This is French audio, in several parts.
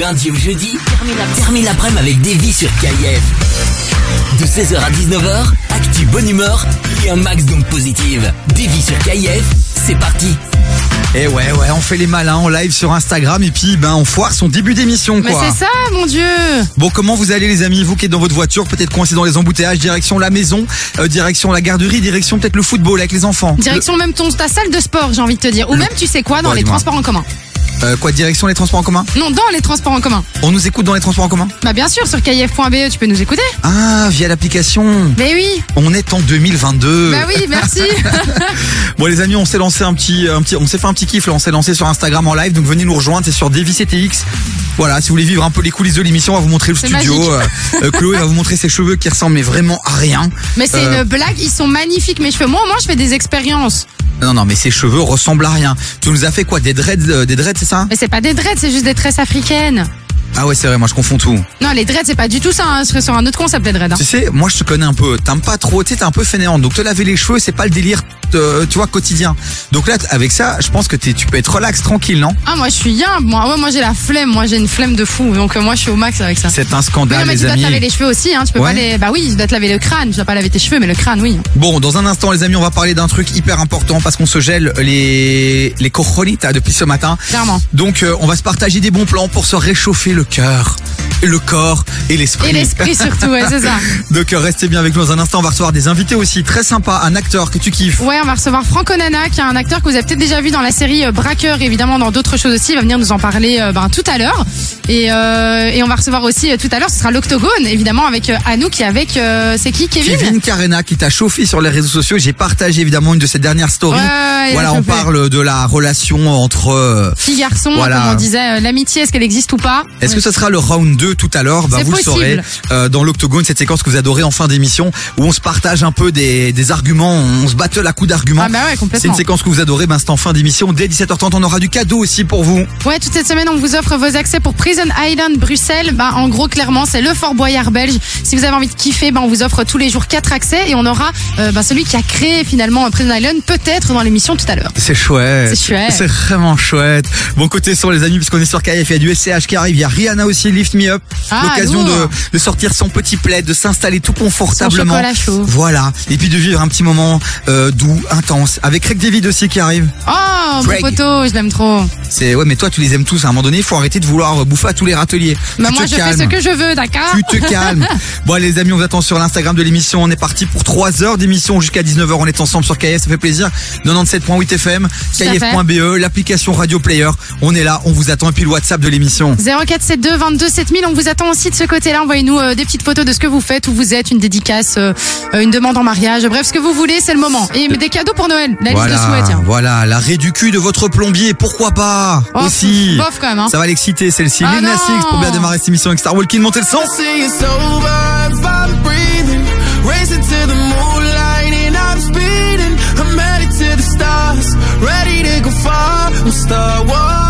lundi au jeudi, termine l'après-midi avec Davy sur KIF. De 16h à 19h, actu bonne humeur et un max d'ondes positives. Davy sur KIF, c'est parti. Et ouais, ouais, on fait les malins en live sur Instagram et puis ben on foire son début d'émission Mais quoi. c'est ça, mon Dieu Bon, comment vous allez les amis? Vous qui êtes dans votre voiture, peut-être coincé dans les embouteillages, direction la maison, euh, direction la garderie, direction peut-être le football avec les enfants. Direction même ton, ta salle de sport, j'ai envie de te dire. Ou même, tu sais quoi, dans Ouais, les transports en commun. Euh, quoi, direction les transports en commun? Non, dans les transports en commun. On nous écoute dans les transports en commun? Bah bien sûr, sur kif.be, tu peux nous écouter. Ah, via l'application. Mais oui On est en 2022. Bah oui, merci Bon les amis, on s'est lancé un petit, un petit, on s'est fait un petit kiff là, on s'est lancé sur Instagram en live, donc venez nous rejoindre, c'est sur DVCTX. Voilà, si vous voulez vivre un peu les coulisses de l'émission, on va vous montrer le studio. Euh, euh, Chloé va vous montrer ses cheveux qui ressemblent mais vraiment à rien. Mais c'est Euh. une blague, ils sont magnifiques mes cheveux. Moi, moi, je fais des expériences. Non non, mais ses cheveux ressemblent à rien. Tu nous as fait quoi Des dreads, euh, des dreads, c'est ça? Mais c'est pas des dreads, c'est juste des tresses africaines. Ah ouais, c'est vrai, moi je confonds tout. Non, les dreads, c'est pas du tout ça. Hein. Sur un autre concept, les dreads. hein. Tu sais, moi je te connais un peu. T'aimes pas trop, tu sais, t'es un peu fainéante. Donc te laver les cheveux, c'est pas le délire, euh, tu vois, quotidien. Donc là, avec ça, je pense que t'es- tu peux être relax, tranquille, non? Ah, moi, je suis yin. Moi, ouais, moi j'ai la flemme. Moi, j'ai une flemme de fou. Donc, euh, moi, je suis au max avec ça. C'est un Oui, scandale, non, mais tu dois te laver les cheveux aussi, hein. Tu peux Ouais. pas les. Bah oui, tu dois te laver le crâne. Tu dois pas laver tes cheveux, mais le crâne, oui. Bon, dans un instant, les amis, on va parler d'un truc hyper important parce qu'on se gèle les les cojonitas depuis ce matin. Clairement. Donc, euh, on va se partager des bons plans pour se réchauffer le cœur, le corps et l'esprit. Et l'esprit surtout, ouais, c'est ça. Donc, euh, restez bien avec nous dans un instant. On va recevoir des invités aussi très sympas, un acteur que tu kiffes. Ouais, on va recevoir Franck Onana, qui est un acteur que vous avez peut-être déjà vu dans la série euh, Braqueur, évidemment dans d'autres choses aussi. Il va venir nous en parler euh, ben, tout à l'heure. Et, euh, et on va recevoir aussi euh, tout à l'heure, ce sera l'Octogone, évidemment, avec Anouk et avec, c'est qui, Kevin, Kevin Carena qui t'a chauffé sur les réseaux sociaux. J'ai partagé évidemment une de ses dernières stories. Ouais, voilà, on parle de la relation entre. Fille garçon, Voilà. comme on disait, l'amitié, est-ce qu'elle existe ou pas? Est-ce que ce sera le round 2 tout à l'heure? Bah, C'est Vous le saurez euh, dans l'octogone, cette séquence que vous adorez en fin d'émission, où on se partage un peu des, des arguments, on se battle à coups d'arguments. Ah bah ouais, C'est une séquence que vous adorez, ben c'est en fin d'émission. Dès 17h30, on aura du cadeau aussi pour vous. Ouais, toute cette semaine, on vous offre vos accès pour Prison Island Bruxelles. Bah, en gros, clairement, c'est le Fort Boyard belge. Si vous avez envie de kiffer, bah, on vous offre tous les jours quatre accès et on aura euh, bah, celui qui a créé finalement Prison Island peut-être dans l'émission tout à l'heure. C'est chouette. C'est chouette. C'est vraiment chouette. Bon côté son les amis, puisqu'on est sur KF, il y a du SCH qui arrive, il y a Rihanna aussi, Lift Me Up. Ah, L'occasion de, de sortir son petit plaid, de s'installer tout confortablement. chaud. Voilà. Et puis de vivre un petit moment euh, doux, intense. Avec Craig David aussi qui arrive. Oh, mon Craig. poteau, je l'aime trop. C'est ouais, mais toi tu les aimes tous. À un moment donné, il faut arrêter de vouloir bouffer à tous les râteliers. Bah, Tu moi, te je fais calmes. ce que je veux, d'accord Tu te calmes. Bon les amis, on vous attend sur l'Instagram de l'émission. On est parti pour 3 heures d'émission jusqu'à 19h. On est ensemble sur KF, ça fait plaisir. 97.8 FM. KF.be, l'application Radio Player. On est là, on vous attend. Et puis le WhatsApp de l'émission. 0472 22 7000, on vous attend aussi de ce côté-là. Envoyez-nous euh, des petites photos de ce que vous faites, où vous êtes, une dédicace, euh, euh, une demande en mariage, bref, ce que vous voulez, c'est le moment. Et des cadeaux pour Noël, la liste de souhaits, Voilà, tiens. voilà, du cul de votre plombier, pourquoi pas Oh, aussi. bof quand même, hein. Ça va l'exciter, celle-ci. Ah Lil pour bien démarrer cette émission avec Star Walking, montez le son. I'm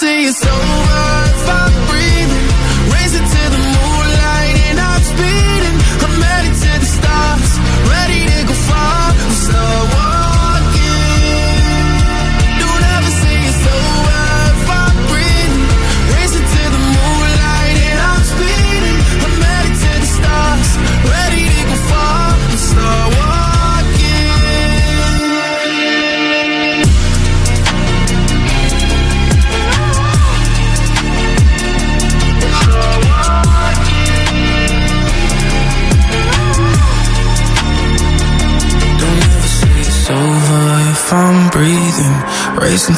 Say it's over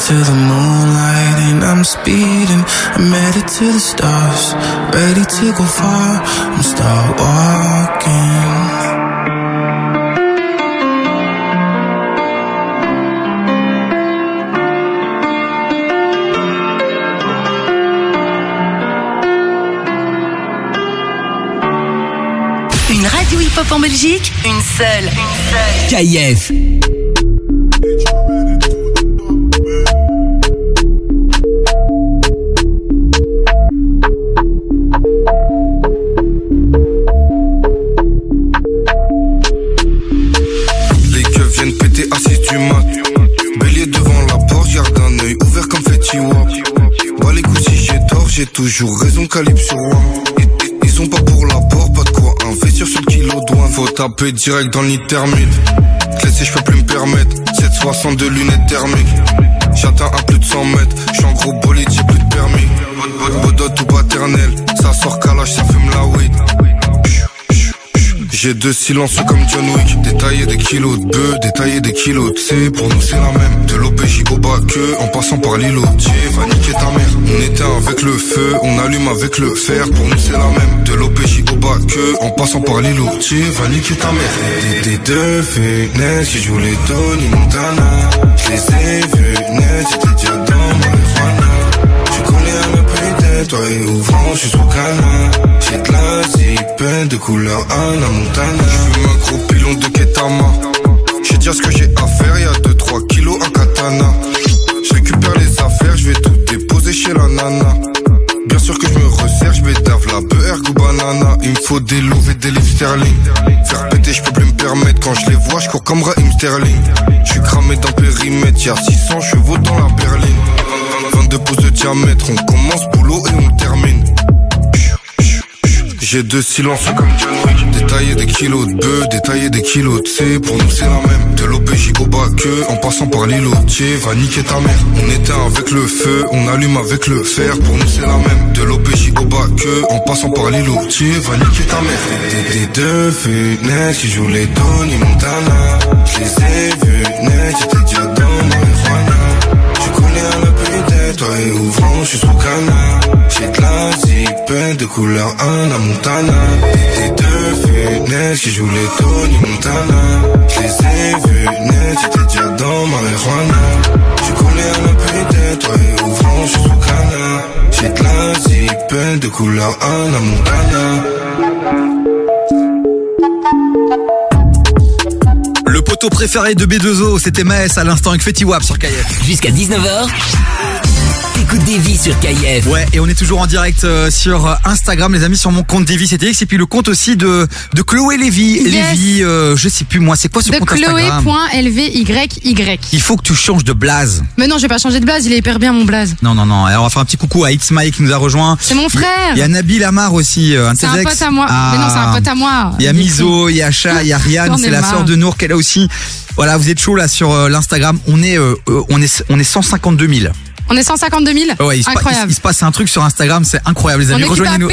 to the moonlight and I'm speeding. I'm headed to the stars, ready to go far. I'm start walking. Une radio hip-hop en Belgique, une seule. Une seule. KIF. Toujours raison, calibre sur roi. Ils, ils- sont pas pour la porte, pas de quoi investir sur le kilo douane. Faut taper direct dans thermite. Clé je peux plus me permettre. 762 lunettes thermiques. J'atteins à plus de 100 mètres. J'suis en gros bolide, j'ai plus de permis. Bodot ou paternel. Ça sort calage, ça fume la weed. J'ai deux silences comme John Wick. Détailler des kilos de bœufs, détailler des kilos de C Pour nous c'est la même. De l'OPJ au que En passant par l'îlot. Va niquer ta mère. On éteint avec le feu, on allume avec le fer. Pour nous c'est la même. De l'OPJ au que En passant par l'îlot. Va niquer ta mère. Des, des deux fenêtres qui jouent les Tony Montana. Je les ai vus net, j'étais déjà dans marijuana Je connais un peu toi et ouvrant, je suis sous canard. J'ai de la de couleur Anna Montana. Je fume un gros pilon de Ketama. J'ai dire ce que j'ai à faire, y'a 2-3 kilos à katana. Je récupère les affaires, je vais tout déposer chez la nana. Bien sûr que je me resserre, je bédave la beurre ou banana. Il me faut des louves et des livres sterling. Faire péter, je peux plus me permettre. Quand je les vois, je cours comme Raheem Sterling. Je suis cramé dans périmètre, y'a 600 chevaux dans la berline. 22 pouces de diamètre, on commence boulot et on termine. J'ai deux silences comme John Wick. Des kilos de bœufs, détailler des kilos de C. Pour nous c'est la même. De l'OPJ au bas que, en passant par l'îlotier, va niquer ta mère. On éteint avec le feu, on allume avec le fer. Pour nous c'est la même. De l'OPJ au bas que, en passant par l'îlotier, va niquer ta mère. Des, des deux fenêtres qui jouent les Tony Montana. Je les ai vus net, j'étais déjà dans marijuana. Je connais un peu de toi et ouvrant, je suis sous canard. J'ai de la zipette de couleur Anna Montana. Des deux fenêtres qui jouent les Tony Montana. Je les ai vus net, j'étais déjà dans marijuana. Je connais un peu de toi et ouvrant, je suis sous canard. J'ai de la zipette de couleur Anna Montana. Le poteau préféré de B2O, c'était Maes à l'instant avec Fetty Wap sur KF. Jusqu'à 19h, t'écoutes des vies sur KIF. Ouais, et on est toujours en direct euh, sur euh, Instagram, les amis, sur mon compte Davy CTX, et puis le compte aussi de, de Chloé Lévy. Et Yes. Lévy, euh, je sais plus moi, c'est quoi ce De compte Instagram Chloé.lvyy. Il faut que tu changes de blaze. Mais non, je vais pas changer de blaze, il est hyper bien mon blaze. Non, non, non. Alors on va faire un petit coucou à It's Mike qui nous a rejoint. C'est mon frère. Il y a Nabil Amar aussi, un de C'est un pote à moi. Ah. Mais non, c'est un pote à moi. Il y a Miso, il y a Chat, il y a ai c'est la sœur de Nour qu'elle a aussi. Voilà, vous êtes chaud là sur euh, l'Instagram. On est, euh, on est, on est 152 000. On est 152 000 Ouais, il se, pa- il, Incroyable. il se passe un truc sur Instagram, c'est incroyable les amis. est occupé à Rejoignez-nous.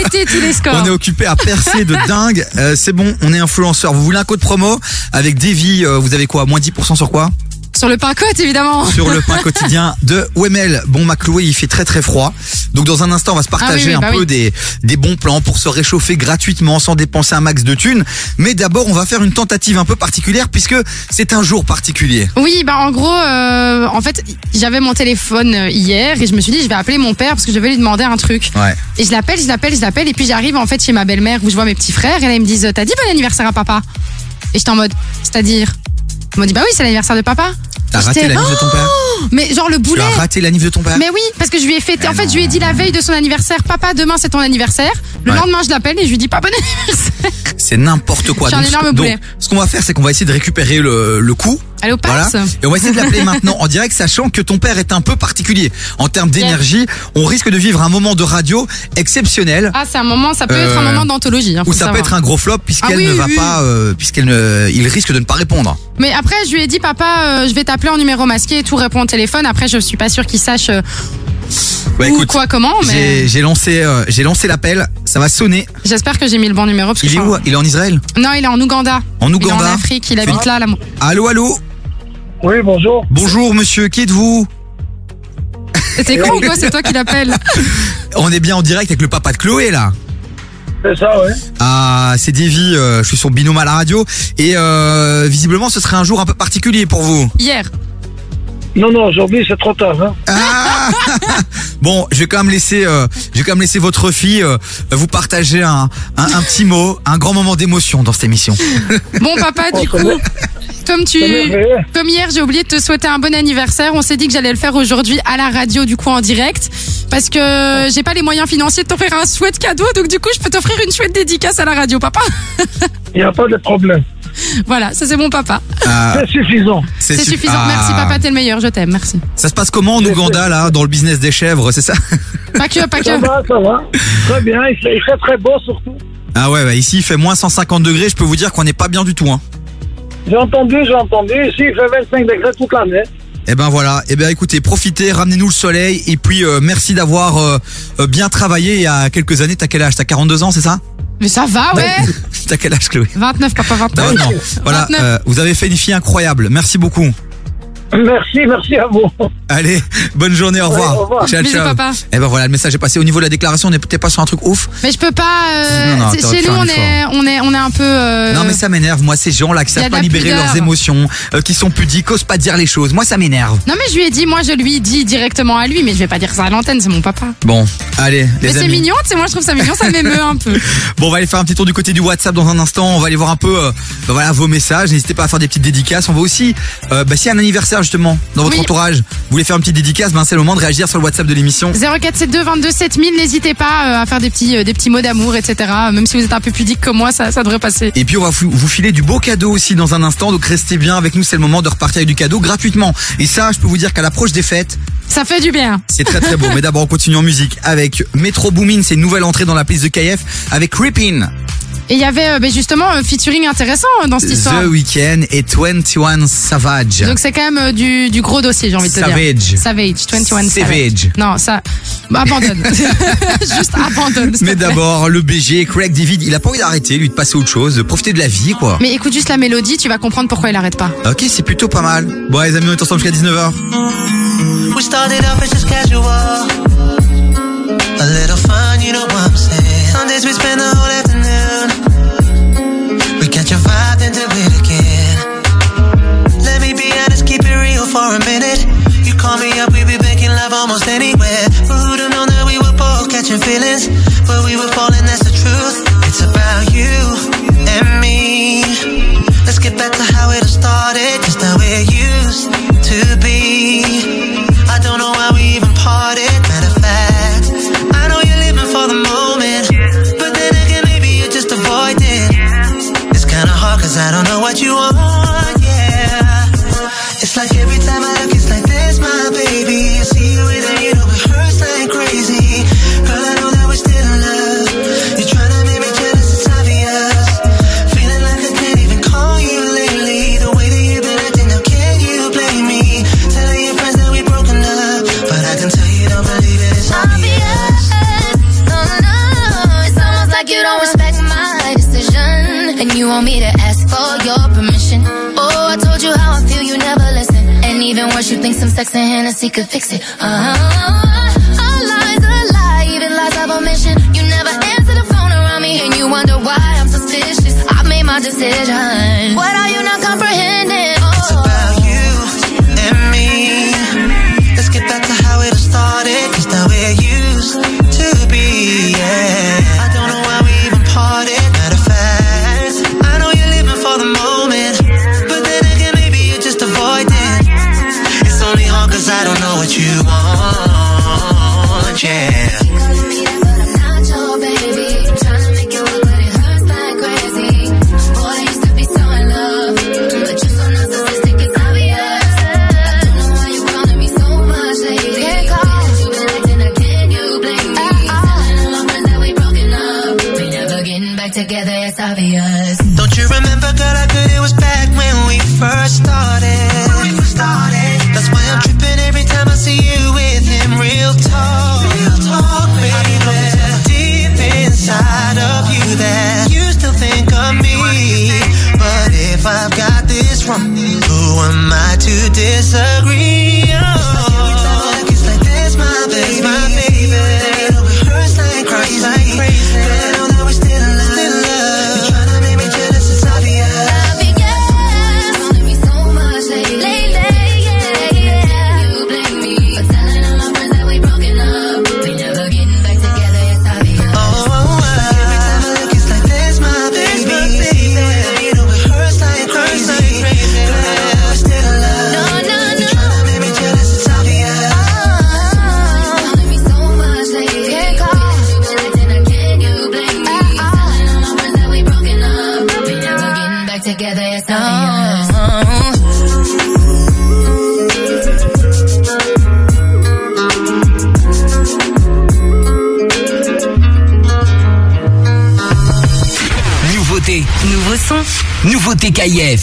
On est occupé à percer de dingue. Euh, c'est bon, on est influenceur. Vous voulez un code promo avec Davy euh, Vous avez quoi Moins 10% sur quoi? Sur le pain côte, évidemment. sur le pain quotidien de Wemel. Bon, ma Chloé, il fait très très froid. Donc dans un instant, on va se partager Ah oui, oui, un bah peu des, des bons plans pour se réchauffer gratuitement sans dépenser un max de thunes. Mais d'abord, on va faire une tentative un peu particulière puisque c'est un jour particulier. Oui, bah en gros, euh, en fait, j'avais mon téléphone euh, hier et je me suis dit, je vais appeler mon père parce que je vais lui demander un truc. Ouais. Et je l'appelle, je l'appelle, je l'appelle et puis j'arrive en fait chez ma belle-mère où je vois mes petits frères et là ils me disent, t'as dit bon anniversaire à papa? Et j'étais en mode, c'est-à-dire? Ils m'ont dit, bah oui, c'est l'anniversaire de papa. T'as raté la nif de ton père Oh Mais genre le Tu boulet. as raté la nif de ton père Mais oui, parce que je lui ai fêté. Eh En fait, je lui ai dit la veille de son anniversaire, papa, demain c'est ton anniversaire. Le Ouais. lendemain, je l'appelle et je lui dis pas bon anniversaire. C'est n'importe quoi. Je suis un Donc, énorme ce- boulet. donc, ce qu'on va faire, c'est qu'on va essayer de récupérer le, le coup. Allô, Voilà. Et on va essayer de l'appeler maintenant en direct, sachant que ton père est un peu particulier. En termes d'énergie, on risque de vivre un moment de radio exceptionnel. Ah, c'est un moment, ça peut être un Euh, moment d'anthologie. Hein, faut ça peut savoir. être un gros flop puisqu'elle Ah oui, ne va oui, pas, euh, puisqu'elle ne, il risque de ne pas répondre. Mais après, je lui ai dit, papa, euh, je vais t'appeler en numéro masqué et tout répond au téléphone. Après, je suis pas sûre qu'il sache euh, Bah, où, écoute, quoi, comment, mais j'ai, j'ai lancé, euh, j'ai lancé l'appel. Ça va sonner. j'espère que j'ai mis le bon numéro. Parce que Il est où crois- Il est en Israël Non, il est en Ouganda. En Il est Ouganda en Afrique, il habite là, là. Allô, allô. Oui, bonjour. Bonjour, monsieur. Qui êtes-vous T'es con ou quoi C'est toi qui l'appelles On est bien en direct avec le papa de Chloé là. C'est ça, ouais. Ah, c'est Davy, euh, je suis son binôme à la radio et euh, visiblement ce serait un jour un peu particulier pour vous. Hier. Non, non, aujourd'hui, c'est trop tard. Hein. Ah bon, je vais quand même laisser, euh, je vais quand même laisser votre fille euh, vous partager un, un, un petit mot, un grand moment d'émotion dans cette émission. Bon, papa, du Oh, coup, comme tu, comme hier, j'ai oublié de te souhaiter un bon anniversaire. On s'est dit que j'allais le faire aujourd'hui à la radio, du coup, en direct. Parce que j'ai pas les moyens financiers de t'offrir un chouette cadeau. Donc, du coup, je peux t'offrir une chouette dédicace à la radio, papa. Il n'y a pas de problème. Voilà, ça c'est mon papa. Ah, C'est suffisant. C'est suff- suffisant. ah. Merci, papa, t'es le meilleur. Je t'aime. Merci. Ça se passe comment en Ouganda là, dans le business des chèvres, c'est ça Pas que, pas Ça que. va, ça va. Très bien. Il fait, il fait très beau, surtout. Ah ouais, bah ici il fait moins 150 degrés, je peux vous dire qu'on n'est pas bien du tout. Hein. J'ai entendu, j'ai entendu. Ici, il fait 25 degrés toute l'année. Eh ben voilà, eh ben écoutez, profitez, ramenez-nous le soleil et puis euh, merci d'avoir euh, euh, bien travaillé il y a quelques années. T'as quel âge? T'as 42 ans, c'est ça? Mais ça va, ouais. T'as quel âge Chloé 29, papa, 29. Non, non. Voilà, 29. euh, vous avez fait une fille incroyable. Merci beaucoup. Merci, merci à vous. Allez, bonne journée, au revoir. au revoir. Ciao, Bisous, ciao. papa. Eh ben voilà, le message est passé. Au niveau de la déclaration, on n'est peut-être pas sur un truc ouf. Mais je peux pas. euh, Non, non, c'est- t'aurais chez pu nous, faire un on est, on est, on est un peu. euh, Non mais ça m'énerve, moi ces gens là qui y a savent de pas la libérer pudeur. leurs émotions, euh, qui sont pudiques, osent pas dire les choses. Moi ça m'énerve. Non mais je lui ai dit, moi je lui dis directement à lui, mais je vais pas dire ça à l'antenne, c'est mon papa. Bon, allez Mais les c'est amis. mignon, tu sais, moi je trouve ça mignon, ça m'émeut un peu. Bon, on va aller faire un petit tour du côté du WhatsApp dans un instant. On va aller voir un peu, euh, bah, voilà, vos messages. N'hésitez pas à faire des petites dédicaces. On va aussi, euh, bah, s'il y a un anniversaire justement dans votre Oui. entourage, vous voulez faire une petite dédicace, ben c'est le moment de réagir sur le WhatsApp de l'émission. 0472 22 7000, n'hésitez pas euh, à faire des petits, euh, des petits mots d'amour, etc. Même si vous êtes un peu pudique comme moi, ça, ça devrait passer. Et puis on va vous filer du beau cadeau aussi dans un instant. Donc restez bien avec nous. C'est le moment de repartir avec du cadeau gratuitement. Et ça, je peux vous dire qu'à l'approche des fêtes, Ça fait du bien. c'est très très beau. Mais d'abord, on continue en musique avec Metro Boomin. C'est une nouvelle entrée dans la playlist de KF avec Creepin, Et il y avait euh, ben, justement un featuring intéressant euh, dans cette histoire. The Weeknd et 21 Savage. Donc c'est quand même euh, du, du gros dossier, j'ai envie de te Savage. dire. Savage. 21 Savage. Savage. Non, ça. bah, abandonne. Juste abandonne. s'il te Mais plaît. d'abord, le BG, Craig David, il a pas envie d'arrêter, lui, de passer à autre chose, de profiter de la vie, quoi. Mais écoute juste la mélodie, tu vas comprendre pourquoi il arrête pas. Ok, c'est plutôt pas mal. Bon, les amis, on est ensemble jusqu'à 19h. We started off as just casual. A little fun, you know what I'm saying. Sundays we spend the whole afternoon. For a minute. You call me up, we be making love almost anywhere. But who'd have known that we were both catching feelings? But we were falling, that's the truth. It's about you and me. Let's get back to how it all started, want me to ask for your permission. Oh, I told you how I feel, you never listen. And even worse, you think some sex and Hennessy could fix it. Uh huh. All lies are lie, even lies of omission. You never answer the phone around me, and you wonder why I'm suspicious. I made my decision. What are you not comprehending? chance disagree. Nouveau son. Nouveauté Kayev.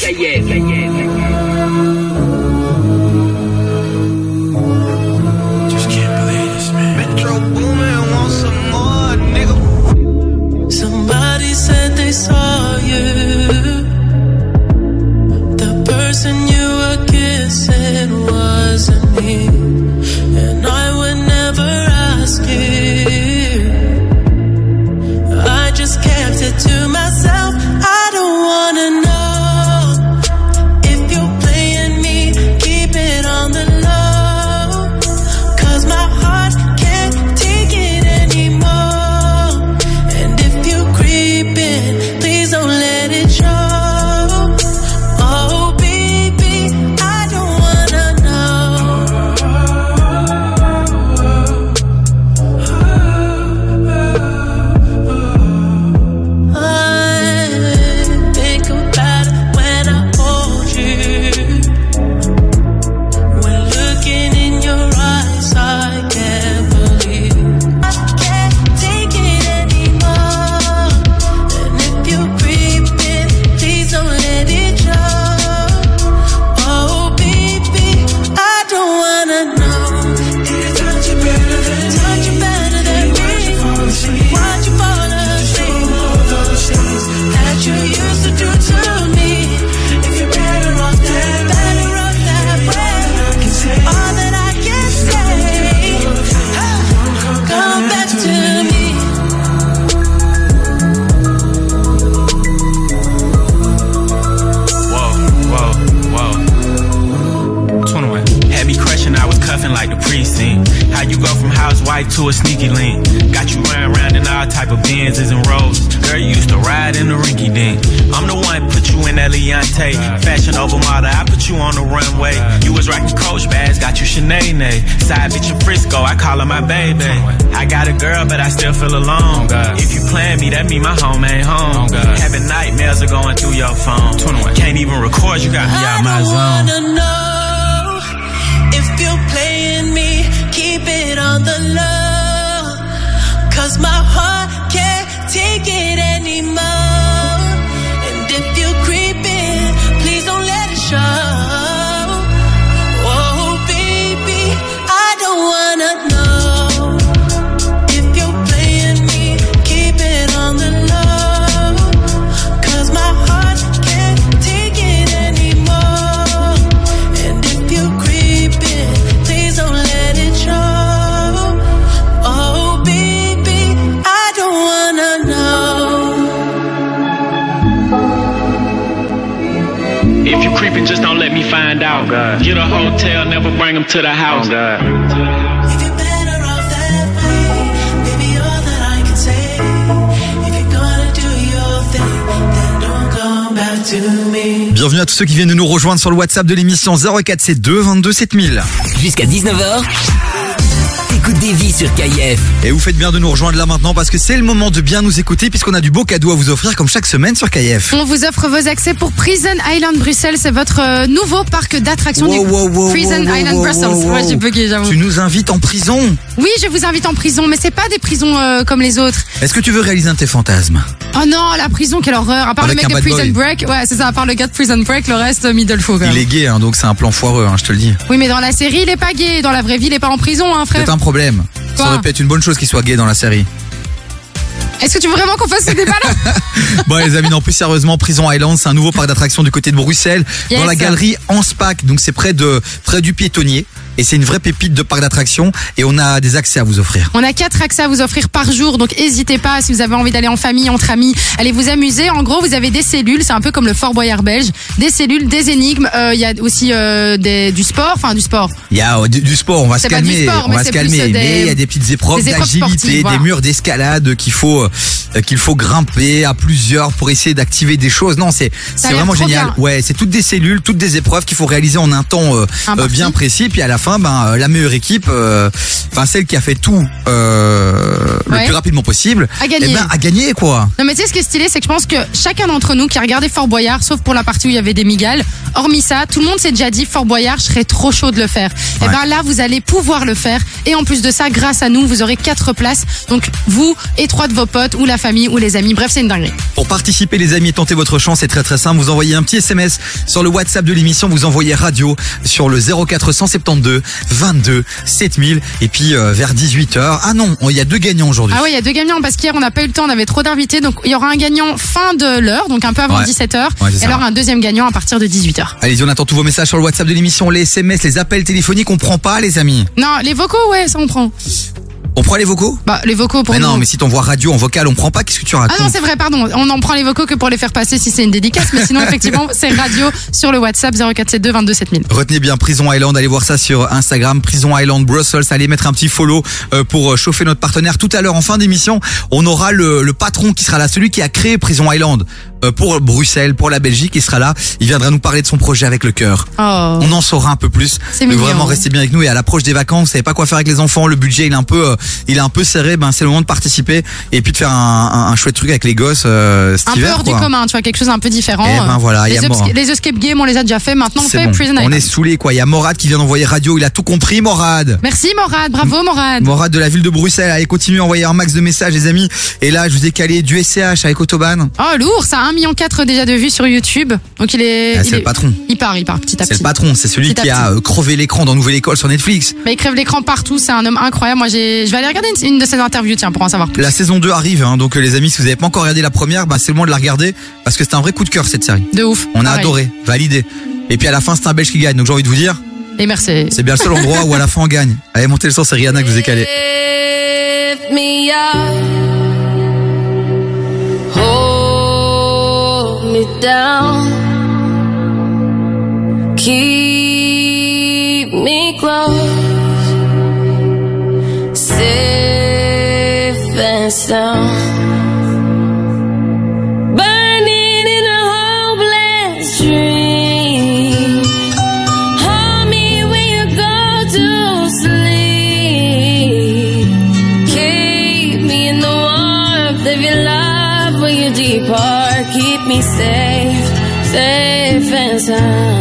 Ceux qui viennent de nous rejoindre sur le WhatsApp de l'émission 0472 22 7000. Jusqu'à 19h, t'écoutes Davy sur KIF. Et vous faites bien de nous rejoindre là maintenant parce que c'est le moment de bien nous écouter puisqu'on a du beau cadeau à vous offrir comme chaque semaine sur KF. On vous offre vos accès pour Prison Island Bruxelles. C'est votre euh, nouveau parc d'attractions du Prison Island Brussels. Ouais, j'ai bugué, j'avoue. Tu nous invites en prison. Oui, je vous invite en prison, mais c'est pas des prisons euh, comme les autres. Est-ce que tu veux réaliser un de tes fantasmes? Oh non, la prison, quelle horreur. À part Avec le mec de Prison boy. Break, ouais, c'est ça. À part le gars de Prison Break, le reste, euh, middle faux. Il est gay, hein, donc c'est un plan foireux, hein, je te le dis. Oui, mais dans la série, il est pas gay. Dans la vraie vie, il est pas en prison, hein, frère. C'est un problème. Ça aurait pu être une bonne chose qu'il soit gay dans la série. Est-ce que tu veux vraiment qu'on fasse ce débat-là Bon les amis, non plus sérieusement, Prison Island, c'est un nouveau parc d'attractions du côté de Bruxelles, Yes. dans la galerie Anspach, donc c'est près de près du piétonnier. Et c'est une vraie pépite de parc d'attractions et on a des accès à vous offrir. On a quatre accès à vous offrir par jour, donc n'hésitez pas si vous avez envie d'aller en famille, entre amis, allez vous amuser. En gros, vous avez des cellules, c'est un peu comme le Fort Boyard belge, des cellules, des énigmes. euh, Il y a aussi euh, des, du sport, enfin du sport. Il y a euh, du, du sport, on va se calmer, sport, on va se calmer. mais il y a des petites épreuves d'agilité, voilà. des murs d'escalade qu'il faut qu'il faut grimper à plusieurs pour essayer d'activer des choses. Non, c'est c'est vraiment génial. bien. Ouais, c'est toutes des cellules, toutes des épreuves qu'il faut réaliser en un temps bien précis. Puis à la fin, ben euh, la meilleure équipe, euh, enfin celle qui a fait tout euh, le Ouais. plus rapidement possible, A gagné. eh ben, a gagné quoi. Non mais tu sais ce qui est stylé, c'est que je pense que chacun d'entre nous qui a regardé Fort Boyard, sauf pour la partie où il y avait des migales, hormis ça, tout le monde s'est déjà dit Fort Boyard, je serais trop chaud de le faire. Et Ouais. ben là, vous allez pouvoir le faire. Et en plus de ça, grâce à nous, vous aurez quatre places. Donc vous et trois de vos potes ou la famille ou les amis. Bref, c'est une dinguerie. Pour participer les amis et tenter votre chance, c'est très très simple. Vous envoyez un petit SMS sur le WhatsApp de l'émission, vous envoyez radio sur le 0472 22 7000 et puis euh, vers 18h. Ah non, il y a deux gagnants aujourd'hui. Ah oui, il y a deux gagnants parce qu'hier on n'a pas eu le temps, on avait trop d'invités. Donc il y aura un gagnant fin de l'heure, donc un peu avant Ouais. 17h. Ouais, c'est et alors un deuxième gagnant à partir de 18h. Allez-y, on attend tous vos messages sur le WhatsApp de l'émission, les SMS, les appels téléphoniques, on prend pas les amis. Non, les vocaux, ouais, ça on prend. On prend les vocaux Bah, les vocaux pour Mais nous. non, mais si t'envoies radio en vocal, on prend pas, qu'est-ce que tu racontes Ah non, c'est vrai, pardon. On en prend les vocaux que pour les faire passer si c'est une dédicace. Mais sinon, effectivement, c'est radio sur le WhatsApp 0472 22 7000. Retenez bien Prison Island, allez voir ça sur Instagram, Prison Island Brussels, allez mettre un petit follow euh, pour euh, chauffer notre partenaire. Tout à l'heure, en fin d'émission, on aura le, le patron qui sera là, celui qui a créé Prison Island euh, pour Bruxelles, pour la Belgique, il sera là. Il viendra nous parler de son projet avec le cœur. Oh. On en saura un peu plus. C'est vraiment, restez bien avec nous. Et à l'approche des vacances, vous savez pas quoi faire avec les enfants. Le budget, il est un peu, il est un peu serré. Ben, c'est le moment de participer et puis de faire un, un, un chouette truc avec les gosses euh, cet Un peu hors quoi. du commun, tu vois, quelque chose un peu différent. Eh ben voilà, les, les escape games, on les a déjà fait. Maintenant, on C'est fait bon. Prison On est saoulé quoi. Il y a Morad qui vient d'envoyer radio. Il a tout compris, Morad. Merci Morad, bravo Morad. Morad de la ville de Bruxelles. Allez, continuez à envoyer un max de messages, les amis. Et là, je vous ai calé du SCH avec Autobahn. Oh lourd, ça a 1,4 million déjà de vues sur YouTube. Donc il est. Ah, c'est est- le patron. Il part, il part petit à C'est petit. le patron. C'est celui Petit qui a euh, crevé l'écran dans Nouvelle École sur Netflix. Mais il crève l'écran partout, c'est un homme incroyable. Moi, j'ai, vais aller regarder une, une de ses interviews, tiens, pour en savoir plus. La saison 2 arrive, hein, donc euh, les amis, si vous n'avez pas encore regardé la première, bah, c'est le moment de la regarder parce que c'est un vrai coup de cœur cette série. De ouf. On a Pareil. adoré, validé. Et puis à la fin, c'est un Belge qui gagne. Donc j'ai envie de vous dire, Et merci. c'est bien le seul endroit où à la fin on gagne. Allez, montez le son, c'est Rihanna que vous up, hold me down, keep and sound. Burning in a hopeless dream. Hold me when you go to sleep. Keep me in the warmth of your love when you depart. Keep me safe, safe and sound.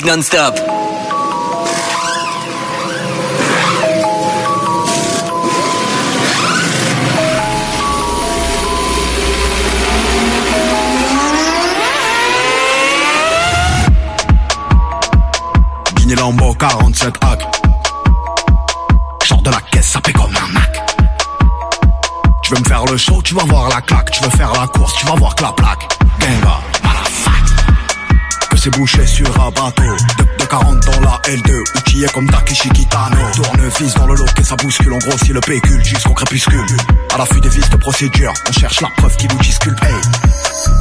Non-Stop. Guiné Lambo 47 hack. Genre de la caisse, ça paie comme un Mac. Tu veux me faire le show, tu vas voir la claque. Tu veux faire la course, tu vas voir que la plaque. Que c'est bouché sur un bateau. De, de 40 dans la L2. Outillé comme Takeshi Kitano. Tournevis dans le lot et ça bouscule. On grossit le pécule jusqu'au crépuscule. À l'affût des vis de procédure, on cherche la preuve qui nous disculpe.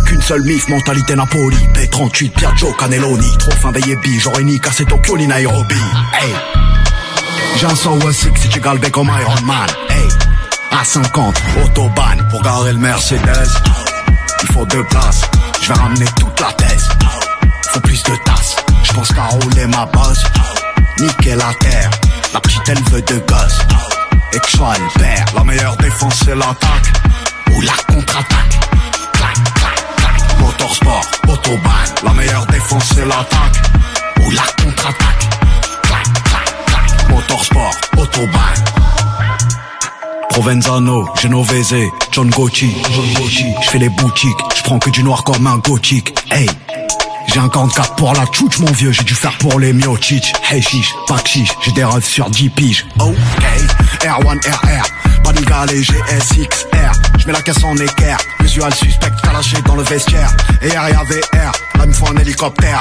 Qu'une seule mif, mentalité Napoli. P38, Piaggio, Cannelloni. Trop fin yébis, j'aurais ni cassé Tokyo ni Nairobi. Hey. J'ai un 106 si tu galbé comme Iron Man. Hey. À 50, autobahn pour garer le Mercedes. Il faut deux places, je vais ramener toute la thèse. Plus je pense qu'à rouler ma base. Niquer la terre, la petite elle veut de gosse. Et que le père, la meilleure défense c'est l'attaque. Ou la contre-attaque. Clac, clac, clac. Motorsport, autobahn, la meilleure défense c'est l'attaque. Ou la contre-attaque. Clac, clac, clac. Motorsport, autobahn. Provenzano, Genovese, John Gucci, je fais les boutiques, je prends que du noir comme un gothique, hey j'ai un 44 pour la tchouch mon vieux, j'ai dû faire pour les miochich, hey chiche, pas j'ai des rêves sur 10 piges, ok, R1 RR, Paniga les GSXR, je mets la caisse en équerre, visual suspect calaché dans le vestiaire, et RIA VR, là il me faut un hélicoptère,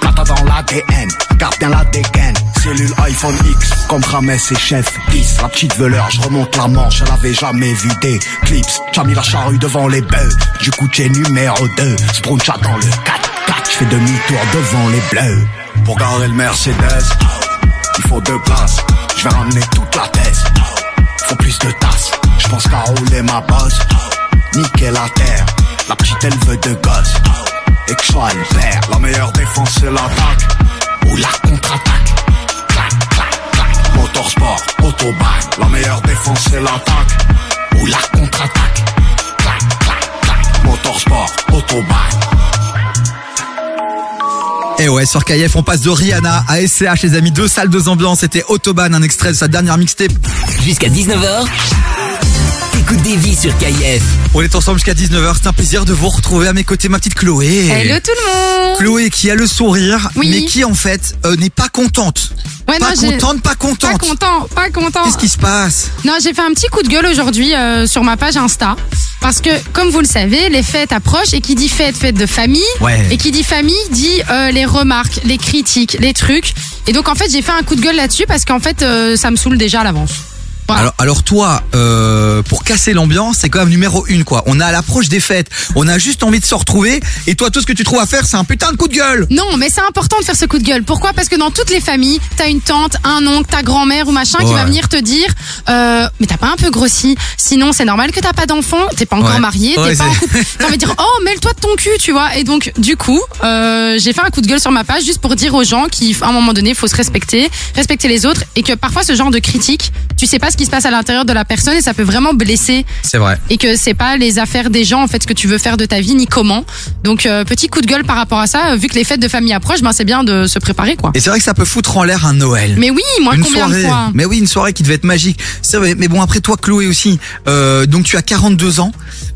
plata dans l'ADN, garde bien la dégaine, cellule iPhone X, comme Rames et Chef 10, la petite veleur, je remonte la manche, elle avait jamais vu des clips, j'ai mis la charrue devant les bœufs, du coup j'ai numéro 2, Spruncha dans le 4 4 je fais demi-tour devant les bleus, pour garer le Mercedes, il faut deux places, je vais ramener toute la thèse, faut plus de tasses, je pense qu'à rouler ma bosse, niquer la terre, la petite elle veut de gosse, et que je sois le la meilleure défense c'est l'attaque, ou la contre-attaque, clac, clac, clac, motorsport, autobahn, la meilleure défense c'est l'attaque, ou la contre-attaque, clac, clac, clac, motorsport, autobahn. Et ouais, sur KF, on passe de Rihanna à SCH, les amis, deux salles, deux ambiances. C'était Autobahn, un extrait de sa dernière mixtape. Jusqu'à 19h. Écoute des vies sur KIF. On est ensemble jusqu'à 19h. C'est un plaisir de vous retrouver à mes côtés, ma petite Chloé. Hello tout le monde Chloé qui a le sourire, Oui. mais qui en fait euh, n'est pas contente. Ouais, pas non, j'ai- contente, pas contente. Pas content, pas content. Qu'est-ce qui se passe? Non, j'ai fait un petit coup de gueule aujourd'hui euh, sur ma page Insta. Parce que, comme vous le savez, les fêtes approchent et qui dit fête, fête de famille. Ouais. Et qui dit famille dit euh, les remarques, les critiques, les trucs. Et donc, en fait, j'ai fait un coup de gueule là-dessus parce qu'en fait, euh, ça me saoule déjà à l'avance. Alors, alors toi, euh, pour casser l'ambiance, c'est quand même numéro une quoi. On est à l'approche des fêtes, on a juste envie de se retrouver, et toi tout ce que tu trouves à faire, c'est un putain de coup de gueule. Non, mais c'est important de faire ce coup de gueule. Pourquoi? Parce que dans toutes les familles, t'as une tante, un oncle, ta grand-mère ou machin qui Ouais. va venir te dire euh, Mais t'as pas un peu grossi Sinon, c'est normal que t'as pas d'enfant, t'es pas encore Ouais. marié, t'es Ouais, pas en c'est- couple. T'as envie de dire Oh, mêle-toi de ton cul, tu vois. Et donc, du coup, euh, j'ai fait un coup de gueule sur ma page juste pour dire aux gens qu'à un moment donné, il faut se respecter, respecter les autres et que parfois, ce genre de critique, tu sais pas ce qui se passe à l'intérieur de la personne et ça peut vraiment blesser C'est vrai. et que c'est pas les affaires des gens en fait ce que tu veux faire de ta vie ni comment. Donc euh, petit coup de gueule par rapport à ça, euh, vu que les fêtes de famille approchent, ben c'est bien de se préparer quoi. Et c'est vrai que ça peut foutre en l'air un Noël. Mais oui, moi une combien soirée. de fois Mais oui, une soirée qui devait être magique. Vrai. Mais bon, après toi, Chloé aussi. Euh, donc tu as 42 ans.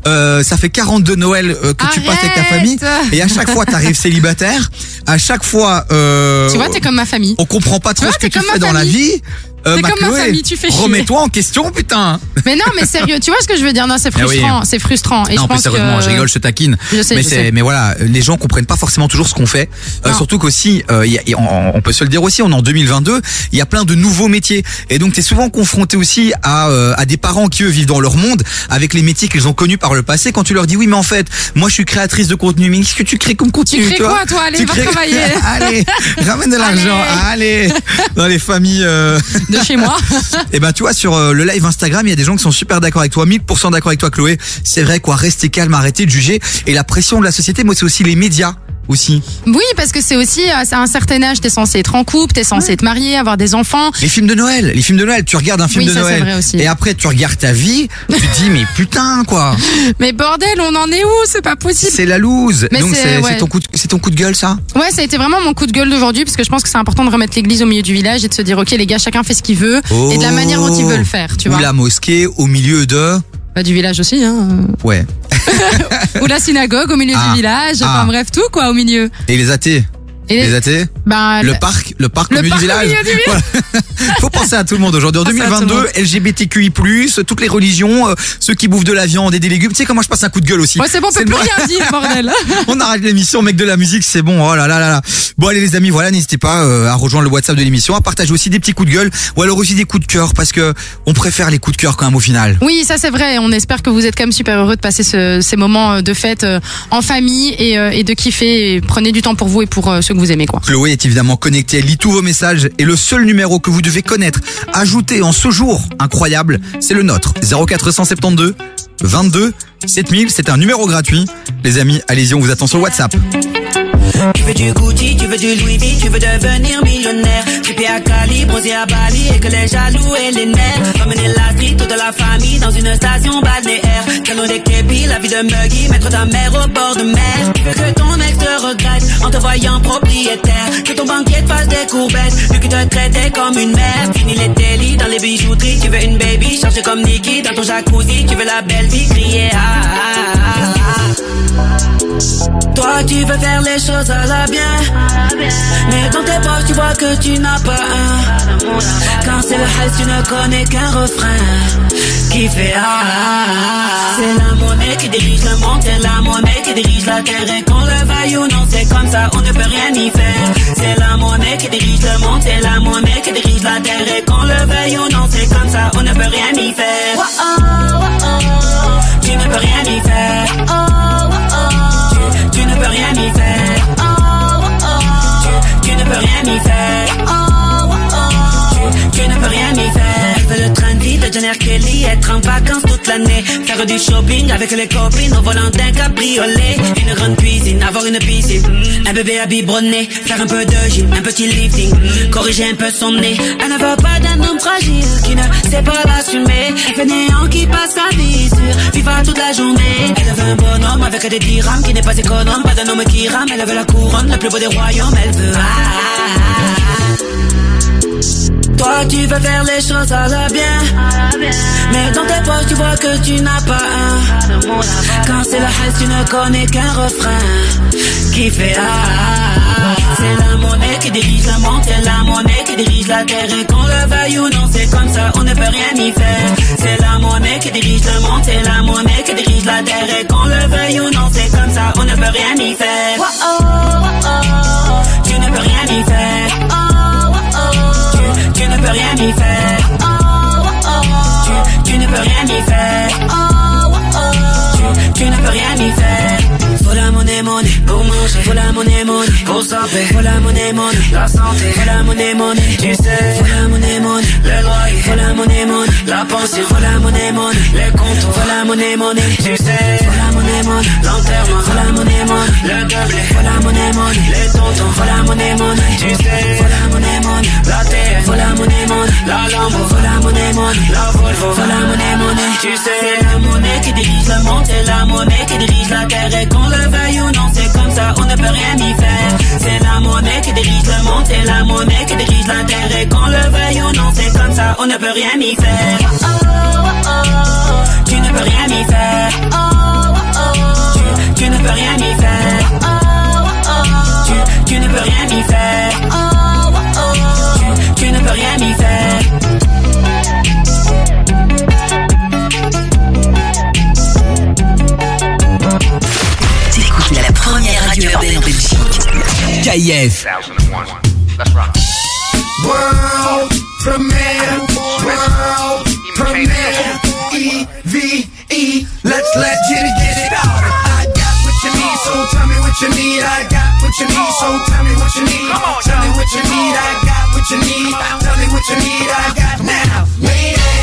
Euh, ça fait 42 Noël que tu passes avec ta famille. Et à chaque fois, t'arrives célibataire. À chaque fois, Tu vois, t'es comme ma famille. on comprend pas trop vois, ce que tu fais dans la vie. Euh, ma comme ma Chloé, famille, tu fais chier. Remets-toi en question, putain. Mais non, mais sérieux, tu vois ce que je veux dire? Non, c'est Ah oui. frustrant, c'est frustrant. Et non, je plus pense sérieusement, que... je rigole, je taquine. Je sais, mais je c'est, sais. mais voilà, les gens comprennent pas forcément toujours ce qu'on fait. Euh, surtout qu'aussi, euh, on, on peut se le dire aussi, on est en 2022, il y a plein de nouveaux métiers. Et donc, t'es souvent confronté aussi à, euh, à des parents qui eux vivent dans leur monde avec les métiers qu'ils ont connus par le passé. Quand tu leur dis oui, mais en fait, moi, je suis créatrice de contenu. Mais qu'est-ce que tu crées comme contenu crées vois? quoi, toi? Allez, Tu va crées- travailler. allez, ramène de l'argent. Allez, dans les familles. De chez moi. et ben tu vois sur euh, le live Instagram, il y a des gens qui sont super d'accord avec toi, 1000% d'accord avec toi Chloé. C'est vrai quoi, rester calme, arrêter de juger et la pression de la société, moi c'est aussi les médias aussi. Oui, parce que c'est aussi euh, à un certain âge, t'es censé être en couple, t'es censé être marié, avoir des enfants. Les films de Noël, les films de Noël, tu regardes un film Oui, de ça, c'est Noël vrai aussi. et après tu regardes ta vie, tu te dis mais putain quoi, Mais bordel, on en est où? C'est pas possible. c'est la loose. Mais Donc c'est- ouais. ton coup de, ton coup de gueule ça? Ouais, ça a été vraiment mon coup de gueule d'aujourd'hui parce que je pense que c'est important de remettre l'église au milieu du village et de se dire ok les gars chacun fait ce qu'il veut et de la manière dont il veut le faire, tu Ou vois. la mosquée au milieu de Bah, du village aussi, hein. ouais. Ou la synagogue au milieu Ah. du village. Enfin Ah. bref, tout quoi au milieu. Et les athées Et les athées Bah, Le le- parc, le parc Le au milieu parc du village. milieu du village. Voilà. Faut penser à tout le monde aujourd'hui. En Penser à tout le 2022, monde. LGBTQI+, toutes les religions, euh, ceux qui bouffent de la viande et des légumes. Tu sais comment je passe un coup de gueule aussi. Ouais, c'est bon, on peut plus rien dire, bordel. On arrête l'émission, mec de la musique, c'est bon. Oh là là là là. Bon allez les amis, voilà, n'hésitez pas euh, à rejoindre le WhatsApp de l'émission, à partager aussi des petits coups de gueule ou alors aussi des coups de cœur parce que on préfère les coups de cœur quand même au final. Oui, ça c'est vrai. On espère que vous êtes quand même super heureux de passer ce- ces moments euh, de fête euh, en famille et, euh, et de kiffer. Et prenez du temps pour vous et pour ceux que vous aimez, quoi. Chloé est évidemment connectée, elle lit tous vos messages et le seul numéro que vous devez connaître, ajouté en ce jour incroyable, c'est le nôtre. 0472 22 7000, c'est un numéro gratuit. Les amis, allez-y, on vous attend sur WhatsApp. Tu veux du Gucci, tu veux du Louis V, tu veux devenir millionnaire. Trippé à Cali, bronzé à Bali et que les jaloux et les nerfs. Emmener la street, toute la famille dans une station balnéaire. Canon des képis, la vie de Muggy, mettre ta mère au bord de mer. Tu veux que ton te regrette en te voyant propriétaire. Que ton banquier te fasse des courbettes, lui qui te traitait comme une mère. Fini les délits dans les bijouteries, tu veux une baby, chargée comme Nikki dans ton jacuzzi. Tu veux la belle vie, crier ah, ah, ah, ah. Toi tu veux faire les choses à la bien. Mais dans tes poches tu vois que tu n'as pas un. Quand c'est le high tu ne connais qu'un refrain Qui fait ah, ah, ah. C'est la monnaie qui dirige le monde C'est la monnaie qui dirige la terre. Et qu'on le veuille ou non c'est comme ça on ne peut rien y faire. C'est la monnaie qui dirige le monde C'est la monnaie qui dirige la terre. Et qu'on le veuille ou non c'est comme ça on ne peut rien y faire. Tu ne peux rien y faire tu, ne peux rien y faire. Tu, ne peux rien y faire. Tu, ne peux rien y faire. Le train de vie de John R. Kelly, être en vacances toute l'année, faire du shopping avec les copines au volant d'un cabriolet, une grande cuisine, avoir une piscine, un bébé à biberonner, faire un peu de gym, un petit lifting, corriger un peu son nez. Elle ne veut pas d'un homme fragile sait pas l'assumer, un fainéant qui passe sa vie sur FIFA toute la journée. Elle veut un bonhomme avec des dirhams qui n'est pas économe, pas d'un homme qui rame. Elle veut la couronne, le plus beau des royaumes. Elle veut. ah, ah, ah. Toi tu veux faire les choses à la bien Mais dans tes poches tu vois que tu n'as pas un Quand c'est le high tu ne connais qu'un refrain Qui fait ah. C'est la monnaie qui dirige le monde C'est la monnaie qui dirige la terre. Et qu'on le veuille ou non c'est comme ça on ne peut rien y faire. C'est la monnaie qui dirige le monde C'est la monnaie qui dirige la terre. Et qu'on le veuille ou non c'est comme ça on ne peut rien y faire. Tu ne peux rien y faire. Tu, tu ne peux rien y faire. Tu, tu ne peux rien y faire. Tu, tu ne peux rien y faire. Faut la monnaie, monnaie pour manger. Faut la monnaie, monnaie pour s'appeler. Faut la monnaie, monnaie la santé. Faut la monnaie, monnaie tu sais. Faut la monnaie, monnaie le loyer. Faut la monnaie, monnaie la pension. Faut la monnaie, monnaie les comptes. Faut la monnaie, monnaie tu sais. Faut la monnaie, monnaie l'enterrement. Faut la monnaie, monnaie le doublé. Faut la monnaie, monnaie les tontons. Faut la monnaie, monnaie tu sais. Faut la monnaie, monnaie la terre. Faut la monnaie, monnaie la Lambo. Faut la monnaie, monnaie la Volvo. Faut la monnaie, monnaie tu sais. C'est la monnaie qui dirige le monde. C'est la monnaie qui dirige la terre. Et qu'on le veuille ou non, c'est comme ça, on ne peut rien y faire. C'est la monnaie qui dirige le monde. C'est la monnaie qui dirige la terre. Et qu'on le veuille ou non, c'est comme ça, on ne peut rien y faire. Tu ne peux rien y faire. Tu, tu ne peux rien y faire. Tu, tu ne peux rien y faire. Tu, tu ne peux rien y faire. Radio urbaine en Belgique. KIF. World premiere, world premiere, E-V-E, let's let Jitty get it out. I got what you need, so tell me what you need. I got what you need, so tell me what you need. Tell me what you need, I got what you need. Tell me what you need, I got now. Wait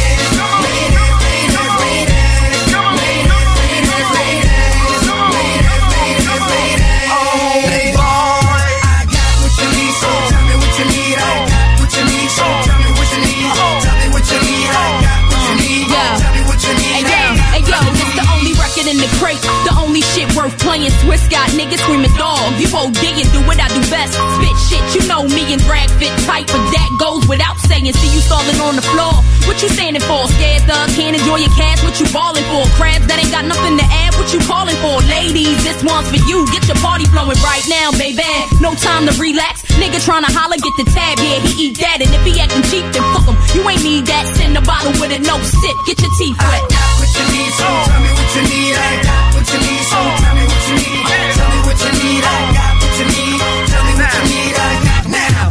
worth playing. Swiss got niggas screaming dog. You OD and do what I do best. Spit shit, you know me and drag fit tight, but that goes without saying. See you stalling on the floor. What you standing for? Scared thug, can't enjoy your cash. What you balling for? Crabs that ain't got nothing to add. What you calling for? Ladies, this one's for you. Get your party flowing right now, baby. No time to relax. Nigga tryna holler, get the tab. Yeah, he eat that. And if he acting cheap, then fuck him. You ain't need that. Send a bottle with it, no sip. Get your teeth wet. I got what you need, so tell me what you need. I got what you need, so tell me Tell me what you need. I got what you need. Tell me what need. I got now.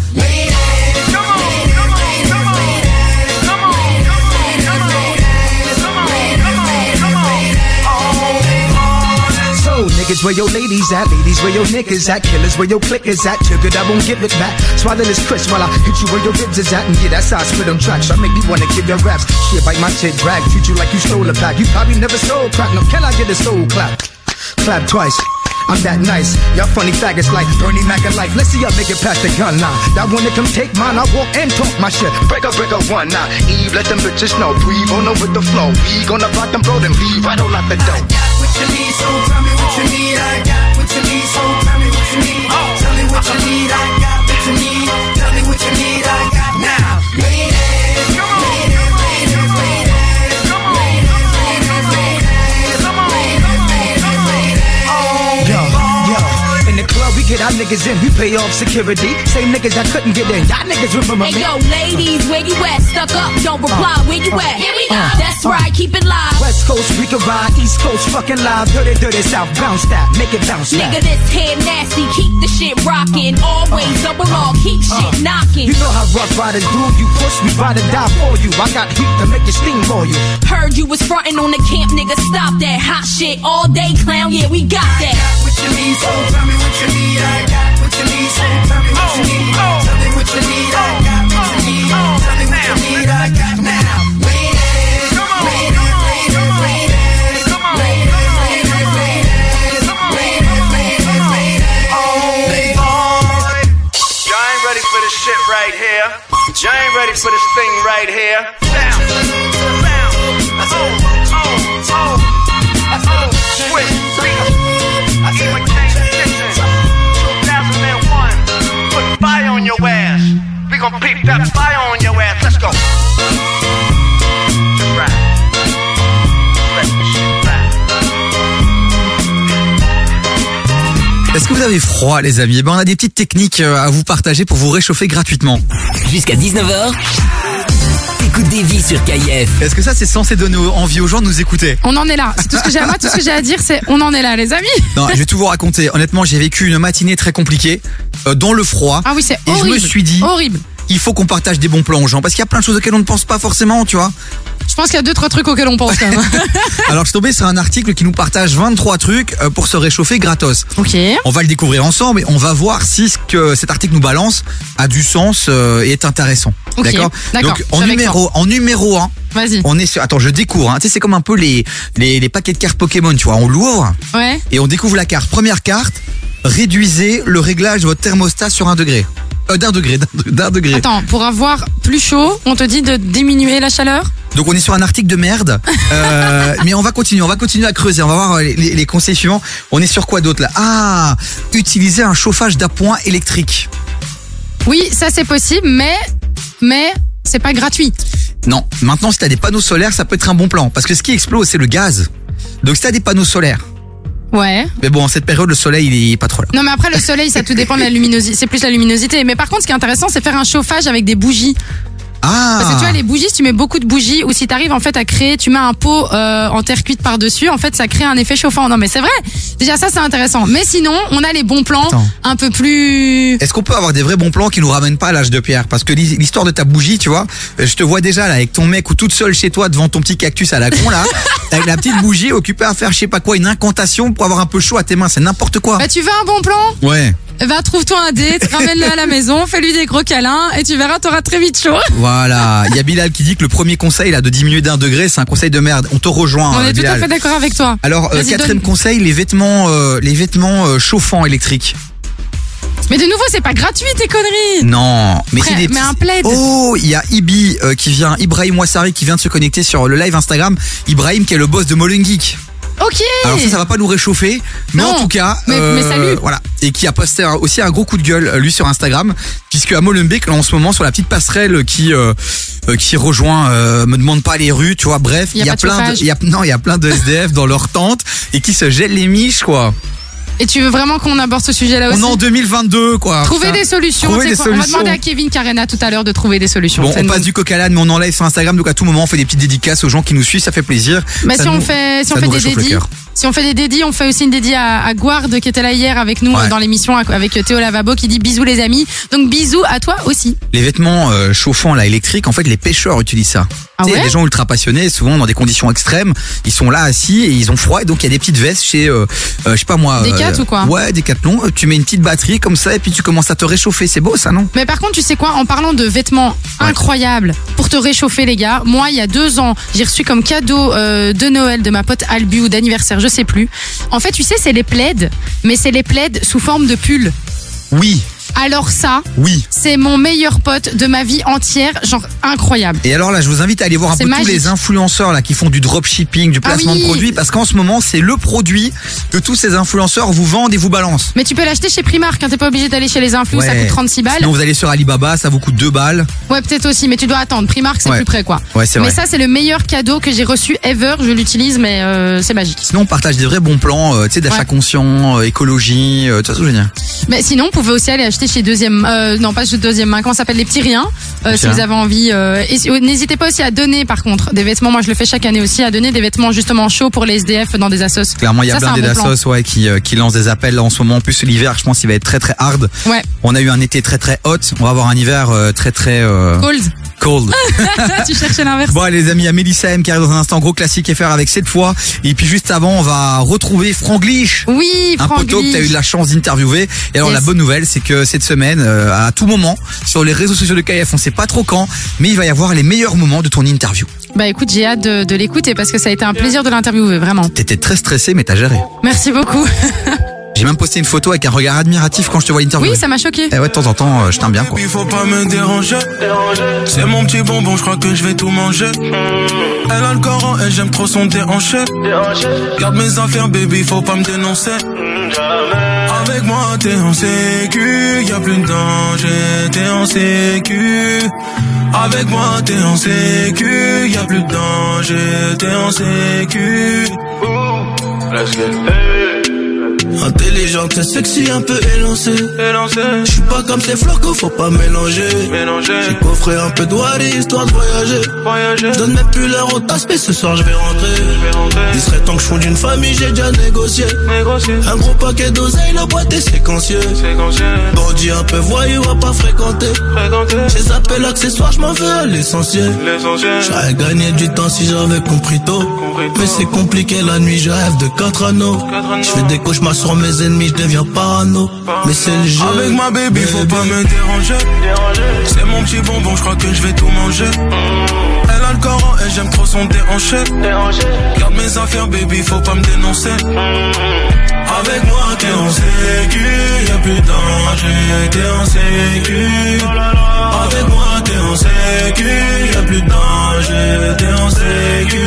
Niggas, where your ladies at? Ladies, where your niggas at? Killers, where your clickers at? Triggered, I won't give it back. Swallow this crisp while I hit you where your ribs is at. And yeah, that's how I spit on tracks. I make me wanna give your raps. Shit, bite my shit, drag. Treat you like you stole a pack. You probably never stole crack. No, can I get a soul clap? Clap twice. I'm that nice. Y'all funny faggots like Bernie Mac and life. Let's see y'all make it past the gun line. That wanna come take mine, I walk and talk my shit. Break up, break up one now. Eve, let them bitches know. Breathe on over the flow. We gonna block them road and leave right on lock the door. what you need, so tell me what you need. I got what you need, so tell me what you need. Oh. Tell me what you need. I got what you need. Tell me what you need. I got now. Ladies, get our niggas in, we pay off security. Same niggas that couldn't get in, y'all niggas remember Hey me. yo, ladies, where you at? Stuck up, don't uh, reply. Where you uh, at? Here we uh, go. Uh, That's right, keep it live. West Coast, we can ride. East Coast, fucking live. Dirty, dirty South, bounce that, make it bounce Nigga, this head nasty, keep the shit rocking. Always double all, keep shit knocking. You know how rough riders do. You push me, ride or die for you. I got heat to make you steam for you. Heard you was frontin' on the camp, nigga. Stop that hot shit all day, clown. Yeah, we got that. What you need, so oh, tell me what you need. I got what you need, so tell me what you oh, need. Oh. Tell me what you need. I We gon' peep that fire on your ass. Let's go. Just right. Let this shit ride. Est-ce que vous avez froid, les amis? Eh ben, on a des petites techniques euh, à vous partager pour vous réchauffer gratuitement. Jusqu'à 19h, écoute Davy sur KIF. Est-ce que ça, c'est censé donner envie aux gens de nous écouter? On en est là. C'est tout ce que j'ai à moi, tout ce que j'ai à dire, c'est on en est là, les amis. Non, je vais tout vous raconter. Honnêtement, j'ai vécu une matinée très compliquée euh, dans le froid. Ah oui, c'est Et horrible. je me suis dit, Horrible. Il faut qu'on partage des bons plans aux gens parce qu'il y a plein de choses auxquelles on ne pense pas forcément, tu vois. Je pense qu'il y a deux, trois trucs auxquels on pense quand même. Alors, je suis tombé sur un article qui nous partage 23 trucs euh, pour se réchauffer gratos. Ok. On va le découvrir ensemble et on va voir si ce que cet article nous balance a du sens euh, et est intéressant. Ok, D'accord? D'accord, Donc, en numéro, en numéro 1, Vas-y. on est sur. Attends, je découvre. Hein. Tu sais, c'est comme un peu les, les, les paquets de cartes Pokémon, tu vois. On l'ouvre Ouais. et on découvre la carte. Première carte, réduisez le réglage de votre thermostat sur un degré. Euh, d'un degré, d'un- degré. Attends, pour avoir plus chaud, on te dit de diminuer la chaleur? Donc on est sur un article de merde, Euh, mais on va continuer, on va continuer à creuser, on va voir euh, les, les conseils suivants. On est sur quoi d'autre là? Ah, utiliser un chauffage d'appoint électrique. Oui, ça c'est possible, mais mais c'est pas gratuit. Non, maintenant si t'as des panneaux solaires, ça peut être un bon plan, parce que ce qui explose c'est le gaz. Donc si t'as des panneaux solaires, Ouais. mais bon en cette période le soleil il est pas trop là. Non mais après le soleil ça tout dépend de la luminosité, c'est plus la luminosité. Mais par contre ce qui est intéressant c'est faire un chauffage avec des bougies. Ah. Parce que tu vois les bougies, si tu mets beaucoup de bougies ou si tu arrives en fait à créer, tu mets un pot euh, en terre cuite par dessus, en fait ça crée un effet chauffant. Non mais c'est vrai. Déjà ça c'est intéressant. Mais sinon on a les bons plans Attends. un peu plus. Est-ce qu'on peut avoir des vrais bons plans qui nous ramènent pas à l'âge de pierre? Parce que l'hi- l'histoire de ta bougie, tu vois, euh, je te vois déjà là avec ton mec ou toute seule chez toi devant ton petit cactus à la con là, avec la petite bougie occupée à faire je sais pas quoi, une incantation pour avoir un peu chaud à tes mains, c'est n'importe quoi. Bah tu veux un bon plan? Ouais. Va trouve-toi un date, ramène-le à la maison, fais-lui des gros câlins et tu verras t'auras très vite chaud. Voilà, il y a Bilal qui dit que le premier conseil là de diminuer d'un degré, c'est un conseil de merde. On te rejoint. On euh, est tout à fait d'accord avec toi. Alors euh, quatrième donne- conseil, les vêtements, euh, les vêtements euh, chauffants électriques. Mais de nouveau c'est pas gratuit tes conneries. Non, mais c'est des mais un plaid. Oh, il y a Ibi qui vient, Ibrahim Ouassari qui vient de se connecter sur le live Instagram. Ibrahim qui est le boss de Molen Geek. Ok. Alors ça, ça va pas nous réchauffer, mais Non. en tout cas, Mais- mais salut. voilà, et qui a posté un- aussi un gros coup de gueule euh, lui sur Instagram, puisque à Molenbeek, là en ce moment sur la petite passerelle qui euh, euh, qui rejoint, euh, me demande pas les rues, tu vois, bref, Il y a de plein chauffage. il y a non, il y a plein de SDF dans leur tente et qui se gèlent les miches quoi. Et tu veux vraiment qu'on aborde ce sujet-là On aussi est en 2022 quoi. Trouver des solutions. Trouver tu sais des quoi, On va demander à Kevin Carena tout à l'heure de trouver des solutions. Bon, on une passe du l'âne, mais on enlève sur Instagram, donc à tout moment on fait des petites dédicaces aux gens qui nous suivent, ça fait plaisir. Bah, Ça si on nous- fait, si ça on fait nous des cœur. Si on fait des dédis, on fait aussi une dédie à, à Guard qui était là hier avec nous Ouais. euh, dans l'émission avec Théo Lavabo qui dit bisous les amis. Donc bisous à toi aussi. Les vêtements euh, chauffants là électriques, en fait les pêcheurs utilisent ça. Ah Tu sais, il y a ouais des gens ultra passionnés, souvent dans des conditions extrêmes, ils sont là assis et ils ont froid et donc il y a des petites vestes chez, euh, euh, je sais pas moi. Décat ou quoi Ouais, Décathlon. Euh, Tu mets une petite batterie comme ça et puis tu commences à te réchauffer. C'est beau ça, non? Mais par contre, tu sais quoi? En parlant de vêtements incroyables pour te réchauffer, les gars. Moi, il y a deux ans, j'ai reçu comme cadeau euh, de Noël de ma pote Albu ou d'anniversaire, je sais plus. En fait, tu sais, c'est les plaids, mais c'est les plaids sous forme de pull. Oui, Alors ça, oui. c'est mon meilleur pote de ma vie entière, genre incroyable. Et alors là, je vous invite à aller voir un C'est peu magique. tous les influenceurs là qui font du dropshipping, du Ah placement oui. de produits, parce qu'en ce moment c'est le produit que tous ces influenceurs vous vendent et vous balancent. Mais tu peux l'acheter chez Primark, hein, t'es pas obligé d'aller chez les influx, ça coûte 36 balles. Sinon vous allez sur Alibaba, ça vous coûte 2 balles. Ouais, peut-être aussi, mais tu dois attendre. Primark, c'est Ouais. plus près, quoi. Ouais, c'est mais vrai. ça, c'est le meilleur cadeau que j'ai reçu ever. Je l'utilise, mais euh, c'est magique. Sinon on partage des vrais bons plans, euh, tu sais, d'achat conscient, euh, écologie, tu vois ce que je veux dire Mais sinon, vous pouvez aussi aller acheter chez deuxième, euh, non pas chez deuxième main, comment s'appelle? Les petits riens, euh, si vous avez envie. euh, et si- n'hésitez pas aussi à donner, par contre, des vêtements. Moi, je le fais chaque année aussi, à donner des vêtements justement chauds pour les SDF dans des assos. Clairement, il y a plein bon plan. d'assos ouais, qui, euh, qui lancent des appels là, en ce moment. En plus, l'hiver, je pense qu'il va être très très hard. Ouais. On a eu un été très très hot. On va avoir un hiver très très euh, Cold. Cold. tu cherchais l'inverse. Bon, les amis, il y a Mélissa M qui arrive dans un instant. Gros classique FR avec cette fois. Et puis juste avant, on va retrouver Franglish. Oui, Un poteau que tu as eu la chance d'interviewer. Et alors, Yes. la bonne nouvelle, c'est que cette semaine, euh, à tout moment, sur les réseaux sociaux de KF, on sait pas trop quand, mais il va y avoir les meilleurs moments de ton interview. Bah écoute, j'ai hâte de, de l'écouter parce que ça a été un plaisir de l'interviewer, vraiment. T'étais très stressé, mais t'as géré. Merci beaucoup. J'ai même posté une photo avec un regard admiratif quand je te vois interviewer. Oui, ça m'a choqué. Eh ouais, de temps en temps, euh, je t'aime bien, quoi. Il faut pas me déranger. C'est mon petit bonbon, je crois que je vais tout manger. Elle a le Coran et j'aime trop son déhanché. Garde mes affaires, baby, faut pas me dénoncer. Avec moi, t'es en sécu, y a plus de danger, t'es en sécu. Avec moi, t'es en sécu, y a plus de danger, t'es en sécu. Let's get Intelligente, sexy, un peu élancée. Je suis pas comme ces flocos, faut pas mélanger. J'ai coffré un peu de wari, histoire de voyager. Je donne même plus l'heure au tasse, mais ce soir je vais rentrer. Il serait temps que je fonde une famille, j'ai déjà négocié. Un gros paquet d'oseille, la boîte est séquencieux. Bandit un peu voyou, à pas fréquenter. Ces appels accessoires, je m'en veux à l'essentiel. J'aurais gagné du temps si j'avais compris tôt. Mais c'est compliqué la nuit, je rêve de quatre anneaux. Je fais des cauchemars sur mes ennemis, je deviens parano. Mais c'est le jeu. Avec ma baby, faut pas me déranger. C'est mon petit bonbon, je crois que je vais tout manger. Elle a le Coran et j'aime trop son déhanché. Garde mes affaires, baby, faut pas me dénoncer. Avec moi, t'es en sécu, y'a plus de danger, t'es en sécu. Avec moi, t'es en sécu, y'a plus de danger, t'es en sécu.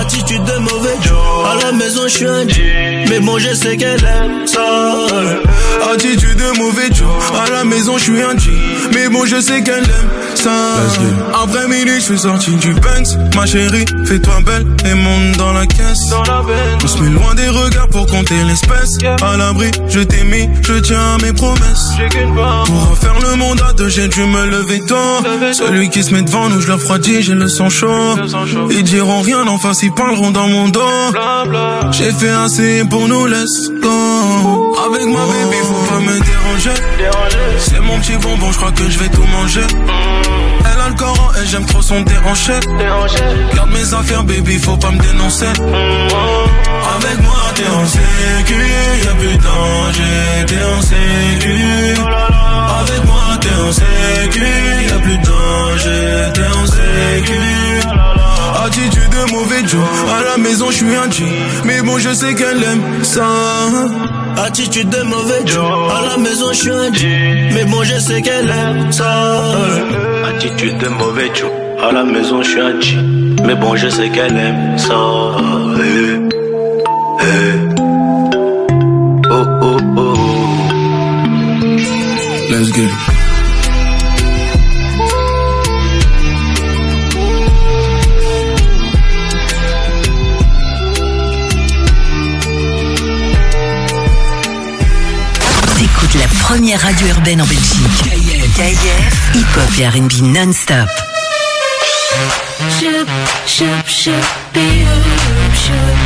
Attitude de mauvais Joe. À la maison, je suis un G. Bon, je sais qu'elle aime ça. Maison, je suis un G. Mais bon, je sais qu'elle aime ça. Après midi, je suis sorti du Benz. Ma chérie, fais-toi belle et monte dans la caisse. On se met loin des regards pour compter l'espèce. À l'abri, je t'ai mis, je tiens à mes promesses. Pour refaire le monde à deux, j'ai dû me lever tôt. Celui qui se met devant nous, je le refroidis, j'ai le sang chaud. Ils diront rien en face, ils parleront dans mon dos. J'ai fait assez pour nous, let's go. Avec ma baby, faut pas me déranger. C'est mon petit bonbon, je crois que je vais tout manger. Elle a le Coran et j'aime trop son déhanché. Garde mes affaires, baby, faut pas me dénoncer. Avec moi, t'es en sécu, y'a plus de danger, t'es en sécu. Avec moi, t'es en sécu, y'a plus de danger, t'es en sécu. Hein. attitude de mauvais Joe. À la maison, je suis un G. Mais bon, je sais qu'elle aime ça. Hein. Attitude de mauvais Joe. À la maison, je suis un G. Mais bon, je sais qu'elle aime ça. Attitude de mauvais Joe. À la maison, je suis un G. Mais bon, je sais qu'elle aime ça. Hey, hey. Oh, oh, oh. Let's go. Première radio urbaine en Belgique. KIF, hip-hop et R&B non-stop. Shoop, shoop, shoop, be yoop, shoop,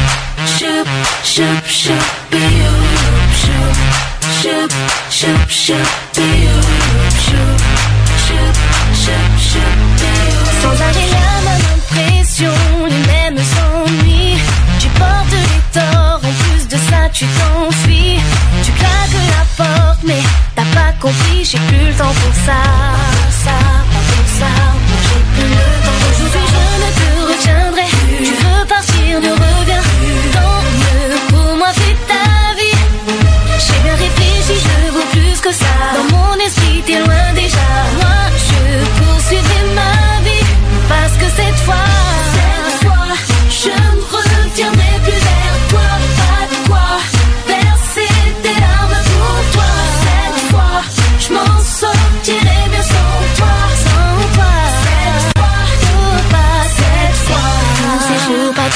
shoop, shoop, shoop, be yoop, shoop, shoop, shoop, shoop, be yoop, shoop, shoop, shoop, shoop, be yoop. Sans arrêt la même impression, les mêmes ennuis. Tu portes les torts, en plus de ça tu t'enfuis. Tu claques la porte, mais t'as pas compris, j'ai plus le temps pour ça. Ça, pas pour ça, j'ai plus le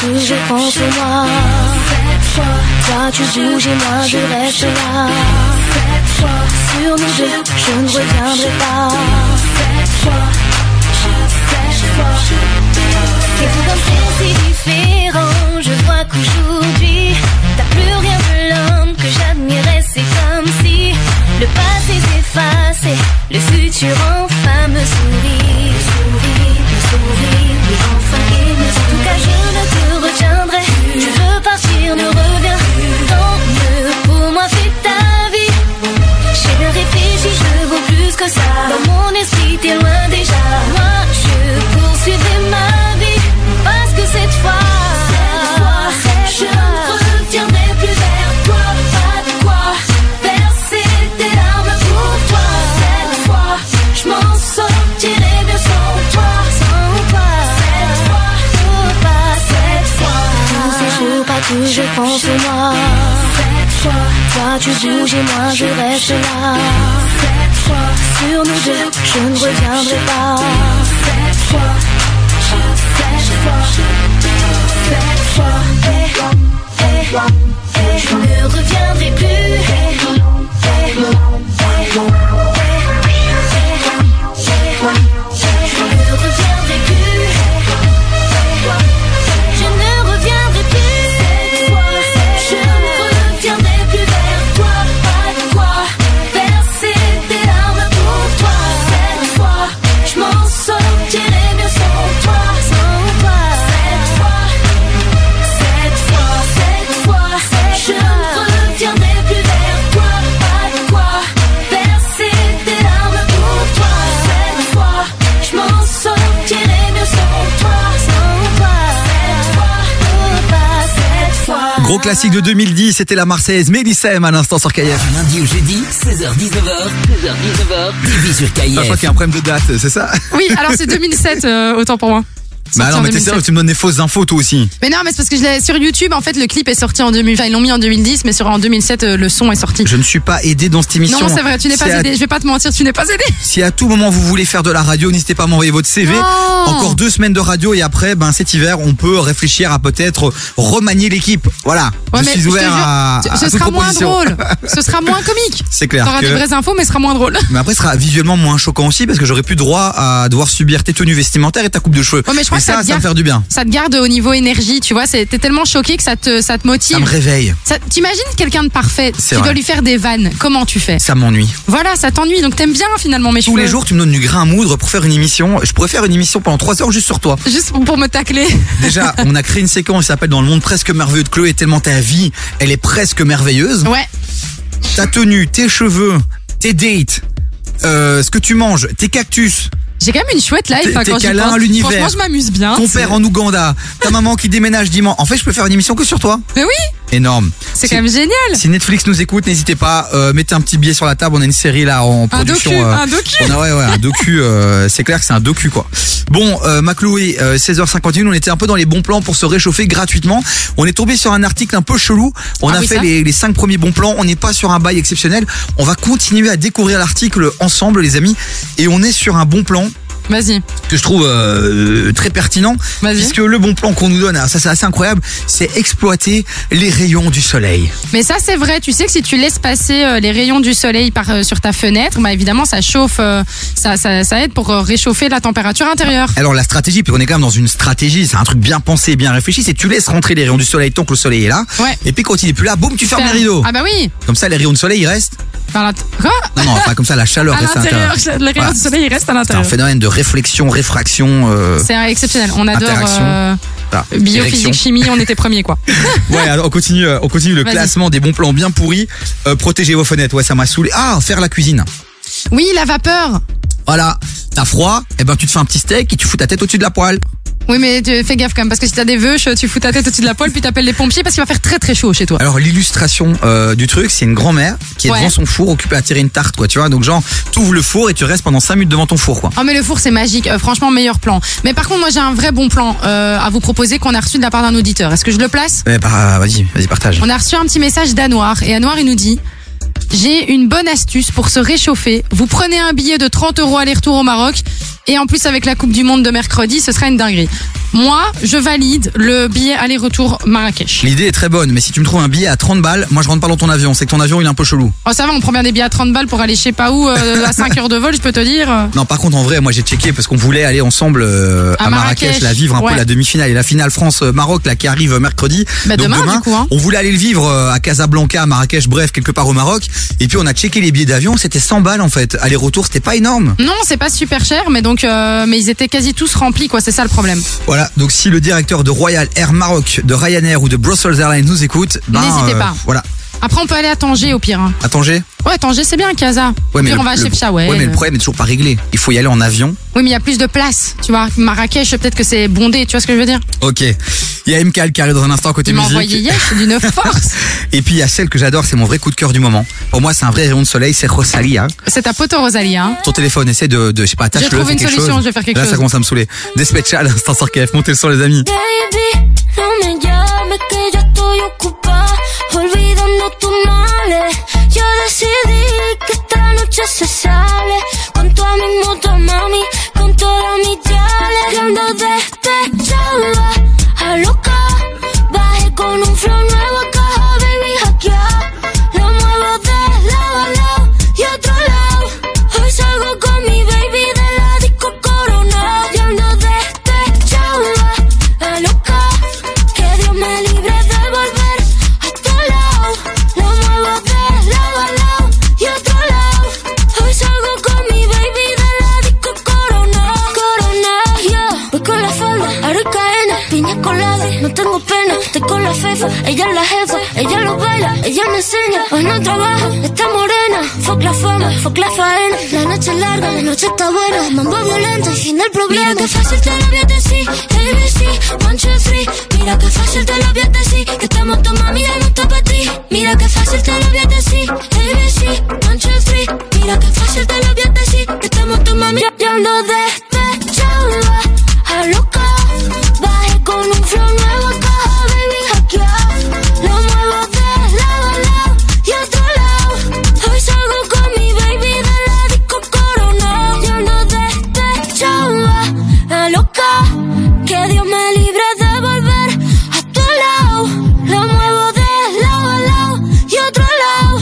jours, pas tous, je pense à moi. Toi tu bouges et moi je reste là. Sur nous deux, je ne reviendrai pas. Cette fois, cette fois. C'est fou comme c'est si différent. Je vois qu'aujourd'hui, t'as plus rien de l'homme que j'admirais. C'est comme si le passé s'effaçait, le futur enfin ne reviens. Tant mieux pour moi, fais ta vie. J'ai réfléchi, je vaux plus que ça. Dans mon esprit, t'es loin déjà. Moi, je poursuivrai ma vie. Parce que cette fois, je pense à moi. Toi tu bouges et moi je reste là. Sur nous deux, je ne reviendrai pas. Je ne reviendrai plus. Classique de 2010, c'était la Marseillaise Mélissem à l'instant sur KF. Lundi au jeudi, 16h-19h, 16h-19h, TV sur Ah, je crois qu'il y a un problème de date, c'est ça? Oui, alors c'est 2007, euh, autant pour moi. Bah non, mais t'es 2007. sérieux, tu me donnes des fausses infos toi aussi? Mais non, mais c'est parce que je l'ai sur YouTube. En fait, le clip est sorti en 2000. Enfin, ils l'ont mis en 2010, mais sur en 2007, euh, le son est sorti. Je ne suis pas aidé dans cette émission. Non, c'est vrai, tu n'es pas à- aidé. Je vais pas te mentir, tu n'es pas aidé. Si à tout moment vous voulez faire de la radio, n'hésitez pas à m'envoyer votre CV. Non. Encore deux semaines de radio et après, ben cet hiver, on peut réfléchir à peut-être remanier l'équipe. Voilà. Ouais, je suis ouvert jure, à, ce- à ce toute sera moins drôle. Ce sera moins comique. C'est clair T'auras que- des vraies infos, mais ce sera moins drôle. Mais après, ce sera visuellement moins choquant aussi parce que j'aurai plus droit à devoir subir tes tenues vestimentaires et ta coupe de cheveux. Ouais, mais je crois et que ça, ça, me faire du bien. Ça te garde au niveau énergie, tu vois. T'es tellement choqué que ça te, ça te motive. Ça me réveille. T'imagines quelqu'un de parfait, dois vrai. lui faire des vannes. Comment tu fais? Ça m'ennuie. Voilà, ça t'ennuie, donc t'aimes bien finalement mes Tous cheveux. les jours, tu me donnes du grain à moudre pour faire une émission. Je pourrais faire une émission pendant trois heures juste sur toi. Juste pour me tacler. Déjà, on a créé une séquence qui s'appelle Dans le monde presque merveilleux de Chloé, tellement ta vie, elle est presque merveilleuse. Ouais. Ta tenue, tes cheveux, tes dates, euh, ce que tu manges, tes cactus, J'ai quand même une chouette life hein, quand j'y pense. à l'univers. Franchement, je m'amuse bien. Ton père en Ouganda, ta maman qui déménage dimanche. En fait, je peux faire une émission que sur toi. Mais oui, Énorme. c'est Si- quand même génial. Si Netflix nous écoute, n'hésitez pas, euh, mettez un petit billet sur la table. On a une série là en production. docu, euh, un docu. On a ouais ouais un docu. euh, c'est clair que c'est un docu quoi. Bon, euh, Macloué, euh, 16h51, on était un peu dans les bons plans pour se réchauffer gratuitement. On est tombé sur un article un peu chelou. On Ah a oui, fait ça les, les cinq premiers bons plans. On n'est pas sur un bail exceptionnel. On va continuer à découvrir l'article ensemble, les amis. Et on est sur un bon plan Vas-y. que je trouve euh, très pertinent. Puisque le bon plan qu'on nous donne, ça c'est assez incroyable, c'est exploiter les rayons du soleil. Mais ça, c'est vrai. Tu sais que si tu laisses passer euh, les rayons du soleil par, euh, sur ta fenêtre, bah, évidemment, ça chauffe, ça, ça, ça aide pour réchauffer la température intérieure. Alors la stratégie, puis on est quand même dans une stratégie, c'est un truc bien pensé, bien réfléchi, c'est tu laisses rentrer les rayons du soleil tant que le soleil est là. Et puis quand il est plus là, boum, tu fermes les rideaux. Ah bah oui. Comme ça, les rayons de soleil ils restent. Par Non, non, enfin comme ça, la chaleur À reste à l'intérieur, l'intérieur. les rayons Voilà. du soleil, ils restent à C'est un l'intérieur. phénomène de réflexion, réfraction. euh, C'est exceptionnel. On adore interaction. euh, voilà, biophysique, chimie, on était premiers quoi. Ouais, alors on continue, euh, on continue le classement des bons plans bien pourris. Euh, protégez vos fenêtres, ouais, ça m'a saoulé. Ah, faire la cuisine. Oui, la vapeur. Voilà, t'as froid, et ben tu te fais un petit steak et tu fous ta tête au-dessus de la poêle. Oui, mais tu- fais gaffe quand même, parce que si t'as des veuches, tu fous ta tête au-dessus de la poêle, puis t'appelles les pompiers parce qu'il va faire très très chaud chez toi. Alors l'illustration euh, du truc, c'est une grand-mère qui est Ouais. devant son four occupée à tirer une tarte, quoi, tu vois. Donc genre, t'ouvres le four et tu restes pendant 5 minutes devant ton four, quoi. Oh mais le four c'est magique, Euh, franchement meilleur plan. Mais par contre moi j'ai un vrai bon plan euh, à vous proposer qu'on a reçu de la part d'un auditeur. Est-ce que je le place? Bah vas-y, vas-y partage. On a reçu un petit message d'Anoir et Anoir il nous dit j'ai une bonne astuce pour se réchauffer. Vous prenez un billet de 30 euros aller-retour au Maroc et en plus avec la Coupe du Monde de mercredi, ce sera une dinguerie. Moi, je valide le billet aller-retour Marrakech. L'idée est très bonne, mais si tu me trouves un billet à 30 balles, moi je rentre pas dans ton avion. C'est que ton avion il est un peu chelou. Oh ça va, on prend bien des billets à 30 balles pour aller je sais pas où euh, à 5 heures de vol, je peux te dire. Non, par contre, en vrai, moi j'ai checké parce qu'on voulait aller ensemble euh, À à, Marrakech, Marrakech, la vivre un ouais. peu la demi-finale et la finale France-Maroc là qui arrive mercredi. Bah, Donc demain, du coup, hein. on voulait aller le vivre euh, à Casablanca, à Marrakech, bref, quelque part au Maroc. Et puis on a checké les billets d'avion, c'était 100 balles en fait. Aller-retour, c'était pas énorme. Non, c'est pas super cher, mais donc, euh, mais ils étaient quasi tous remplis, quoi. C'est ça le problème. Voilà, donc si le directeur de Royal Air Maroc, de Ryanair ou de Brussels Airlines nous écoute, ben, N'hésitez pas. Voilà, Après, on peut aller à Tanger au pire. hein. à Tanger. Ouais, Tanger, c'est bien, Casa. Ouais, Au mais pire, le- on va à le- Chefcha, ouais. Ouais, mais le problème est toujours pas réglé. Il faut y aller en avion. Oui, mais il y a plus de place, tu vois. Marrakech, peut-être que c'est bondé, tu vois ce que je veux dire Ok. Il y a MKL qui arrive dans un instant côté Il m'a musique. envoyé hier, c'est d'une force. Et puis il y a celle que j'adore, c'est mon vrai coup de cœur du moment. Pour moi, c'est un vrai rayon de soleil, c'est Rosalia. C'est ta pote Rosalie, hein. Ton téléphone, essaie de, de je sais pas, attache-le, trouvé fais une quelque solution, chose. je vais faire quelque Là, chose. ça commence à me saouler. Despechal, instant sur KF, montez le son les amis. Baby, no me llames que yo estoy ocupada Yo decidí que esta noche se sale con toda mi moto, mami, con todas mis yales. Yo ando despechada, a loca, bajé con un flow tengo pena, estoy con la fefa. Ella es la jefa, ella lo baila, ella me enseña. Hoy no trabaja, está morena. Fuck la fama, fuck la faena. La noche es larga, la noche está buena. Mambo violento y fin del problema. Mira que fácil te lo voy a decir. ABC, one, two, three. Mira que fácil te lo voy a decir. Que estamos tu mami de nuestro para ti. Mira que fácil te lo voy a decir. ABC, one, two, three. Mira que fácil te lo voy a decir. Que estamos tu mami. Yo ando despechada, a loca. Con un flow nuevo caja baby hackeado Lo muevo de lado a lado y otro lado. Hoy salgo con mi baby de la disco corona Yo no de este chamba a loca. Que Dios me libre de volver a tu lado. Lo muevo de lado a lado y otro lado.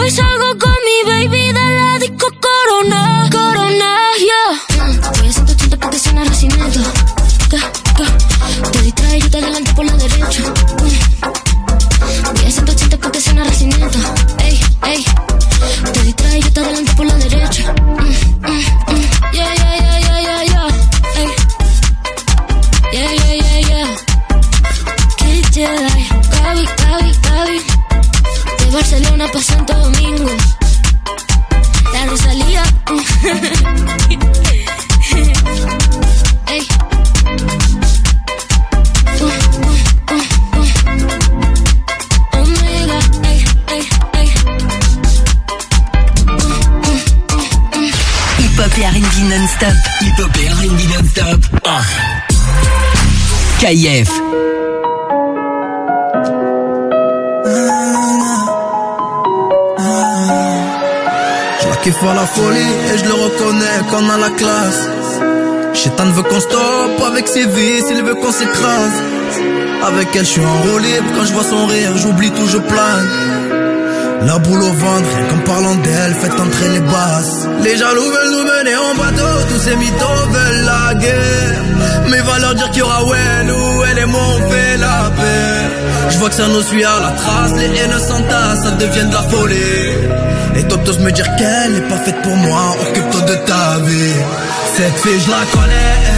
Hoy salgo con mi baby de la disco corona Corona, yeah. Voy a 180 porque suena recinito Go, te adelanto por la derecha. Voy a 180 porque suena recineta. Ey, ey, te distrae, yo te adelanto por la derecha. Mm, mm, mm. Yeah, yeah, yeah, yeah, yeah, yeah. Ey. Yeah, yeah, yeah, yeah. Qué Jedi. Gaby, Gaby, Gaby. De Barcelona para Santo Domingo. La Rosalía. Uh. non-stop. Hip-hop et R&B non-stop. Ah. KIF. Je la kiffe à la folie et je le reconnais qu'on a la classe. Chétan veut qu'on stoppe avec ses vices, il veut qu'on s'écrase. Avec elle, je suis en roue libre. Quand je vois son rire, j'oublie tout, je plane. La boule au ventre, rien qu'en parlant d'elle, faites entrer les basses. Les jaloux veulent nous mener en bateau, tous ces mythos veulent la guerre. Mais va leur dire qu'il y aura Well ou elle et moi on la paix. Je vois que ça nous suit à la trace, les haines s'entassent, ça devient de la folie. Et toi t'oses me dire qu'elle est pas faite pour moi, occupe-toi de ta vie. Cette fille je la connais,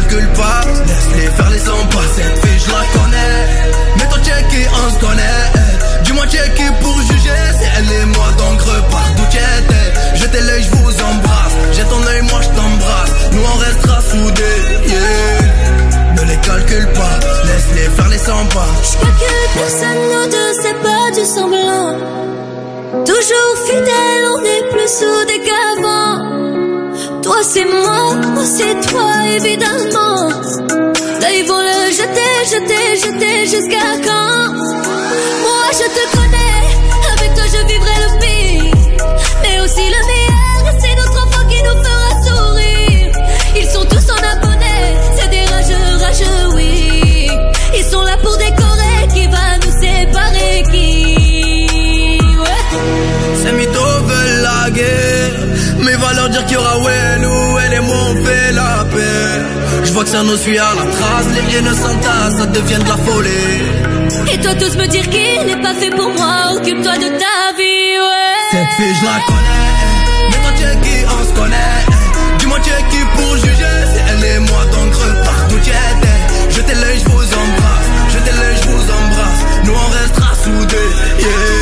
calcule pas, laisse-les faire les 100 pas. Cette fille je la connais, mais tu es qui on se connaît. Tu es qui pour juger, c'est elle et moi donc repars d'où tu étais. Jetez l'œil, je vous embrasse, j'ai ton œil, moi je t'embrasse. Nous on restera soudés, yeah. Ne les calcule pas, laisse-les faire les 100 pas. J'calcule personne, nous deux, c'est pas du semblant. Toujours fidèle, on est plus soudés qu'avant. C'est moi, moi c'est toi, évidemment. Là ils vont le jeter, jeter, jeter jusqu'à quand? Moi je te Je vois que ça nous suit à la trace Les haines s'entassent, ça devient de la folie. Et toi tous me dire qu'il n'est pas fait pour moi, occupe-toi de ta vie, ouais. Cette fille je la connais. Mais toi tu es qui on se connaît. Dis-moi tu es qui pour juger C'est elle et moi donc repars d'où tu étais Jetez l'œil, je vous embrasse. Jetez l'œil, je vous embrasse. Nous on restera soudés, yeah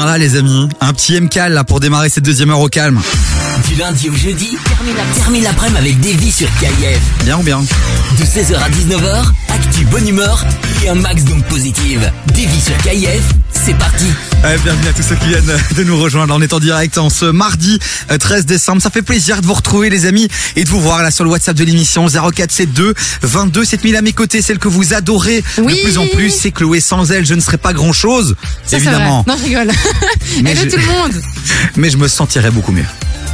bien là, les amis. Un petit MK là pour démarrer cette deuxième heure au calme. Du lundi au jeudi, termine la- termine l'après-midi avec Davy sur KIF. Bien ou bien De 16h à 19h, actu bonne humeur et un max d'ondes positives. Davy sur KIF, c'est parti. Eh, bienvenue à tous ceux qui viennent de nous rejoindre. On est en direct en ce mardi euh, 13 décembre. Ça fait plaisir de vous retrouver les amis et de vous voir là sur le WhatsApp de l'émission 0472 22 7000 à mes côtés. Celle que vous adorez Oui. de plus en plus, c'est Chloé. Sans elle, je ne serais pas grand chose. Ça, c'est évidemment. vrai. Non, je rigole. Mais Elle je- est tout le monde. Mais je me sentirais beaucoup mieux.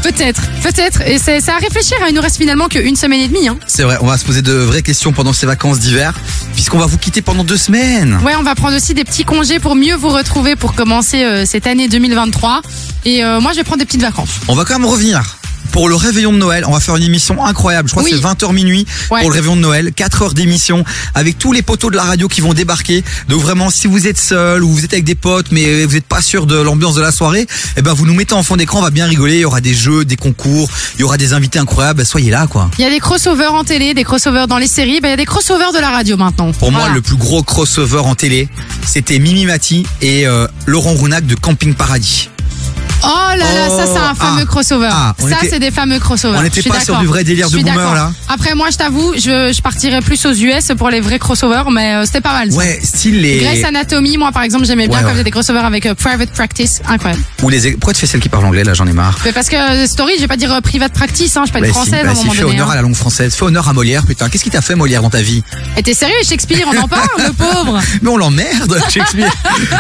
Peut-être, peut-être. Et c'est à réfléchir. hein. Il nous reste finalement qu'une semaine et demie. Hein. C'est vrai, on va se poser de vraies questions pendant ces vacances d'hiver, puisqu'on va vous quitter pendant deux semaines. Ouais, on va prendre aussi des petits congés pour mieux vous retrouver pour commencer euh, cette année 2023. Et euh, moi, je vais prendre des petites vacances. On va quand même revenir. Pour le réveillon de Noël, on va faire une émission incroyable. Je crois Oui. que c'est 20h minuit Ouais. pour le réveillon de Noël. 4 heures d'émission avec tous les poteaux de la radio qui vont débarquer. Donc vraiment, si vous êtes seul ou vous êtes avec des potes mais vous n'êtes pas sûr de l'ambiance de la soirée, eh ben vous nous mettez en fond d'écran, on va bien rigoler. Il y aura des jeux, des concours, il y aura des invités incroyables. Ben, Soyez là quoi. Il y a des crossovers en télé, des crossovers dans les séries. Ben, il y a des crossovers de la radio maintenant. Pour moi, le plus gros crossover en télé, c'était Mimi Mati et euh, Laurent Rounac de Camping Paradis. Oh là là, ça c'est un fameux ah, crossover. ah, on ça était- c'est des fameux crossovers. on n'était Je suis pas sur d'accord. du vrai délire Je de suis boomer, d'accord. là. Après moi je t'avoue, je, je partirais plus aux US pour les vrais crossovers, mais euh, c'était pas mal. Ça. Ouais, style les. Grey's Anatomy, moi par exemple j'aimais bien Ouais, quand ouais. il y avait des crossovers avec euh, Private Practice, incroyable. Ou les. Pourquoi tu fais celle qui parle anglais là? J'en ai marre. Mais parce que euh, Story, je vais pas dire euh, Private Practice, hein, je suis pas Bah une si, française bah à un si, moment fais donné. honneur hein. à la langue française, fais honneur à Molière, putain. Qu'est-ce qui t'a fait Molière dans ta vie? Et t'es sérieux, Shakespeare, on en parle, le pauvre? Mais on l'emmerde, Shakespeare.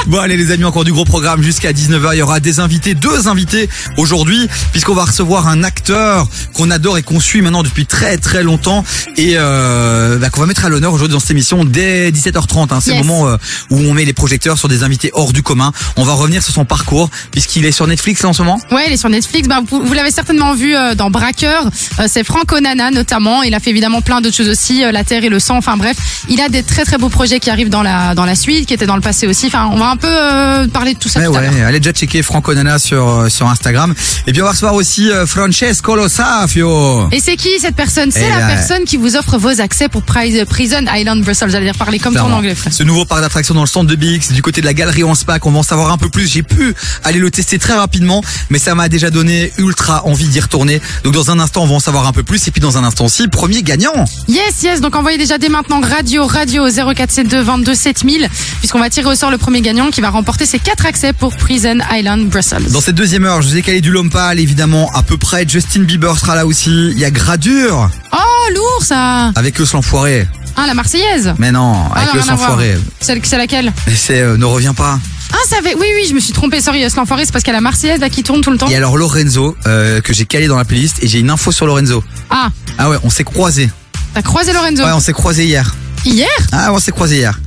bon, allez, les amis, encore du gros programme jusqu'à 19h. Il y aura des invités, deux invités aujourd'hui, puisqu'on va recevoir un acteur qu'on adore et qu'on suit maintenant depuis très très longtemps et euh, bah, qu'on va mettre à l'honneur aujourd'hui dans cette émission dès 17h30. Hein. C'est Yes. le moment euh, où on met les projecteurs sur des invités hors du commun. On va revenir sur son parcours, puisqu'il est sur Netflix là, en ce moment. Ouais, il est sur Netflix. Bah, vous, vous l'avez certainement vu euh, dans Braqueur. C'est Franco Nana notamment. Il a fait évidemment plein d'autres choses aussi, La Terre et le sang. Enfin bref, il a des très très beaux projets qui arrivent dans la dans la suite, qui étaient dans le passé aussi. Enfin, on va un peu parler de tout ça Ouais, tout à ouais, allez déjà checker Franco Nana sur, euh, sur Instagram. Et puis on va recevoir aussi euh, Francesco Lo Safio. Et c'est qui cette personne? C'est Eh la là, personne qui vous offre vos accès pour Pri- Prison Island Brussels. J'allais dire parler comme ton anglais, frère. Ce nouveau parc d'attractions dans le centre de BX, du côté de la galerie en SPAC, on va en savoir un peu plus. J'ai pu aller le tester très rapidement, mais ça m'a déjà donné ultra envie d'y retourner. Donc dans un instant, on va en savoir un peu plus. Et puis dans un instant aussi, premier gagnant. Yes, yes. Donc envoyez déjà dès maintenant radio, radio au 0472 22 7000, puisqu'on va tirer au sort le premier gagnant qui va remporter ses quatre accès pour Prison Island Brussels. Dans cette deuxième heure, je vous ai calé du Lompal, évidemment, à peu près. Justin Bieber sera là aussi. Il y a Gradure, Oh, lourd ça avec le l'enfoiré. Ah, la Marseillaise Mais non, Ah, avec non, le voir. l'enfoiré. Celle- C'est laquelle c'est euh, Ne reviens pas. Ah, ça avait... Oui, oui, je me suis trompée. Sorry, euh, l'enfoiré, c'est parce qu'il y a la Marseillaise là qui tourne tout le temps. Et alors Lorenzo, euh, que j'ai calé dans la playlist, et j'ai une info sur Lorenzo. Ah, Ah ouais, on s'est croisés. t'as croisé Lorenzo Ouais, on s'est croisés hier. Hier? Ah, on s'est croisés hier.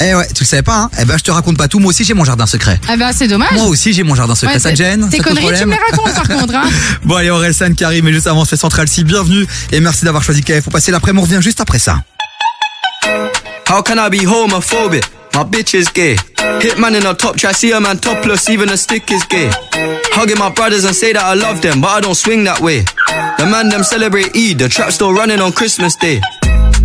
Eh ouais, tu le savais pas, hein Eh ben, je te raconte pas tout. Moi aussi, j'ai mon jardin secret. Ah bah, c'est dommage. Moi aussi, j'ai mon jardin secret. Ouais, ça te gêne Tes conneries, tu me les racontes par contre. Hein. Bon, allez, Orelsan qui arrive, mais juste avant, on se fait Central C. Bienvenue et merci d'avoir choisi KF pour passer l'après-midi. On revient juste après ça. How can I be homophobic? My bitch is gay. Hitman in a top try, see a man topless, even a stick is gay. Hugging my brothers and say that I love them, but I don't swing that way. The man them celebrate Eid, the trap still running on Christmas Day.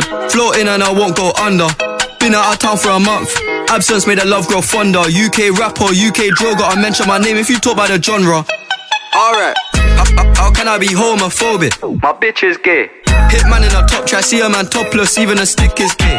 Floating and I won't go under. Been out of town for a month. Absence made the love grow fonder. UK rapper, UK drill, gotta mention my name if you talk about the genre. Alright, how, how- how can I be homophobic? My bitch is gay. Hitman in a top try, see a man topless, even a stick is gay.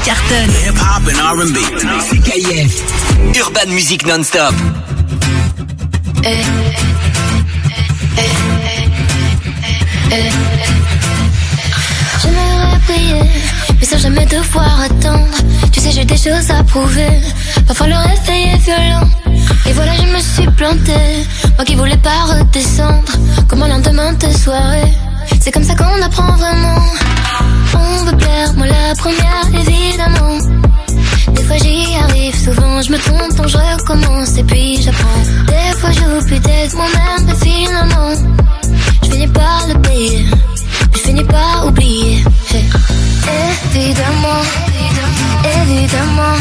Qui. Hip-hop and R&B. C'est KIF. Urban Music Non-Stop. J'aimerais prier, mais sans jamais devoir attendre. Tu sais, j'ai des choses à prouver. Parfois le réveil est violent. Et voilà, je me suis plantée. Moi qui voulais pas redescendre. Comme un lendemain de soirée. C'est comme ça qu'on apprend vraiment. On veut plaire, moi la première, évidemment. Des fois j'y arrive, souvent je me trompe, donc je recommence et puis j'apprends. Des fois j'oublie d'être moi-même, mais finalement, je finis par le payer. Je finis par oublier. Hey. Évidemment, évidemment,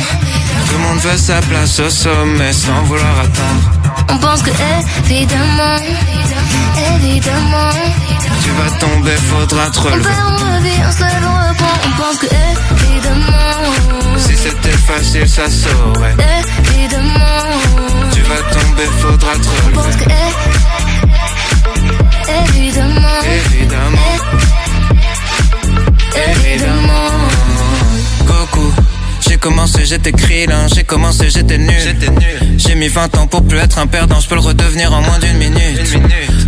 Tout le monde veut sa place au sommet sans vouloir attendre. on pense que évidemment, évidemment, Tu vas tomber, faudra te on relever. perd, on revient, on se lève, on reprend, on pense que évidemment, Si c'était facile, ça saurait. évidemment, Tu vas tomber, faudra te on pense relever. que évidemment, Évidemment, évidemment. J'ai commencé j'étais krillin, j'ai commencé, j'étais nul. J'ai mis 20 ans pour plus être un perdant, je peux le redevenir en moins d'une minute.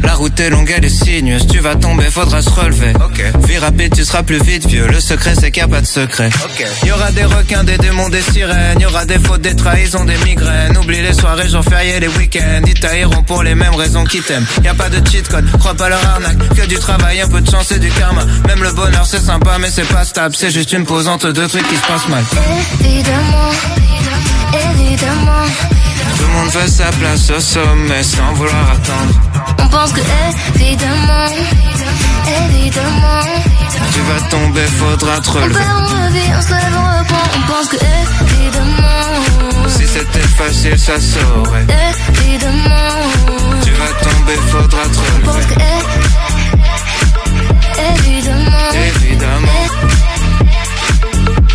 La route est longue, elle est sinueuse, tu vas tomber, faudra se relever. Vie rapide, tu seras plus vite vieux, le secret c'est qu'il n'y a pas de secret. Y aura des requins, des démons, des sirènes, y aura des fautes, des trahisons, des migraines. Oublie les soirées, jours fériés, les week-ends, ils tailleront pour les mêmes raisons qu'ils t'aiment. Y a pas de cheat code, crois pas leur arnaque, que du travail, un peu de chance et du karma. Même le bonheur c'est sympa, mais c'est pas stable, c'est juste une pause entre deux trucs qui se passent mal. Évidemment, évidemment, Tout le monde veut sa place au sommet sans vouloir attendre. on pense que évidemment, évidemment, Tu vas tomber, faudra te on perd, on revient, on se lève, on reprend, on pense que évidemment, Si c'était facile, ça saurait. évidemment, Tu vas tomber, faudra te on pense que évidemment, Évidemment,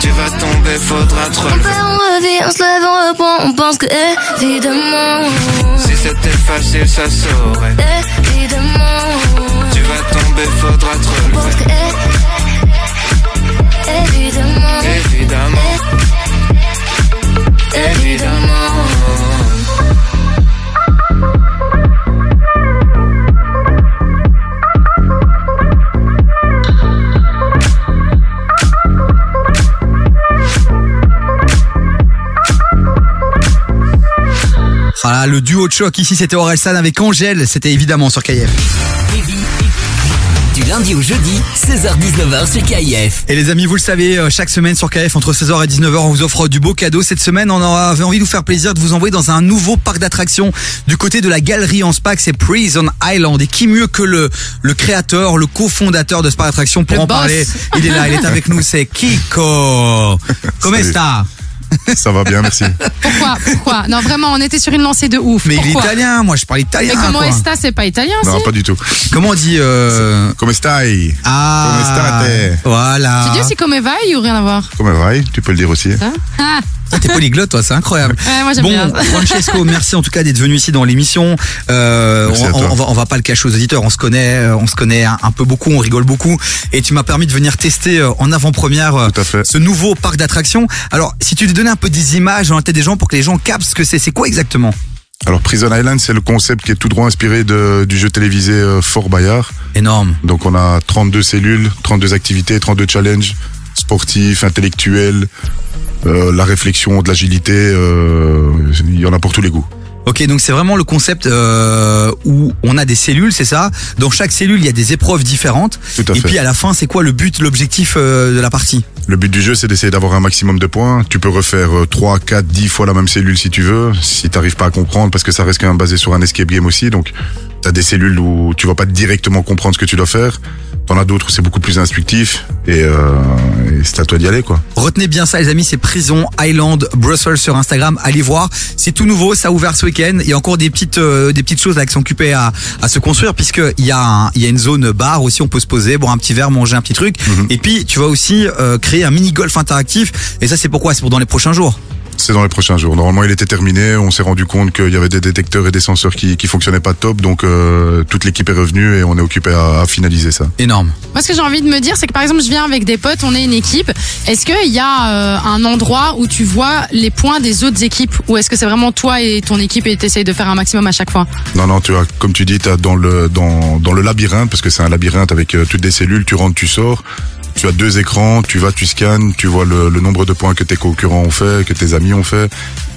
Tu vas tomber, faudra te on relever. on revient, on se lève, on reprend, on pense que évidemment, Si c'était facile, ça saurait. évidemment. Tu vas tomber, faudra te pense relever. que Évidemment, évidemment. Le duo de choc ici c'était Orelsan avec Angèle, c'était évidemment sur KF. Du lundi au jeudi, 16h-19h sur KIF. Et les amis, vous le savez, euh, chaque semaine sur KF entre 16h et 19h, on vous offre du beau cadeau. Cette semaine, on avait envie de vous faire plaisir de vous envoyer dans un nouveau parc d'attractions du côté de la galerie en Spac, c'est Prison Island. Et qui mieux que le, le créateur, le cofondateur de ce parc d'attractions pour Le en boss. parler? Il est là, il est avec nous, c'est Kiko. Comment ça Ça va bien, merci. Pourquoi Pourquoi? Non, vraiment, on était sur une lancée de ouf. Mais il est italien, moi je parle italien. Mais comment est-ce c'est pas italien Non, si? pas du tout. Comment on dit euh... Come stai? Ah, Come state? voilà. Tu dis aussi comme Eva ou rien à voir? Come vai? Tu peux le dire aussi. Hein Ah, Ah, T'es polyglotte, toi, c'est incroyable. Ouais, moi, j'aime bon, bien. Francesco, merci en tout cas d'être venu ici dans l'émission. Euh, on, va, on va pas le cacher aux auditeurs, on se connaît, euh, on se connaît un, un peu beaucoup, on rigole beaucoup. Et tu m'as permis de venir tester euh, en avant-première ce nouveau parc d'attractions. Alors, si tu te donnais un peu des images dans la tête des gens pour que les gens captent ce que c'est, c'est quoi exactement? Alors Prison Island, c'est le concept qui est tout droit inspiré de, du jeu télévisé Fort Bayard. Énorme. Donc on a 32 cellules, 32 activités, 32 challenges sportifs, intellectuels, euh, la réflexion, de l'agilité, euh, il y en a pour tous les goûts. Ok, donc c'est vraiment le concept euh, où on a des cellules, c'est ça? Dans chaque cellule, il y a des épreuves différentes. Tout à et fait. puis à la fin, c'est quoi le but, l'objectif euh, de la partie? Le but du jeu, c'est d'essayer d'avoir un maximum de points. Tu peux refaire euh, 3, 4, 10 fois la même cellule si tu veux, si t'arrives pas à comprendre, parce que ça reste quand même basé sur un escape game aussi. Donc, t'as des cellules où tu vas pas directement comprendre ce que tu dois faire. T'en as d'autres où c'est beaucoup plus instructif. Et, euh, et c'est à toi d'y aller, quoi. Retenez bien ça les amis, c'est Prison Island Brussels sur Instagram, allez voir. C'est tout nouveau, ça a ouvert ce week-end. Il y a encore des petites euh, des petites choses là qui sont occupées à, à se construire puisque il y a un- il y a une zone bar aussi, on peut se poser, boire un petit verre, manger un petit truc. Et puis tu vas aussi euh, créer un mini golf interactif. Et ça c'est pourquoi? C'est pour dans les prochains jours. C'est dans les prochains jours. Normalement, il était terminé. On s'est rendu compte qu'il y avait des détecteurs et des senseurs qui, qui fonctionnaient pas top. Donc, euh, toute l'équipe est revenue et on est occupé à, à finaliser ça. Énorme. Moi, ce que j'ai envie de me dire, c'est que par exemple, je viens avec des potes, on est une équipe. Est-ce qu'il y a euh, un endroit où tu vois les points des autres équipes? Ou est-ce que c'est vraiment toi et ton équipe et t'essayes de faire un maximum à chaque fois? Non, non, tu as, comme tu dis, t'as dans le, dans, dans le labyrinthe, parce que c'est un labyrinthe avec euh, toutes des cellules, tu rentres, tu sors. Tu as deux écrans, tu vas, tu scannes, tu vois le, le nombre de points que tes concurrents ont fait, que tes amis ont fait,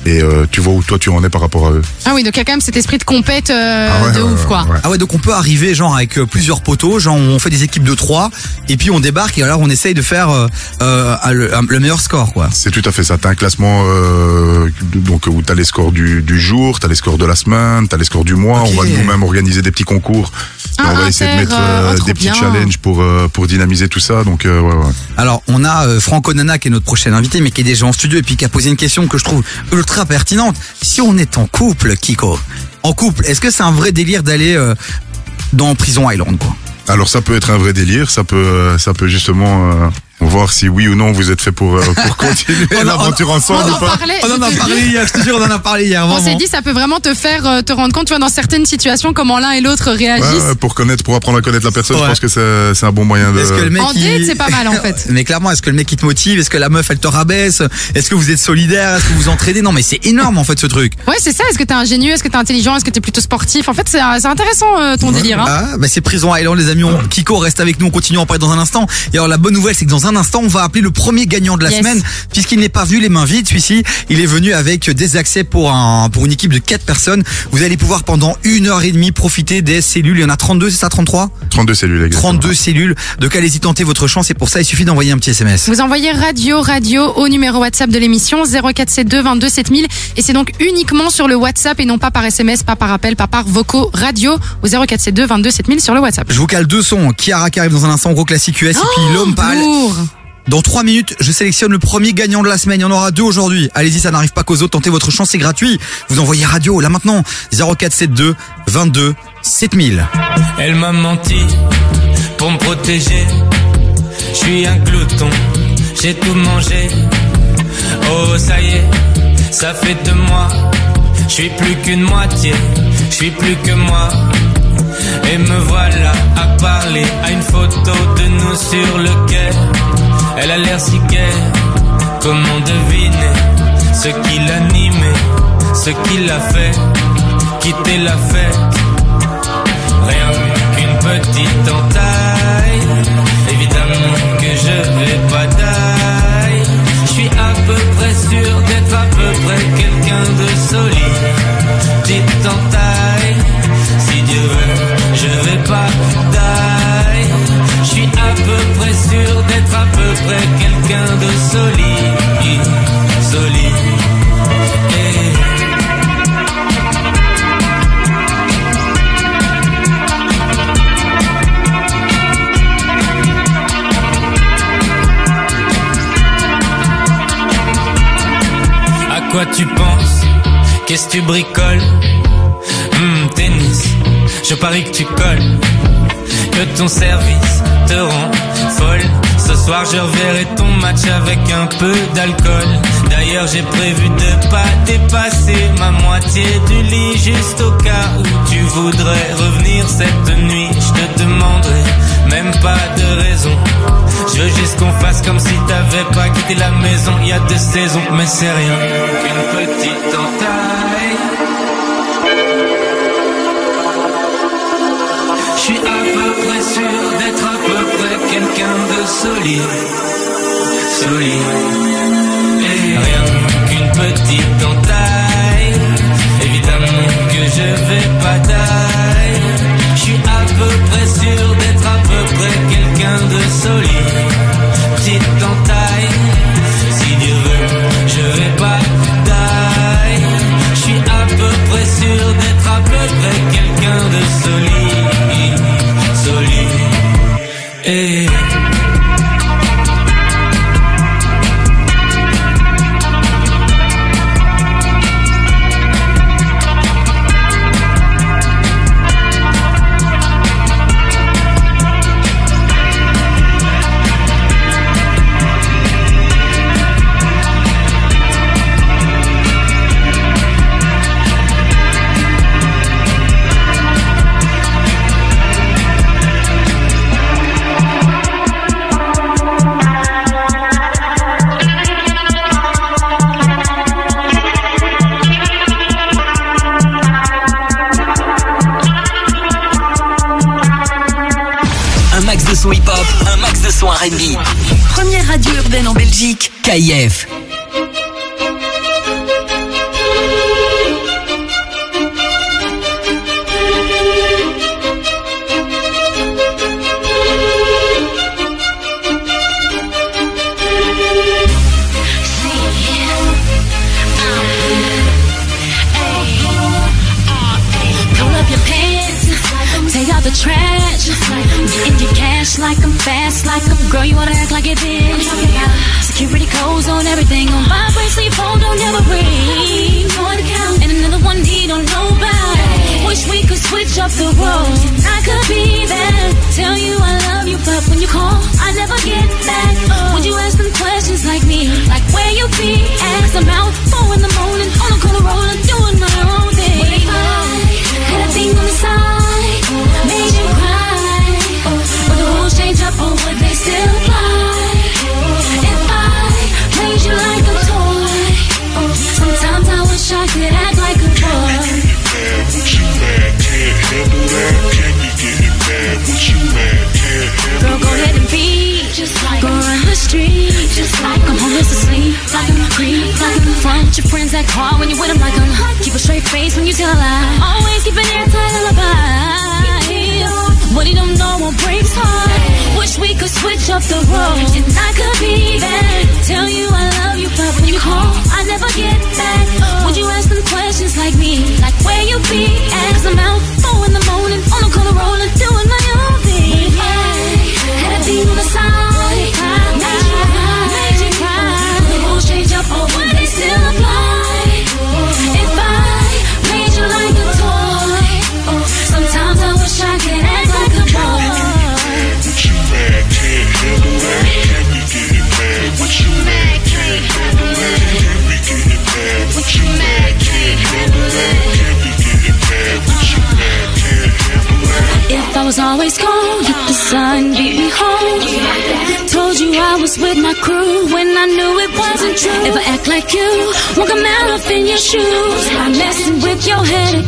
et euh, tu vois où toi tu en es par rapport à eux. Ah oui, donc il y a quand même cet esprit de compète euh, Ah ouais, de ouais, ouf, quoi. Ah ouais, donc on peut arriver genre avec euh, plusieurs poteaux, genre on fait des équipes de trois et puis on débarque et alors on essaye de faire euh, euh, le, le meilleur score quoi. C'est tout à fait ça. T'as un classement euh, donc où t'as les scores du, du jour, t'as les scores de la semaine, t'as les scores du mois. On va nous-mêmes organiser des petits concours. Ah, on va essayer de mettre euh, euh, oh, trop des petits bien. challenges pour euh, pour dynamiser tout ça. Donc euh, ouais, ouais. Alors, on a euh, Franco Nana qui est notre prochain invité, mais qui est déjà en studio et puis qui a posé une question que je trouve ultra pertinente. Si on est en couple, Kiko, en couple, est-ce que c'est un vrai délire d'aller euh, dans Prison Island, quoi? Alors ça peut être un vrai délire, ça peut, euh, ça peut justement euh, voir si oui ou non vous êtes fait pour, euh, pour continuer On en- l'aventure ensemble on ou en pas. parlait. On en a parlé hier, je te jure, on en a parlé hier, On s'est dit, ça peut vraiment te faire euh, te rendre compte, tu vois, dans certaines situations, comment l'un et l'autre réagissent. ouais, pour connaître, pour apprendre à connaître la personne, Ouais. je pense que c'est c'est un bon moyen de. Est-ce que le mec En il- date, c'est pas mal, en fait. Mais clairement, est-ce que le mec il te motive? Est-ce que la meuf elle te rabaisse? Est-ce que vous êtes solidaire Est-ce que vous entraidez? Non, mais c'est énorme en fait ce truc. Ouais, c'est ça. Est-ce que t'es ingénieux? Est-ce que t'es intelligent? Est-ce que t'es plutôt sportif? En fait, c'est c'est intéressant euh, ton délire. Hein. Ah, bah c'est Prison Island, les amis. On- Kiko reste avec nous. On continue à en parler dans un instant. Et alors, la bonne nouvelle, c'est que dans un instant, on va appeler le premier gagnant de la Yes. semaine, puisqu'il n'est pas venu les mains vides. Celui-ci, il est venu avec des accès pour un, pour une équipe de 4 personnes. Vous allez pouvoir pendant une heure et demie profiter des cellules. Il y en a 32, c'est ça, 33? 32 cellules, exactement. 32 cellules. Donc, allez-y tenter votre chance. Et pour ça, il suffit d'envoyer un petit SMS. Vous envoyez radio radio au numéro WhatsApp de l'émission 0472 22 7000 et c'est donc uniquement sur le WhatsApp et non pas par SMS, pas par appel, pas par vocaux radio au 0472 22 7000 sur le WhatsApp. Je vous cale deux sons. Kiara qui arrive dans un instant, gros classique US, et puis l'homme pâle. Dans trois minutes, je sélectionne le premier gagnant de la semaine. Il y en aura deux aujourd'hui. Allez-y, ça n'arrive pas qu'aux autres. Tentez votre chance, c'est gratuit. Vous envoyez radio là maintenant 0472 22 7000. Elle m'a menti pour me protéger. Je suis un glouton, j'ai tout mangé. Oh, ça y est, ça fait de moi. Je suis plus qu'une moitié, je suis plus que moi. Et me voilà à parler à une photo de nous sur le quai. Elle a l'air si gaie, comment deviner ce qui l'animait, ce qui l'a fait quitter la fête? Rien qu'une petite entaille. Évidemment que je vais pas taille. Je suis à peu près sûr d'être à peu près quelqu'un de solide. Petite entaille. Si Dieu veut, je vais pas taille. Je suis à peu près sûr d'être à peu quelqu'un de solide. Solide. À quoi tu penses? Qu'est-ce que tu bricoles? Hmm, Tennis, je parie que tu colles. Que ton service te rend folle. Ce soir, je reverrai ton match avec un peu d'alcool. D'ailleurs, j'ai prévu de pas dépasser ma moitié du lit juste au cas où tu voudrais revenir cette nuit. Je te demanderai même pas de raison. Je veux juste qu'on fasse comme si t'avais pas quitté la maison il y a deux saisons, mais c'est rien qu'une petite entaille. Quelqu'un de solide. Solide. Et rien qu'une petite entaille. Évidemment que je vais pas taille. Je suis à peu près sûr d'être à peu près quelqu'un de solide. Petite entaille. Si Dieu veut, je vais pas taille. Je suis à peu près sûr d'être à peu près quelqu'un de solide. Solide. Première radio urbaine en Belgique. KIF.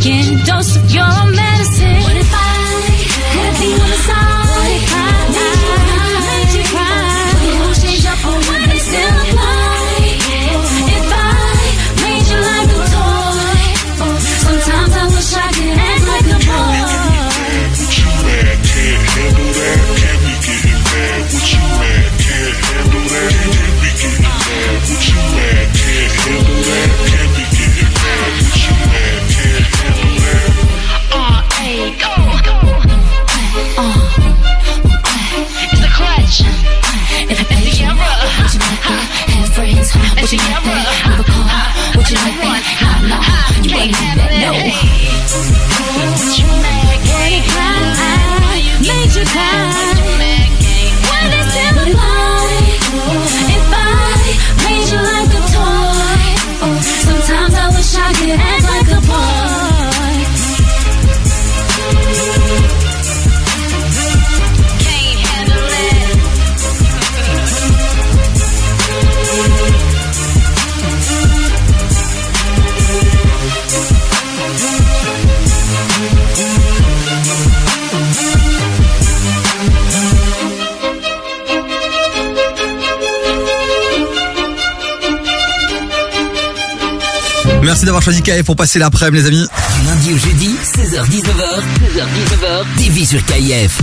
Your head again. Dose of your D'avoir choisi KF pour passer l'après-midi, les amis. Du lundi au jeudi, 16h-19h, 16h-19h, TV sur KIF.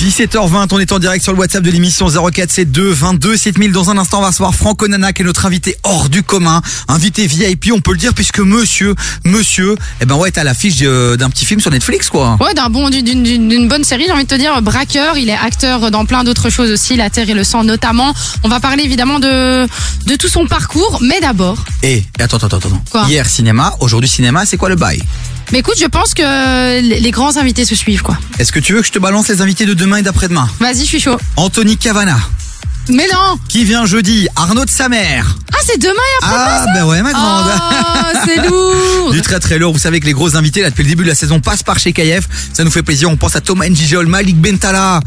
17h20, on est en direct sur le WhatsApp de l'émission 0472 22 7000. Dans un instant, on va recevoir Franco Nana, qui est notre invité hors du commun, invité VIP, on peut le dire, puisque monsieur, monsieur, eh ben ouais, est à l'affiche de- d'un petit film sur Netflix, quoi. Ouais, d'un bon, d'une- bonne série, j'ai envie de te dire. Braqueur, il est acteur dans plein d'autres choses aussi, La Terre et le Sang notamment. On va parler évidemment de, de tout son parcours, mais d'abord. Et, attends, attends, attends, attends. Quoi? Hier, cinéma, aujourd'hui, cinéma, c'est quoi le bail? Mais écoute, je pense que les grands invités se suivent, quoi. Est-ce que tu veux que je te balance les invités de demain et d'après-demain Vas-y, je suis chaud. Anthony Cavana, Mais non qui vient jeudi, Arnaud de sa mère. Ah, c'est demain et après Ah, ben ouais, ma grande. Oh, c'est lourd Du très très lourd. Vous savez que les gros invités, là, depuis le début de la saison, passent par chez KF. Ça nous fait plaisir. On pense à Thomas Njijol, Malik Bentala,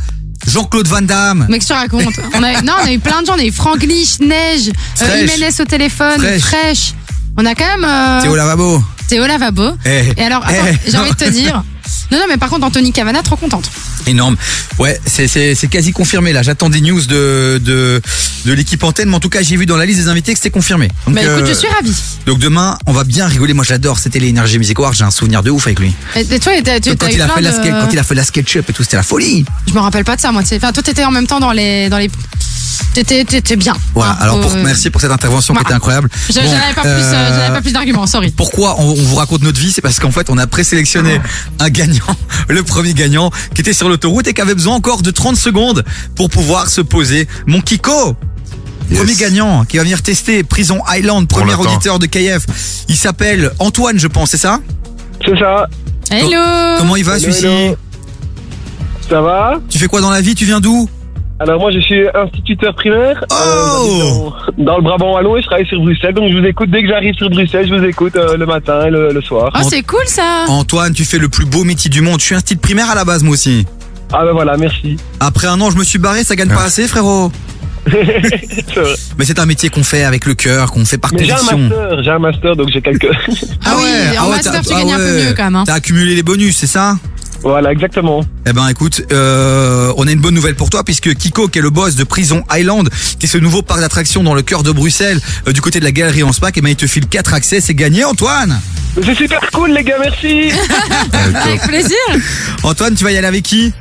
Jean-Claude Van Damme. Mais que tu racontes on a, Non, on a eu plein de gens. On a eu Franck Lich, Neige, euh. Jiménez au téléphone, Fresh. Fresh. On a quand même. euh, Théo Lavabo. Théo Lavabo. Eh. Et alors, attends, Eh. j'ai envie de te dire. Non, non, mais par contre, Anthony Cavana, trop contente. Énorme. Ouais, c'est c'est c'est quasi confirmé là. J'attends des news de de de l'équipe antenne, mais en tout cas, j'ai vu dans la liste des invités que c'était confirmé. Donc, Bah écoute, euh, je suis ravie. Donc demain, on va bien rigoler. Moi, j'adore. C'était Energy Music Awards. J'ai un souvenir de ouf avec lui. Et, et toi, t'as- tu quand t'as eu il a fait la skate, quand il a fait la SketchUp et tout, c'était la folie. Je me rappelle pas de ça, moi. Enfin, toi, t'étais en même temps dans les, dans les. T'étais, bien. Voilà. Hein, Alors pour, euh, merci pour cette intervention qui bah, était incroyable. je- Bon, J'avais pas plus, euh, euh, j'avais pas plus d'arguments. Sorry. Pourquoi on, on vous raconte notre vie? C'est parce qu'en fait, on a présélectionné un gagnant, le premier gagnant, qui était sur l'autoroute et qui avait besoin encore de 30 secondes pour pouvoir se poser. Mon Kiko Premier gagnant qui va venir tester Prison Island, premier auditeur de KF. Il s'appelle Antoine, je pense, c'est ça? C'est ça. Hello Comment il va celui-ci? Ça va? Tu fais quoi dans la vie? Tu viens d'où? Alors moi je suis instituteur primaire Oh euh, dans, dans le Brabant Wallon et je travaille sur Bruxelles donc je vous écoute dès que j'arrive sur Bruxelles je vous écoute euh, le matin et le, le soir. Oh, c'est cool ça Antoine, tu fais le plus beau métier du monde. Je suis un style primaire à la base, moi aussi. Ah ben voilà, merci. Après un an, je me suis barré, ça gagne pas assez, frérot. Mais c'est un métier qu'on fait avec le cœur, qu'on fait par j'ai un conviction. master, j'ai un master donc j'ai quelques... Ah oui, en ah ouais, master t'as- tu ah gagnes un peu ouais. mieux quand même. hein. T'as accumulé les bonus, c'est ça? Voilà, exactement. Eh ben écoute, euh, on a une bonne nouvelle pour toi puisque Kiko, qui est le boss de Prison Island, qui est ce nouveau parc d'attractions dans le cœur de Bruxelles, euh, du côté de la galerie en Spac, eh ben il te file 4 accès, c'est gagné Antoine! C'est super cool les gars, merci. Avec plaisir. Antoine, tu vas y aller avec qui?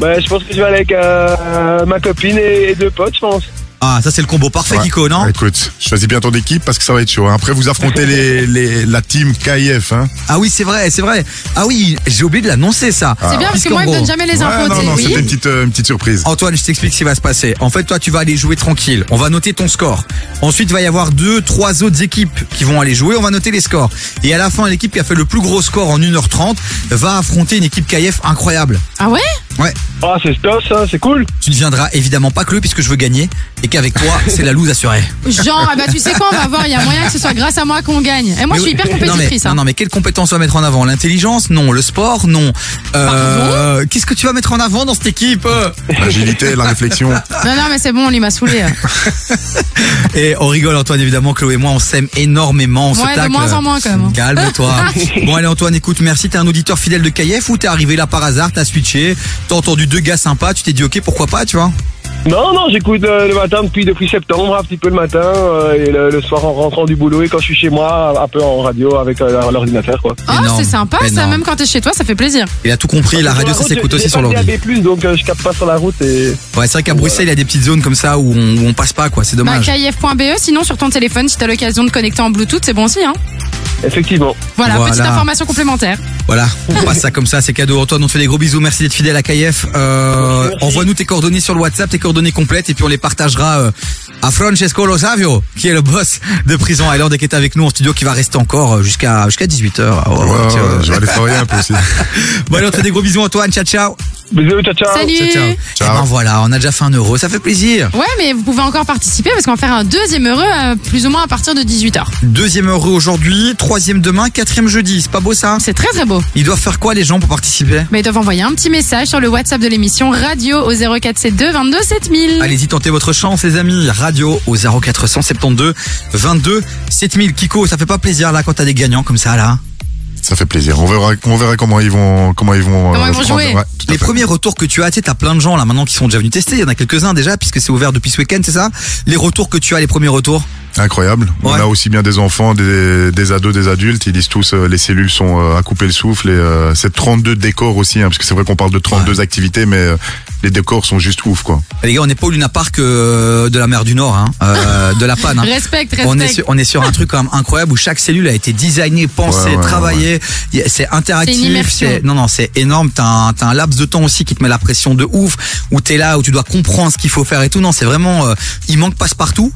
Bah je pense que je vais aller avec euh, ma copine et, et deux potes je pense. Ah, ça c'est le combo parfait Ouais. Kiko, non Écoute, choisis bien ton équipe parce que ça va être chaud. hein. Après, vous affrontez les, les, la team KIF. Hein. Ah oui, c'est vrai, c'est vrai. Ah oui, j'ai oublié de l'annoncer ça. C'est bien parce que moi il me gros- donne jamais les Ouais, infos. non, tu sais, non, oui. c'était une petite, euh, une petite surprise. Antoine, je t'explique ce qui va se passer. En fait, toi, tu vas aller jouer tranquille. On va noter ton score. Ensuite, il va y avoir deux, trois autres équipes qui vont aller jouer. On va noter les scores. Et à la fin, l'équipe qui a fait le plus gros score en 1h30 va affronter une équipe KF incroyable. Ah ouais? Ouais. Ah c'est top ça, c'est cool. Tu ne viendras évidemment pas que le puisque je veux gagner et qu'avec toi, c'est la loose assurée. Genre, ah bah tu sais quoi, on va voir, il y a moyen que ce soit grâce à moi qu'on gagne. Et moi Mais je suis hyper non mais, compétitrice. non, hein. non, mais quelles compétences on va mettre en avant? L'intelligence? Non. Le sport? Non. Euh, Qu'est-ce que tu vas mettre en avant dans cette équipe? L'agilité, la réflexion. Non, non, mais c'est bon, on lui m'a saoulé. Et on rigole Antoine évidemment Chloé et moi on s'aime énormément on se Ouais, de tacle. moins en moins, quand même. Calme-toi Bon allez Antoine écoute merci t'es un auditeur fidèle de KF ou t'es arrivé là par hasard t'as switché t'as entendu deux gars sympas tu t'es dit ok pourquoi pas tu vois? Non, non, j'écoute euh, le matin depuis, depuis septembre, un petit peu le matin, euh, et le, le soir en rentrant du boulot, et quand je suis chez moi, un peu en radio avec euh, l'ordinateur, quoi. Oh, c'est sympa ça, même quand t'es chez toi, ça fait plaisir. Il a tout compris la radio ça s'écoute aussi sur l'ordi l'ordi. donc euh, je capte pas sur la route et... Ouais c'est vrai qu'à Bruxelles il y a des petites zones comme ça où on, où on passe pas quoi c'est Bah, dommage KIF.be, E, sinon sur ton téléphone, si t'as l'occasion de connecter en Bluetooth, c'est bon aussi. Hein. Effectivement. Voilà, Voilà. petite information complémentaire. Voilà, on passe ça comme ça, c'est cadeau. Antoine, on te fait des gros bisous, merci d'être fidèle à KF. Euh, Envoie-nous tes coordonnées sur le WhatsApp, tes coordonnées complètes, et puis on les partagera euh, à Francesco Losavio, qui est le boss de Prison Island et qui est avec nous en studio, qui va rester encore euh, jusqu'à jusqu'à 18h. Ouais, je vais aller travailler un peu aussi. Bon allez, on te fait des gros bisous Antoine, ciao ciao. Bisous, ciao ciao. Salut. Ciao, ciao. Ciao. Eh ben voilà, on a déjà fait un euro, ça fait plaisir. Ouais, mais vous pouvez encore participer parce qu'on va faire un deuxième heureux euh, plus ou moins à partir de 18h. Deuxième euro aujourd'hui, troisième demain, quatrième jeudi, c'est pas beau ça? C'est très très beau. Ils doivent faire quoi les gens pour participer? Mais ils doivent envoyer un petit message sur le WhatsApp de l'émission radio au 0472 22 7000. Allez-y, tentez votre chance, les amis. Radio au 0472 22 7000. Kiko, ça fait pas plaisir là quand t'as des gagnants comme ça là Ça fait plaisir. On verra, on verra comment ils vont, comment ils vont. Comment ils vont jouer. ouais, Les fait. premiers retours que tu as, tu sais, t'as plein de gens là maintenant qui sont déjà venus tester. Il y en a quelques-uns déjà puisque c'est ouvert depuis ce week-end, c'est ça? Les retours que tu as, les premiers retours? Incroyable. On a aussi bien des enfants, des, des ados, des adultes. Ils disent tous euh, les cellules sont euh, à couper le souffle et euh, c'est 32 décors aussi, hein, parce que c'est vrai qu'on parle de 32 activités, mais euh, les décors sont juste ouf quoi. Les gars, on n'est pas au Luna Park euh, de la mer du Nord, hein, euh, de la panne. hein. Respect, respect. On est, sur, on est sur un truc quand même incroyable où chaque cellule a été designée, pensée, Ouais, ouais, travaillée. C'est interactif. c'est- Non, non, c'est énorme. T'as un, t'as un laps de temps aussi qui te met la pression de ouf, où t'es là, où tu dois comprendre ce qu'il faut faire et tout. Non, c'est vraiment. euh, il manque passe-partout.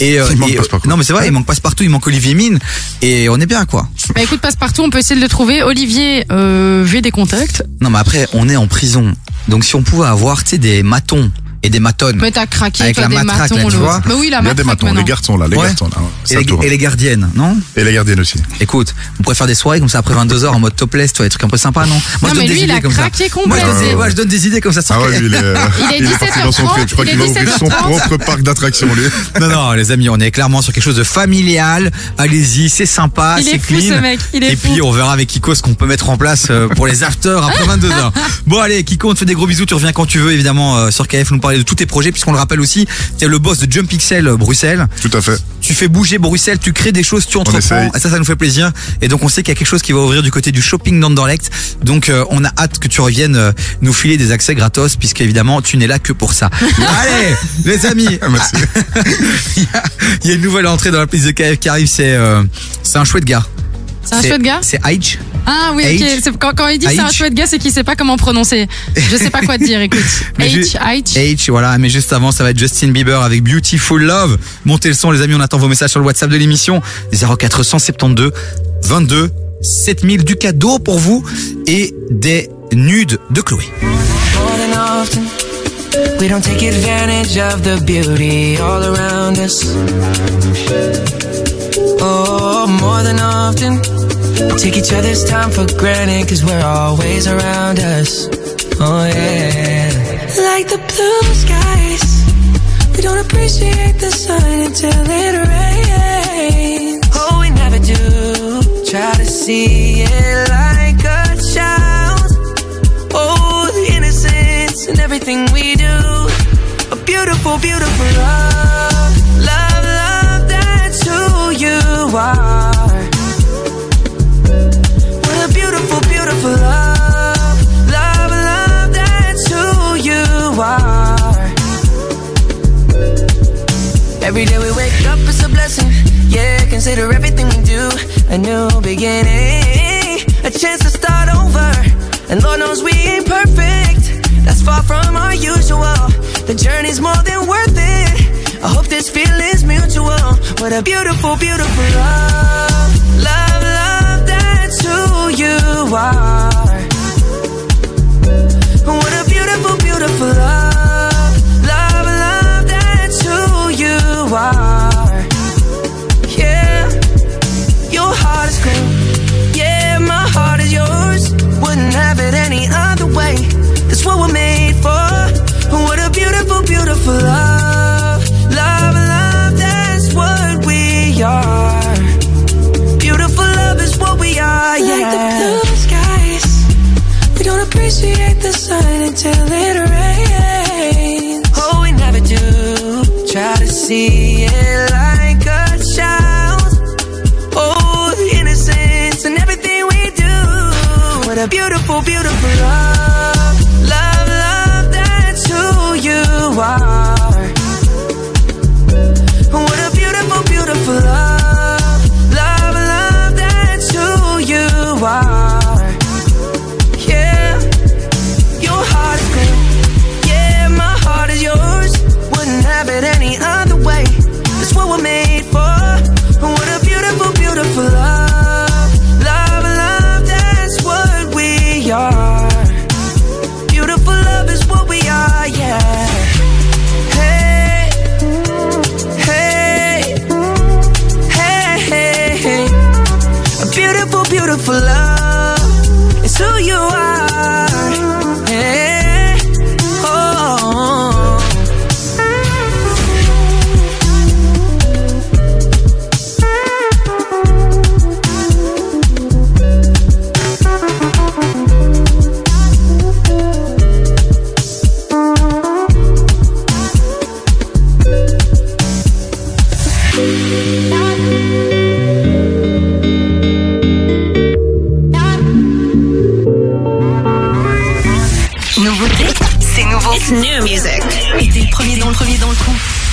Et, euh, Il manque et, euh, Passepartout. non mais c'est vrai, il manque passe-partout, il manque Olivier Mine et on est bien quoi. Bah écoute, passe partout, on peut essayer de le trouver. Olivier, euh, j'ai des contacts. Non mais après on est en prison, donc si on pouvait avoir tu sais des matons et des matonnes. Mais t'as craqué, Avec toi, la des matraque, matons, là, tu vois. Bah oui, la Il y a des matraque matons, maintenant. les gardes sont là, les Ouais. gardes sont là. Et Ça les, tourne. et les gardiennes, non Et les gardiennes aussi. Écoute, on pourrait faire des soirées comme ça après 22h en mode topless, toi, des trucs un peu sympas, non Moi, Non, je donne mais des lui, il idées a comme ça. craqué Moi, je donne complet. des, ouais, je donne des idées comme ça. sans Ah ouais, que- lui, il est, Il est parti dans son 17h30, truc. Je crois il qu'il va ouvrir son 17h30. propre parc d'attractions, lui. Non, non, les amis, on est clairement sur quelque chose de familial. Allez-y, c'est sympa, Il c'est est fou, clean. ce mec, il est Et fou. puis, on verra avec Kiko ce qu'on peut mettre en place euh, pour les afters après 22h. Bon, allez, Kiko, on te fait des gros bisous. Tu reviens quand tu veux, évidemment, euh, sur KF, nous parler de tous tes projets, puisqu'on le rappelle aussi, tu es le boss de Jump Pixel euh, Bruxelles. Tout à fait. Tu fais bouger Bruxelles, tu crées des choses, tu entreprends. Et ça, ça nous fait plaisir. Et donc, on sait qu'il y a quelque chose qui va ouvrir du côté du shopping d'Anderlecht. Donc, euh, on a hâte que tu reviennes euh, nous filer des accès gratos, puisque évidemment, tu n'es là que pour ça. Allez, les amis. Merci. Il y, a, il y a une nouvelle entrée dans la piste de KF qui arrive, c'est euh, c'est un chouette gars. C'est un chouette gars C'est Aitch. Ah oui, ok. H. Quand, quand il dit c'est un chouette gars, c'est qu'il sait pas comment prononcer. Je sais pas quoi te dire, écoute. H, H. H, voilà, mais juste avant, ça va être Justin Bieber avec Beautiful Love. Montez le son, les amis, on attend vos messages sur le WhatsApp de l'émission 0472 22 7000 du cadeau pour vous et des nudes de Chloé. We don't take advantage of the beauty all around us. Oh, more than often, take each other's time for granted cause we're always around us. Oh, yeah. Like the blue skies, we don't appreciate the sun until it rains. Oh, we never do try to see it like in everything we do. A beautiful, beautiful love. Love, love, that's who you are. What a beautiful, beautiful love. Love, love, that's who you are. Every day we wake up, it's a blessing. Yeah, consider everything we do a new beginning. A chance to start over. And Lord knows we ain't perfect. That's far from our usual. The journey's more than worth it. I hope this feeling's mutual. What a beautiful, beautiful love. Love, love, that's who you are. What a beautiful, beautiful love. See it like a child. Oh, the innocence in everything we do. What a beautiful, beautiful. Love,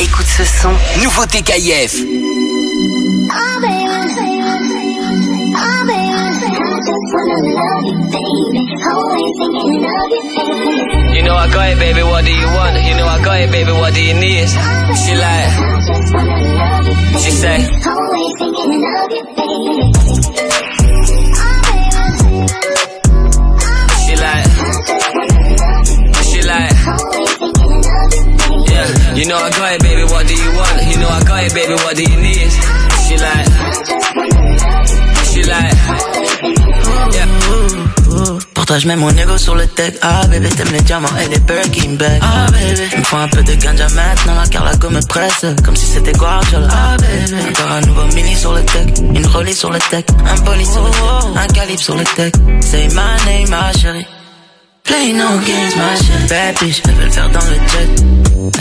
Écoute ce son. Nouveauté KIF. You know I got it, baby. What do you want? You know I got it, baby. What do you need? She like, she say, she You know I got it, baby. What do you want? You know I got it, baby. What do you need? She like, she like, yeah. Pour toi, je mets mon ego sur le tech. Ah, bébé, t'aimes les diamants et les Birkin bags. Ah, bébé, il me faut un peu de ganja maintenant. La Carlago me presse, comme si c'était Guardiola. Ah, bébé, encore un nouveau mini sur le tech. Une rollie sur le tech. Un bolide sur le tech. Un calibre sur le tech. Say my name, ma chérie. Play no games, ma chérie. Bad bitch, elle veut le faire dans le jet.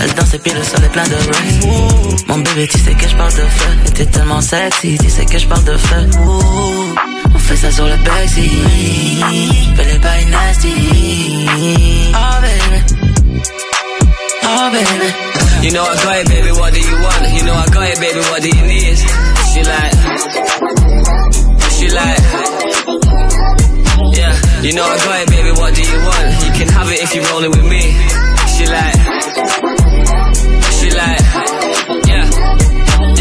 Elle danse et puis le sol est plein de racks. Mon bébé, tu sais que je parle de feu. Et t'es tellement sexy, tu sais que je parle de feu. On fait ça sur le backseat. Fais les bails nasty. Oh baby. Oh baby. You know I got it, baby. What do you want? You know I got it, baby. What do you need? She like, she like, yeah. You know I got it, baby. What do you want? You can have it if you're rolling with me. She like, she like, yeah,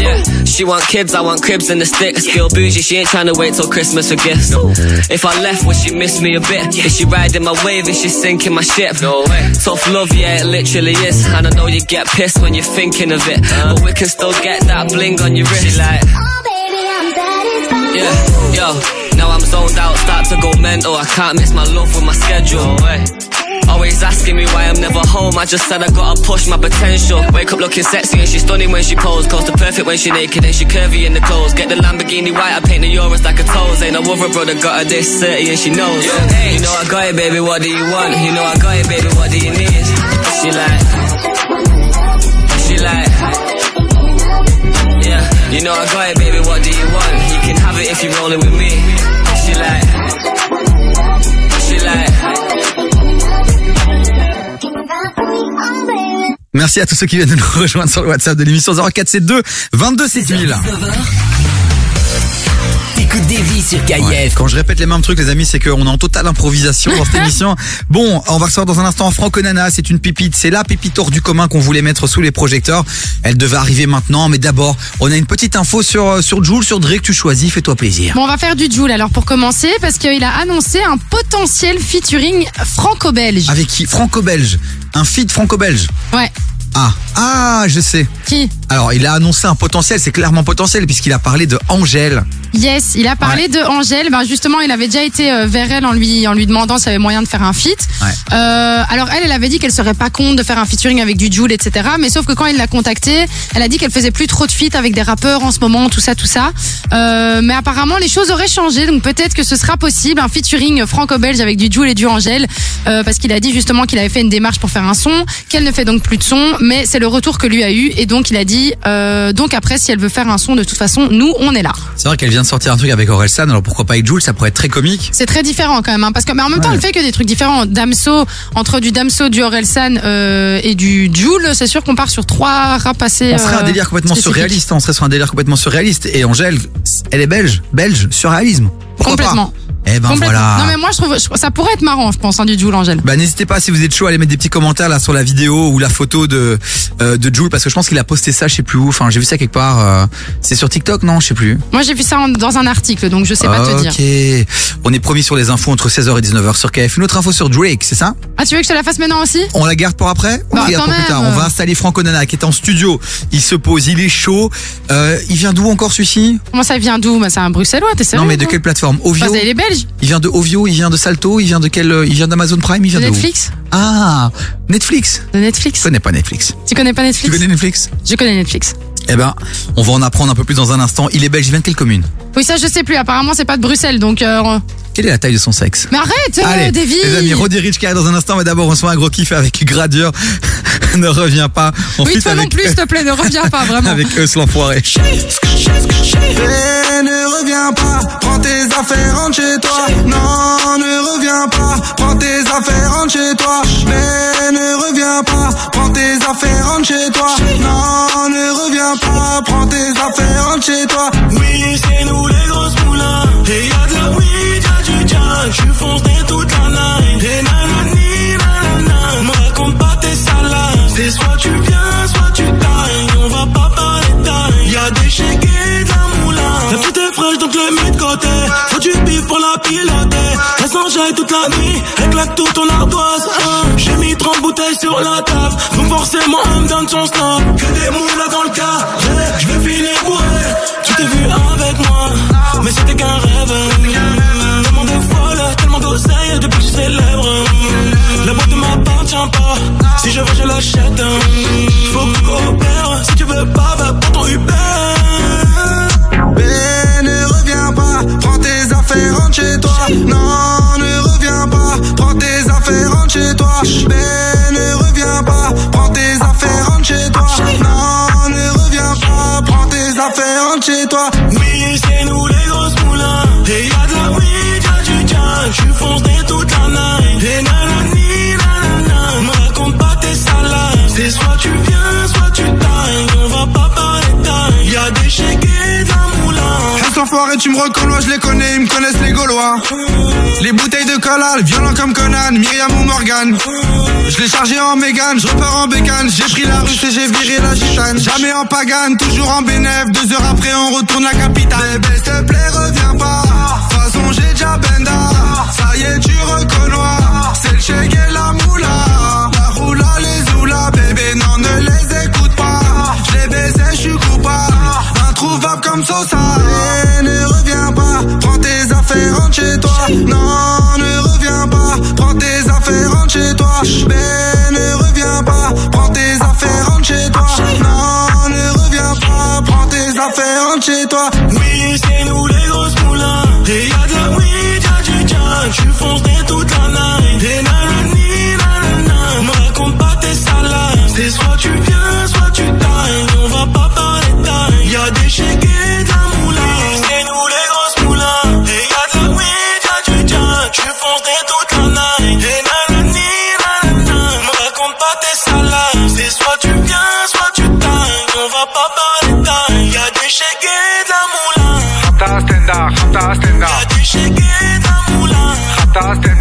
yeah. She want kids, I want cribs and the sticks. Feel bougie, she ain't trying to wait till Christmas for gifts. If I left, would she miss me a bit? Is she riding my wave? Is she sinking my ship? No way. Tough love, yeah, it literally is. And I know you get pissed when you're thinking of it. Uh-huh. But we can still get that bling on your wrist. She like, oh baby, I'm satisfied. yeah, yo. I'm zoned out, start to go mental. I can't miss my love with my schedule. Eh. Always asking me why I'm never home. I just said I gotta push my potential. Wake up looking sexy and she's stunning when she pose. Close to perfect when she naked and she curvy in the clothes. Get the Lamborghini white, I paint the Euros like a toes. Ain't no other brother got her this 30 and she knows. Hey, You know I got it, baby. What do you want? You know I got it, baby. What do you need? She like, she like. Yeah, you know I got it, baby. What do you want? You can have it if you're rolling with me. Merci à tous ceux qui viennent de nous rejoindre sur le WhatsApp de l'émission 0472 22 7000. T'écoutes des vies sur KIF. Quand je répète les mêmes trucs, les amis, c'est qu'on est en totale improvisation dans cette émission. Bon, on va recevoir dans un instant Franco Nana. C'est une pépite. C'est la pépite hors du commun qu'on voulait mettre sous les projecteurs. Elle devait arriver maintenant, mais d'abord, on a une petite info sur euh, sur Jules, sur Drake. Tu choisis, fais-toi plaisir. Bon, on va faire du Joule alors pour commencer parce qu'il a annoncé un potentiel featuring franco-belge. Avec qui? Franco-belge. Un feat franco-belge? Ouais. Ah, ah, je sais. Qui? Alors, il a annoncé un potentiel. C'est clairement potentiel puisqu'il a parlé de Angèle. Yes, il a parlé de Angèle. Ben justement, il avait déjà été euh, vers elle en lui en lui demandant s'il y avait moyen de faire un feat. Ouais. Euh, alors elle, elle avait dit qu'elle serait pas contre de faire un featuring avec du Joule, etc. Mais sauf que quand il l'a contactée, elle a dit qu'elle faisait plus trop de feats avec des rappeurs en ce moment, tout ça, tout ça. Euh, mais apparemment, les choses auraient changé, donc peut-être que ce sera possible un featuring franco-belge avec du Joule et du Angèle, euh, parce qu'il a dit justement qu'il avait fait une démarche pour faire un son, qu'elle ne fait donc plus de son, mais c'est le retour que lui a eu, et donc il a dit euh, donc après si elle veut faire un son, de toute façon, nous on est là. C'est vrai qu'elle vient de sortir un truc avec Orelsan. Alors pourquoi pas avec Jules Ça pourrait être très comique. C'est très différent quand même, hein, parce que mais en même temps, Ouais. elle fait que des trucs différents. Damso, entre du Damso, du Orelsan euh, et du Joule, c'est sûr qu'on part sur trois rap assez. On serait un euh, délire complètement spécifiques. surréaliste. On serait sur un délire complètement surréaliste. Et Angèle, elle est belge, belge, surréalisme. Pourquoi Complètement. Eh ben voilà. Non mais moi je trouve je- ça pourrait être marrant, je pense, hein, du Joule Angèle. Bah n'hésitez pas si vous êtes chaud à aller mettre des petits commentaires là sur la vidéo ou la photo de euh, de Jules parce que je pense qu'il a posté ça je sais plus où. Enfin j'ai vu ça quelque part euh, c'est sur TikTok non? Je sais plus. Moi j'ai vu ça en- dans un article, donc je sais pas te dire. Ok. On est promis sur les infos entre 16h et 19h sur KF une autre info sur Drake c'est ça? Ah tu veux que je te la fasse maintenant aussi? On la garde pour après? On Bah, la garde quand pour plus tard. On va installer Franco Nana qui est en studio. Il se pose, il est chaud. Euh, il vient d'où encore celui-ci? Comment ça vient d'où? Bah, C'est un bruxellois, t'es sérieux Non mais de toi? quelle plateforme? Ovio Bah, c'est les Il vient de Ovio, il vient de Salto, il vient de quel euh, Il vient d'Amazon Prime, il vient De de, où Netflix Ah, Netflix. De Netflix. Je connais pas Netflix? Tu connais pas Tu Netflix connais Netflix? Je connais Netflix. Eh ben, on va en apprendre un peu plus dans un instant. Il est belge, il vient de quelle commune? Oui ça je sais plus. Apparemment c'est pas de Bruxelles, donc. euh, Quelle est la taille de son sexe Mais arrête, euh, Allez, Davy. les amis, Roddy Rich qui arrive dans un instant, mais d'abord on se fait un gros kiff avec Gradure. ne reviens pas. On Oui toi non plus, s'il te plaît, ne reviens pas vraiment. avec eux, l'enfoiré. Eh, ne reviens pas, prends tes affaires, rentre chez toi. Non, ne reviens pas, prends tes affaires, rentre chez toi. Mais ne reviens pas, prends tes affaires, rentre chez toi. Non, ne reviens pas, prends tes affaires, rentre chez toi. Oui, c'est nous les grosses moulins. Et jack. J'suis foncé toute la night. Et nanani, nanana. Me raconte pas tes salades. C'est soit tu viens, soit tu tailles. On va pas parler taille. Y'a des et de la moulin. La tout est fraîche donc le mets de côté. Faut du bif pour la piloter. Elle s'enjaille toute la nuit. Elle claque tout ton ardoise. hein. J'ai mis 30 bouteilles sur la table. Donc forcément elle me donne son snap. Que des moules dans le cas. Je vais finir bourré. Tu t'es vu avec moi. Mais c'était qu'un rêve. Si je veux, je l'achète. Faut que tu. Si tu veux pas, bah prends ton Uber. Mais ne reviens pas, prends tes affaires, rentre chez toi. Non, ne reviens pas, prends tes affaires, rentre chez toi. Mais enfoirés, tu me reconnais, je les connais, ils me connaissent les Gaulois. Les bouteilles de cola, violents comme Conan, Myriam ou Morgan. Je l'ai chargé en mégane, je repars en bécane. J'ai pris la russe et j'ai viré la gitane. Jamais en pagane, toujours en bénéf. Deux heures après, on retourne la capitale. Bébé, s'il te plaît, reviens pas. De façon, j'ai déjà benda. Ça y est, tu reconnais. C'est le chèque et la moula. La roula, les oula, bébé, non, ne les écoute pas. Je les baisais, je suis coupable. Introuvable comme Sosa. Ben, ne reviens pas. Prends tes affaires, rentre chez toi. Non, ne reviens pas. Prends tes affaires, rentre chez toi. Oui, c'est nous les grosses moulins. Et de la weed, y'a du jack. Je foncerai toute la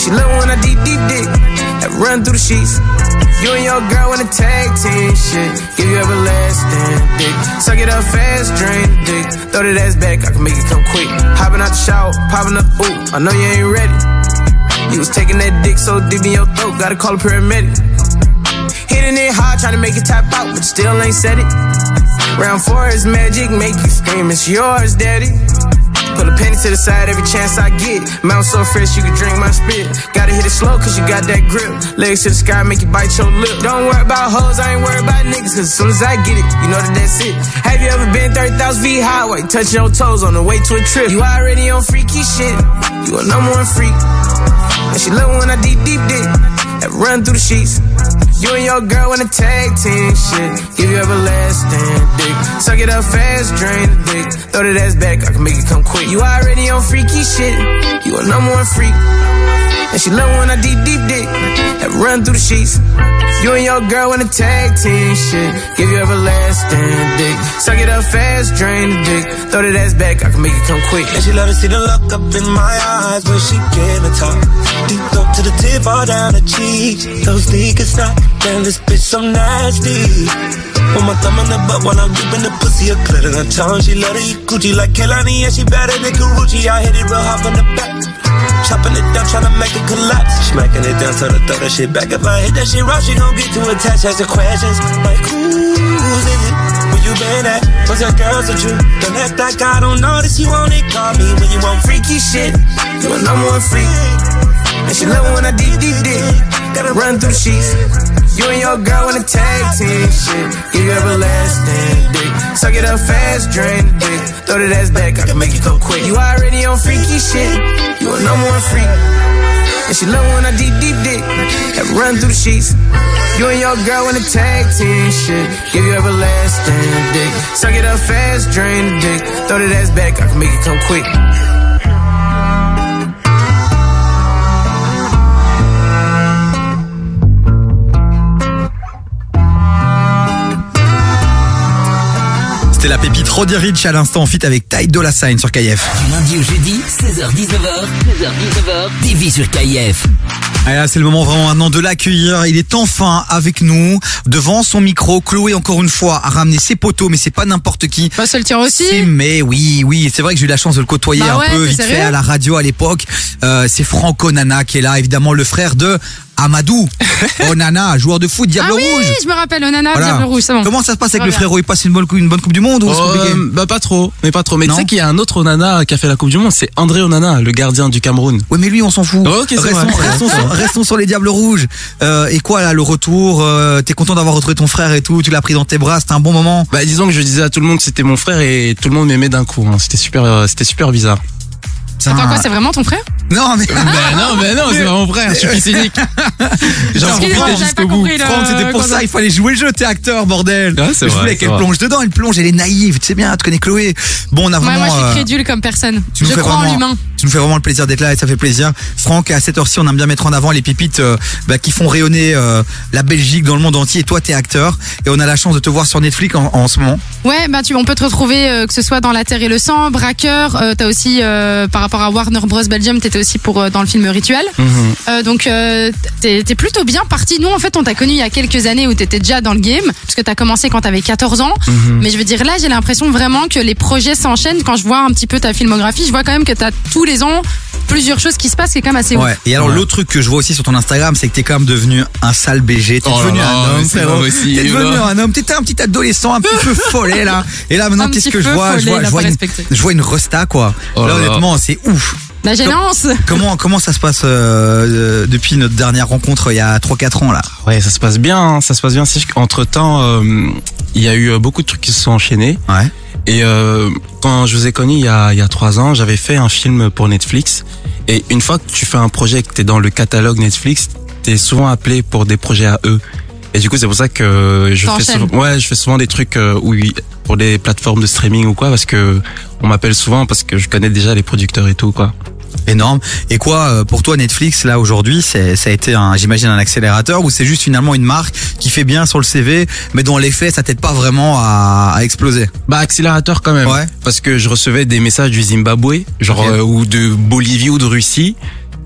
She love when I deep, deep dick. That run through the sheets. You and your girl wanna tag team shit. Give you everlasting dick. Suck it up fast, drain the dick. Throw that ass back, I can make it come quick. Hopping out the shower, popping up, ooh, I know you ain't ready. You was taking that dick so deep in your throat, gotta call a paramedic. Hitting it hard, trying to make it tap out, but still ain't said it. Round four is magic, make you scream, it's yours, daddy. Put a penny to the side every chance I get. Mouth so fresh you can drink my spit. Gotta hit it slow cause you got that grip. Legs to the sky make you bite your lip. Don't worry about hoes, I ain't worried about niggas cause as soon as I get it, you know that that's it. Have you ever been 30,000 feet high, you touching your toes on the way to a trip? You already on freaky shit. You a number one freak. And she love when I deep, deep dick. That run through the sheets. You and your girl wanna tag team shit. Give you everlasting dick. Suck it up fast, drain the dick. Throw that ass back, I can make it come quick. You already on freaky shit. You a number one freak. And she love when I deep, deep dick. That run through the sheets. You and your girl wanna tag team shit. Give you everlasting dick. Suck it up fast, drain the dick. Throw that ass back, I can make it come quick. And she love to see the look up in my eyes when she give it top. Deep throat to the tip, all down the cheek. Those sneakers not, damn this bitch so nasty. Put my thumb in the butt while I'm deep in the pussy, a clit in her tongue. She love to eat Gucci like Kelani, and she better than Karuchi. I hit it real hard from the back. Chopping it down, tryna make it collapse. Smacking it down, so to throw that shit back. If I hit that shit right, she gon' get too attached. Ask the questions like, who's is it? Where you been at? What's your girls with you? Don't act like I don't notice you on it. Call me when you want freaky shit. You a number one freak. And she love it when I deep. Gotta run through the sheets. You and your girl wanna tag team shit. Give you everlasting dick. Suck it up fast, drain the dick. Throw that ass back, I can make it come quick. You already on freaky shit. You a number one freak. And she love when I deep, deep dick. Have run through the sheets. You and your girl wanna tag team shit. Give you everlasting dick. Suck it up fast, drain the dick. Throw that ass back, I can make it come quick. C'était la pépite Roddy Rich à l'instant en fit avec Ty Dolla Sign sur KF. Du lundi au jeudi, 16h-19h, 16h-19h, TV sur KF. Allez, là, c'est le moment vraiment maintenant de l'accueillir. Il est enfin avec nous, devant son micro. Chloé, encore une fois, a ramené ses poteaux, mais c'est pas n'importe qui. Bah, ça le aussi. Mais oui, oui, c'est vrai que j'ai eu la chance de le côtoyer Bah un ouais, peu vite fait à la radio à l'époque. Euh, c'est Franco Nana qui est là, évidemment le frère de Amadou, Onana, joueur de foot, Diable ah oui, Rouge. je me rappelle, Onana, Voilà. Diable Rouge, c'est bon. Comment ça se passe avec le frérot? Il passe une bonne, une bonne Coupe du Monde ou Oh, euh, bah pas trop, mais pas trop. Mais tu sais qu'il y a un autre Onana qui a fait la Coupe du Monde, c'est André Onana, le gardien du Cameroun. Ouais, mais lui, on s'en fout. Oh, restons, sur, restons sur les Diables Rouges. Euh, et quoi là, le retour euh, T'es content d'avoir retrouvé ton frère et tout Tu l'as pris dans tes bras, c'était un bon moment? Bah disons que je disais à tout le monde que c'était mon frère et tout le monde m'aimait d'un coup. hein. C'était super, c'était super bizarre. Attends, quoi, c'est vraiment ton frère? Non, mais. Ben non, ben non, c'est pas mon frère, je suis fils unique. J'en profitais jusqu'au bout. Franck, c'était pour ça, il fallait jouer le jeu, t'es acteur, bordel. Je vrai, voulais qu'elle plonge dedans, elle plonge, elle est naïve, tu sais bien, tu connais Chloé. Bon, on a Ouais, vraiment. moi, je euh, suis crédule comme personne. tu Je crois en l'humain. Tu nous fais vraiment le plaisir d'être là et ça fait plaisir. Franck, à cette heure-ci, on aime bien mettre en avant les pépites euh, bah, qui font rayonner euh, la Belgique dans le monde entier. Et toi, t'es acteur et on a la chance de te voir sur Netflix en, en ce moment. Ouais, bah tu, on peut te retrouver euh, que ce soit dans La Terre et le Sang, Braqueur. Euh, t'as aussi euh, par rapport à Warner Bros Belgium, t'étais aussi pour euh, dans le film Rituel. Mhm. Euh, donc euh, t'es plutôt bien parti. Nous, en fait, on t'a connu il y a quelques années où t'étais déjà dans le game, parce que t'as commencé quand t'avais 14 ans. Mhm. Mais je veux dire là, j'ai l'impression vraiment que les projets s'enchaînent. Quand je vois un petit peu ta filmographie, je vois quand même que t'as tous les ans plusieurs choses qui se passent, qui est quand même assez Ouais. ouf. Et alors l'autre truc que je vois aussi sur ton Instagram, c'est que t'es quand même devenu un sale BG. T'es Oh devenu c'est devenu là. un homme. T'étais un petit adolescent, un petit peu follet là. Et là maintenant, qu'est-ce que je vois? Je vois, je une, je vois une resta quoi. Oh là. honnêtement, c'est ouf. La gênance. Comment comment ça se passe euh, euh, depuis notre dernière rencontre il y a 3-4 ans là? Ouais, ça se passe bien, hein, ça se passe bien. Qu'entre temps, il y a eu euh, beaucoup de trucs qui se sont enchaînés. Ouais. Et euh, quand je vous ai connu il y a, il y a trois ans, j'avais fait un film pour Netflix. Et une fois que tu fais un projet, que t'es dans le catalogue Netflix, t'es souvent appelé pour des projets à eux. Et du coup, c'est pour ça que je fais souvent, ouais, je fais souvent des trucs euh, où pour des plateformes de streaming ou quoi, parce que on m'appelle souvent parce que je connais déjà les producteurs et tout quoi. Énorme. Et quoi euh, pour toi Netflix là aujourd'hui, c'est ça a été un j'imagine un accélérateur ou c'est juste finalement une marque qui fait bien sur le CV, mais dans les faits ça t'aide pas vraiment à, à exploser? Bah accélérateur quand même. Ouais. Parce que je recevais des messages du Zimbabwe, genre euh, ou de Bolivie ou de Russie.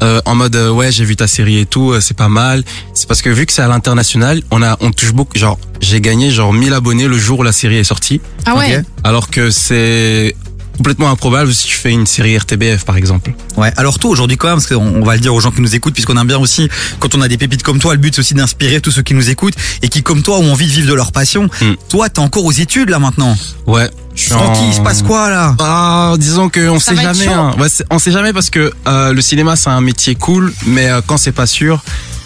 Euh, en mode euh, ouais j'ai vu ta série et tout euh, c'est pas mal. C'est parce que vu que c'est à l'international on a on touche beaucoup genre j'ai gagné genre 1000 abonnés le jour où la série est sortie. Ah ouais. Alors que c'est complètement improbable si tu fais une série RTBF par exemple Ouais. Alors toi aujourd'hui quand même, parce qu'on on va le dire aux gens qui nous écoutent, puisqu'on aime bien aussi quand on a des pépites comme toi, le but c'est aussi d'inspirer tous ceux qui nous écoutent et qui comme toi ont envie de vivre de leur passion. Mm. Toi t'es encore aux études là maintenant. ouais je suis Francky, en- il se passe quoi là? Ah, disons que on Ça sait jamais. hein. Ouais, on sait jamais parce que euh, le cinéma c'est un métier cool, mais euh, quand c'est pas sûr,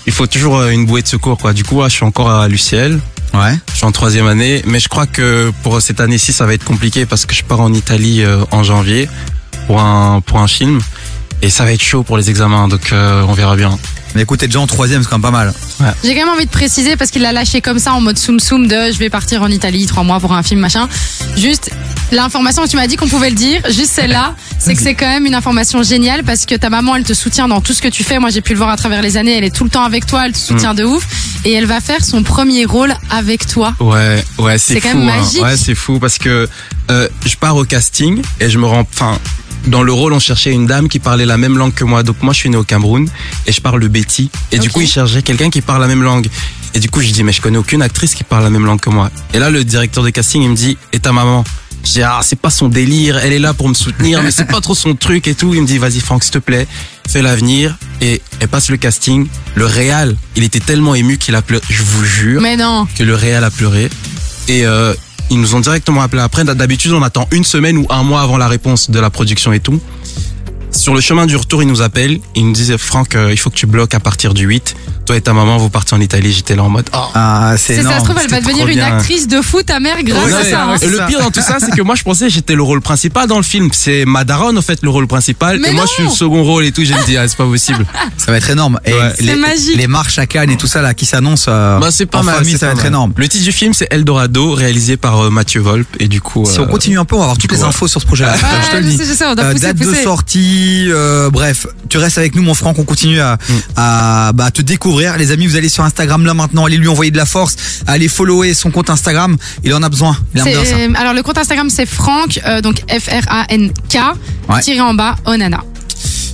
il faut toujours euh, une bouée de secours quoi. Du coup, je suis encore à l'UCL. Ouais. Je suis en troisième année, mais je crois que pour cette année-ci, ça va être compliqué parce que je pars en Italie euh, en janvier pour un pour un film et ça va être chaud pour les examens, donc euh, on verra bien. Mais écoute, t'es déjà en troisième, c'est quand même pas mal. J'ai quand même envie de préciser parce qu'il l'a lâché comme ça en mode soum soum de je vais partir en Italie trois mois pour un film machin. Juste l'information que tu m'as dit qu'on pouvait le dire, juste celle-là, c'est que c'est quand même une information géniale parce que ta maman elle te soutient dans tout ce que tu fais. Moi j'ai pu le voir à travers les années, elle est tout le temps avec toi, elle te soutient de ouf et elle va faire son premier rôle avec toi. Ouais, ouais, c'est C'est fou. quand même hein. magique. Ouais, c'est fou parce que euh, je pars au casting et je me rends. Enfin, dans le rôle, on cherchait une dame qui parlait la même langue que moi. Donc moi, je suis né au Cameroun et je parle le Et du coup, il cherchait quelqu'un qui parle la même langue. Et du coup, je dis mais je connais aucune actrice qui parle la même langue que moi. Et là, le directeur de casting, il me dit et ta maman? Je dis ah c'est pas son délire, elle est là pour me soutenir, mais c'est pas trop son truc et tout. Il me dit vas-y Franck s'il te plaît, fais l'avenir et elle passe le casting. Le réal, il était tellement ému qu'il a pleuré. Je vous jure Mais non. que le Real a pleuré. Et euh, ils nous ont directement appelé après. D'habitude, on attend une semaine ou un mois avant la réponse de la production et tout. Sur le chemin du retour, ils nous appellent. Ils nous disent, Franck, euh, il faut que tu bloques à partir du 8. Toi et ta maman, vous partez en Italie. J'étais là en mode, oh. Ah, c'est Si ça énorme. se trouve, elle va c'était devenir trop une bien. actrice de fou ta mère grâce Ouais, à ça. hein. et le pire dans tout ça, c'est que moi, je pensais que j'étais le rôle principal dans le film. C'est Madaron, en fait, le rôle principal. Mais et moi, non. je suis le second rôle et tout. J'ai dit, ah, c'est pas possible. Ça va être énorme. Et Ouais. les, C'est magique. les marches à Cannes et tout ça là qui s'annoncent euh, Bah, c'est pas en mal. famille, c'est ça va pas être mal. énorme. Le titre du film, c'est Eldorado, réalisé par euh, Mathieu Volpe. Et du coup. Si on euh, continue un peu, on va avoir toutes les infos sur ce projet-là. Je te le je dis. sais, je sais, on doit Euh, pousser, date de pousser. sortie, euh, bref, tu restes avec nous, mon Franck. On continue à, Mm. à bah, te découvrir. Les amis, vous allez sur Instagram là maintenant. Allez lui envoyer de la force. Allez follower son compte Instagram. Il en a besoin. Il ça. C'est- Alors le compte Instagram c'est Franck, euh, donc F R A N K Ouais. tiré en bas Onana.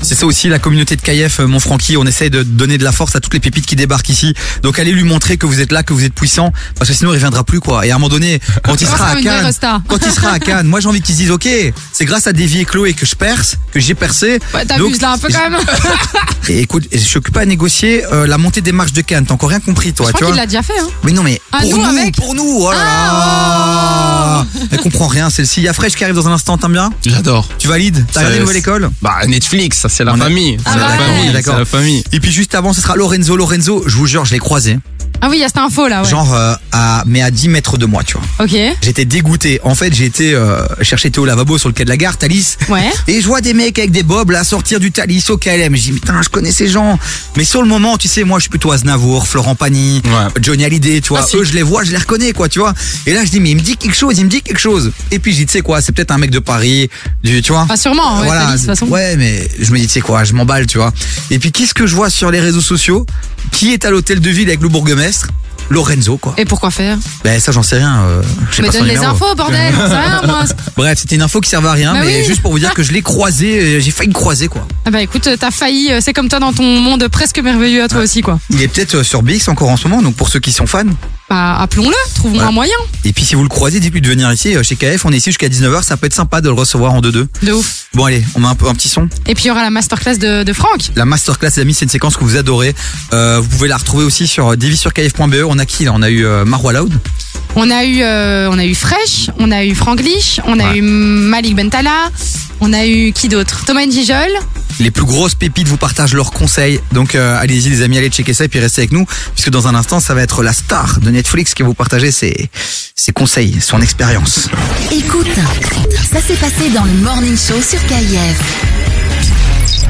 C'est ça aussi la communauté de KF, euh, mon Francky. On essaye de donner de la force à toutes les pépites qui débarquent ici. Donc allez lui montrer que vous êtes là, que vous êtes puissant, parce que sinon il reviendra plus quoi. Et à un moment donné, quand il sera à Cannes, quand il sera à Cannes, moi j'ai envie qu'ils se disent ok, c'est grâce à Davy et Chloé que je perce, que j'ai percé. Ouais, Donc, t'abuses là un peu quand même. Et écoute, je suis occupé à négocier euh, la montée des marches de Cannes. T'as encore rien compris toi, Je tu crois vois qu'il l'a déjà fait. Hein. Mais non mais Ah, pour nous, nous, avec pour nous, oh là là. Elle comprend rien celle-ci. Il y a Fresh qui arrive dans un instant, t'aimes bien J'adore. Tu valides? T'as regardé Nouvelle École? Bah Netflix, ça c'est la On a- famille. Ah C'est la bah ouais. famille, D'accord. c'est la famille. Et puis juste avant, ce sera Lorenzo. Lorenzo, je vous jure, je l'ai croisé. Ah oui, il y a cette info là, ouais. Genre euh, à mais à 10 mètres de moi, tu vois. Ok. J'étais dégoûté. En fait, j'ai été euh, chercher Théo Lavabo sur le quai de la gare, Thalys. Ouais. Et je vois des mecs avec des bobs là sortir du Thalys au KLM. Je dis putain, je connais ces gens. Mais sur le moment, tu sais, moi, je suis plutôt Aznavour, Florent Pagny, Johnny Hallyday, tu vois. Ah, si. Eux, je les vois, je les reconnais, quoi, tu vois. Et là, je dis mais il me dit quelque chose, il me dit quelque chose. Et puis je dis tu sais quoi, c'est peut-être un mec de Paris, du, tu vois. Enfin, sûrement, ouais, Thalys, de toute façon. Ouais, mais je me dis tu quoi, je m'emballe, tu vois. Et puis qu'est-ce que je vois sur les réseaux sociaux? Qui est à l'hôtel de ville avec le bourgmestre? Lorenzo, quoi. Et pourquoi faire Ben ça j'en sais rien. Euh, j'ai Mais pas son donne les numéro. infos, bordel. J'en sais rien, moi. Bref, c'était une info qui servait à rien, Bah mais oui. juste pour vous dire que je l'ai croisé, euh, j'ai failli le croiser quoi. Ah bah écoute, t'as failli, euh, c'est comme toi dans ton monde presque merveilleux à toi aussi, quoi. Il est peut-être euh, sur BX encore en ce moment, donc pour ceux qui sont fans. Bah appelons-le, trouvons Ouais. un moyen. Et puis si vous le croisez, dites-lui de venir ici euh, chez KF, on est ici jusqu'à 19h, ça peut être sympa de le recevoir en 2-2. De ouf. Bon allez, on met un peu un petit son. Et puis il y aura la masterclass de, de Franck. La masterclass les amis, c'est une séquence que vous adorez. Euh, vous pouvez la retrouver aussi sur devisurkf.be. On a qui là? On a eu euh, Marwa Loud. On a eu, euh, on a eu Fresh, on a eu Franglish, on a eu Malik Bentala, on a eu qui d'autre? Thomas Njijol. Les plus grosses pépites vous partagent leurs conseils. Donc euh, allez-y les amis, allez checker ça et puis restez avec nous. Puisque dans un instant, ça va être la star de Netflix qui va vous partager ses, ses conseils, son expérience. Écoute, ça s'est passé dans le Morning Show sur KIF.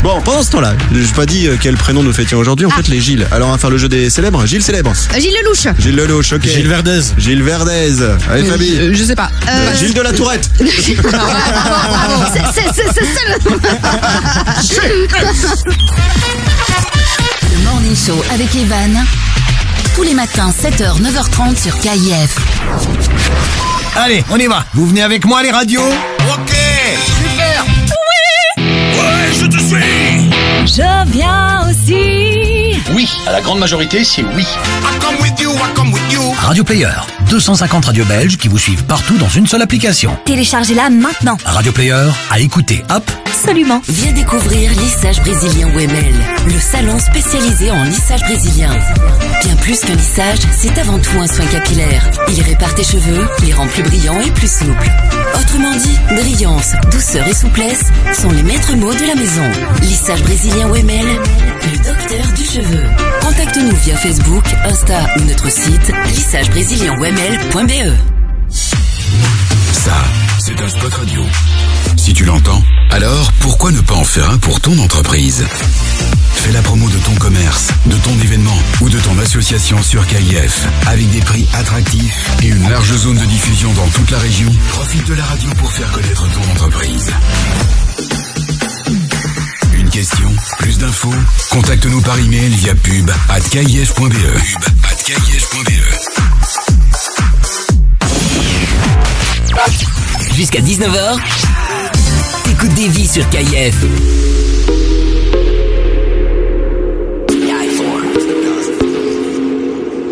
Bon, pendant ce temps-là, j'ai pas dit euh, quel prénom nous fêtions aujourd'hui, en fait les Gilles. Alors on va faire le jeu des célèbres. Gilles célèbre. Gilles Lelouch. Gilles Lelouch, ok. Gilles Verdez. Gilles Verdez. Allez Euh, Fabi. je- je sais pas. Euh, Gilles de la Tourette. C'est- Le Morning Show avec Evan. Tous les matins, 7h, 9h30 sur KIF. Allez, on y va. Vous venez avec moi les radios Ok je te suis Je viens aussi. Oui, à la grande majorité, c'est oui. I come with you, I come with you. Radio Player, 250 radios belges qui vous suivent partout dans une seule application. Téléchargez-la maintenant. Radio Player, à écouter, hop Absolument. Viens découvrir Lissage Brésilien WML, le salon spécialisé en lissage brésilien. Bien plus qu'un lissage, c'est avant tout un soin capillaire. Il répare tes cheveux, les rend plus brillants et plus souples. Autrement dit, brillance, douceur et souplesse sont les maîtres mots de la maison. Lissage Brésilien WML, le docteur du cheveu. Contacte-nous via Facebook, Insta ou notre site Ça, c'est un spot radio. Si tu l'entends, alors pourquoi ne pas en faire un pour ton entreprise Fais la promo de ton commerce, de ton événement ou de ton association sur KIF avec des prix attractifs et une large zone de diffusion dans toute la région. Profite de la radio pour faire connaître ton entreprise. Une question, plus d'infos Contacte-nous par email via pub. Jusqu'à 19h, t'écoutes des vies sur KIF.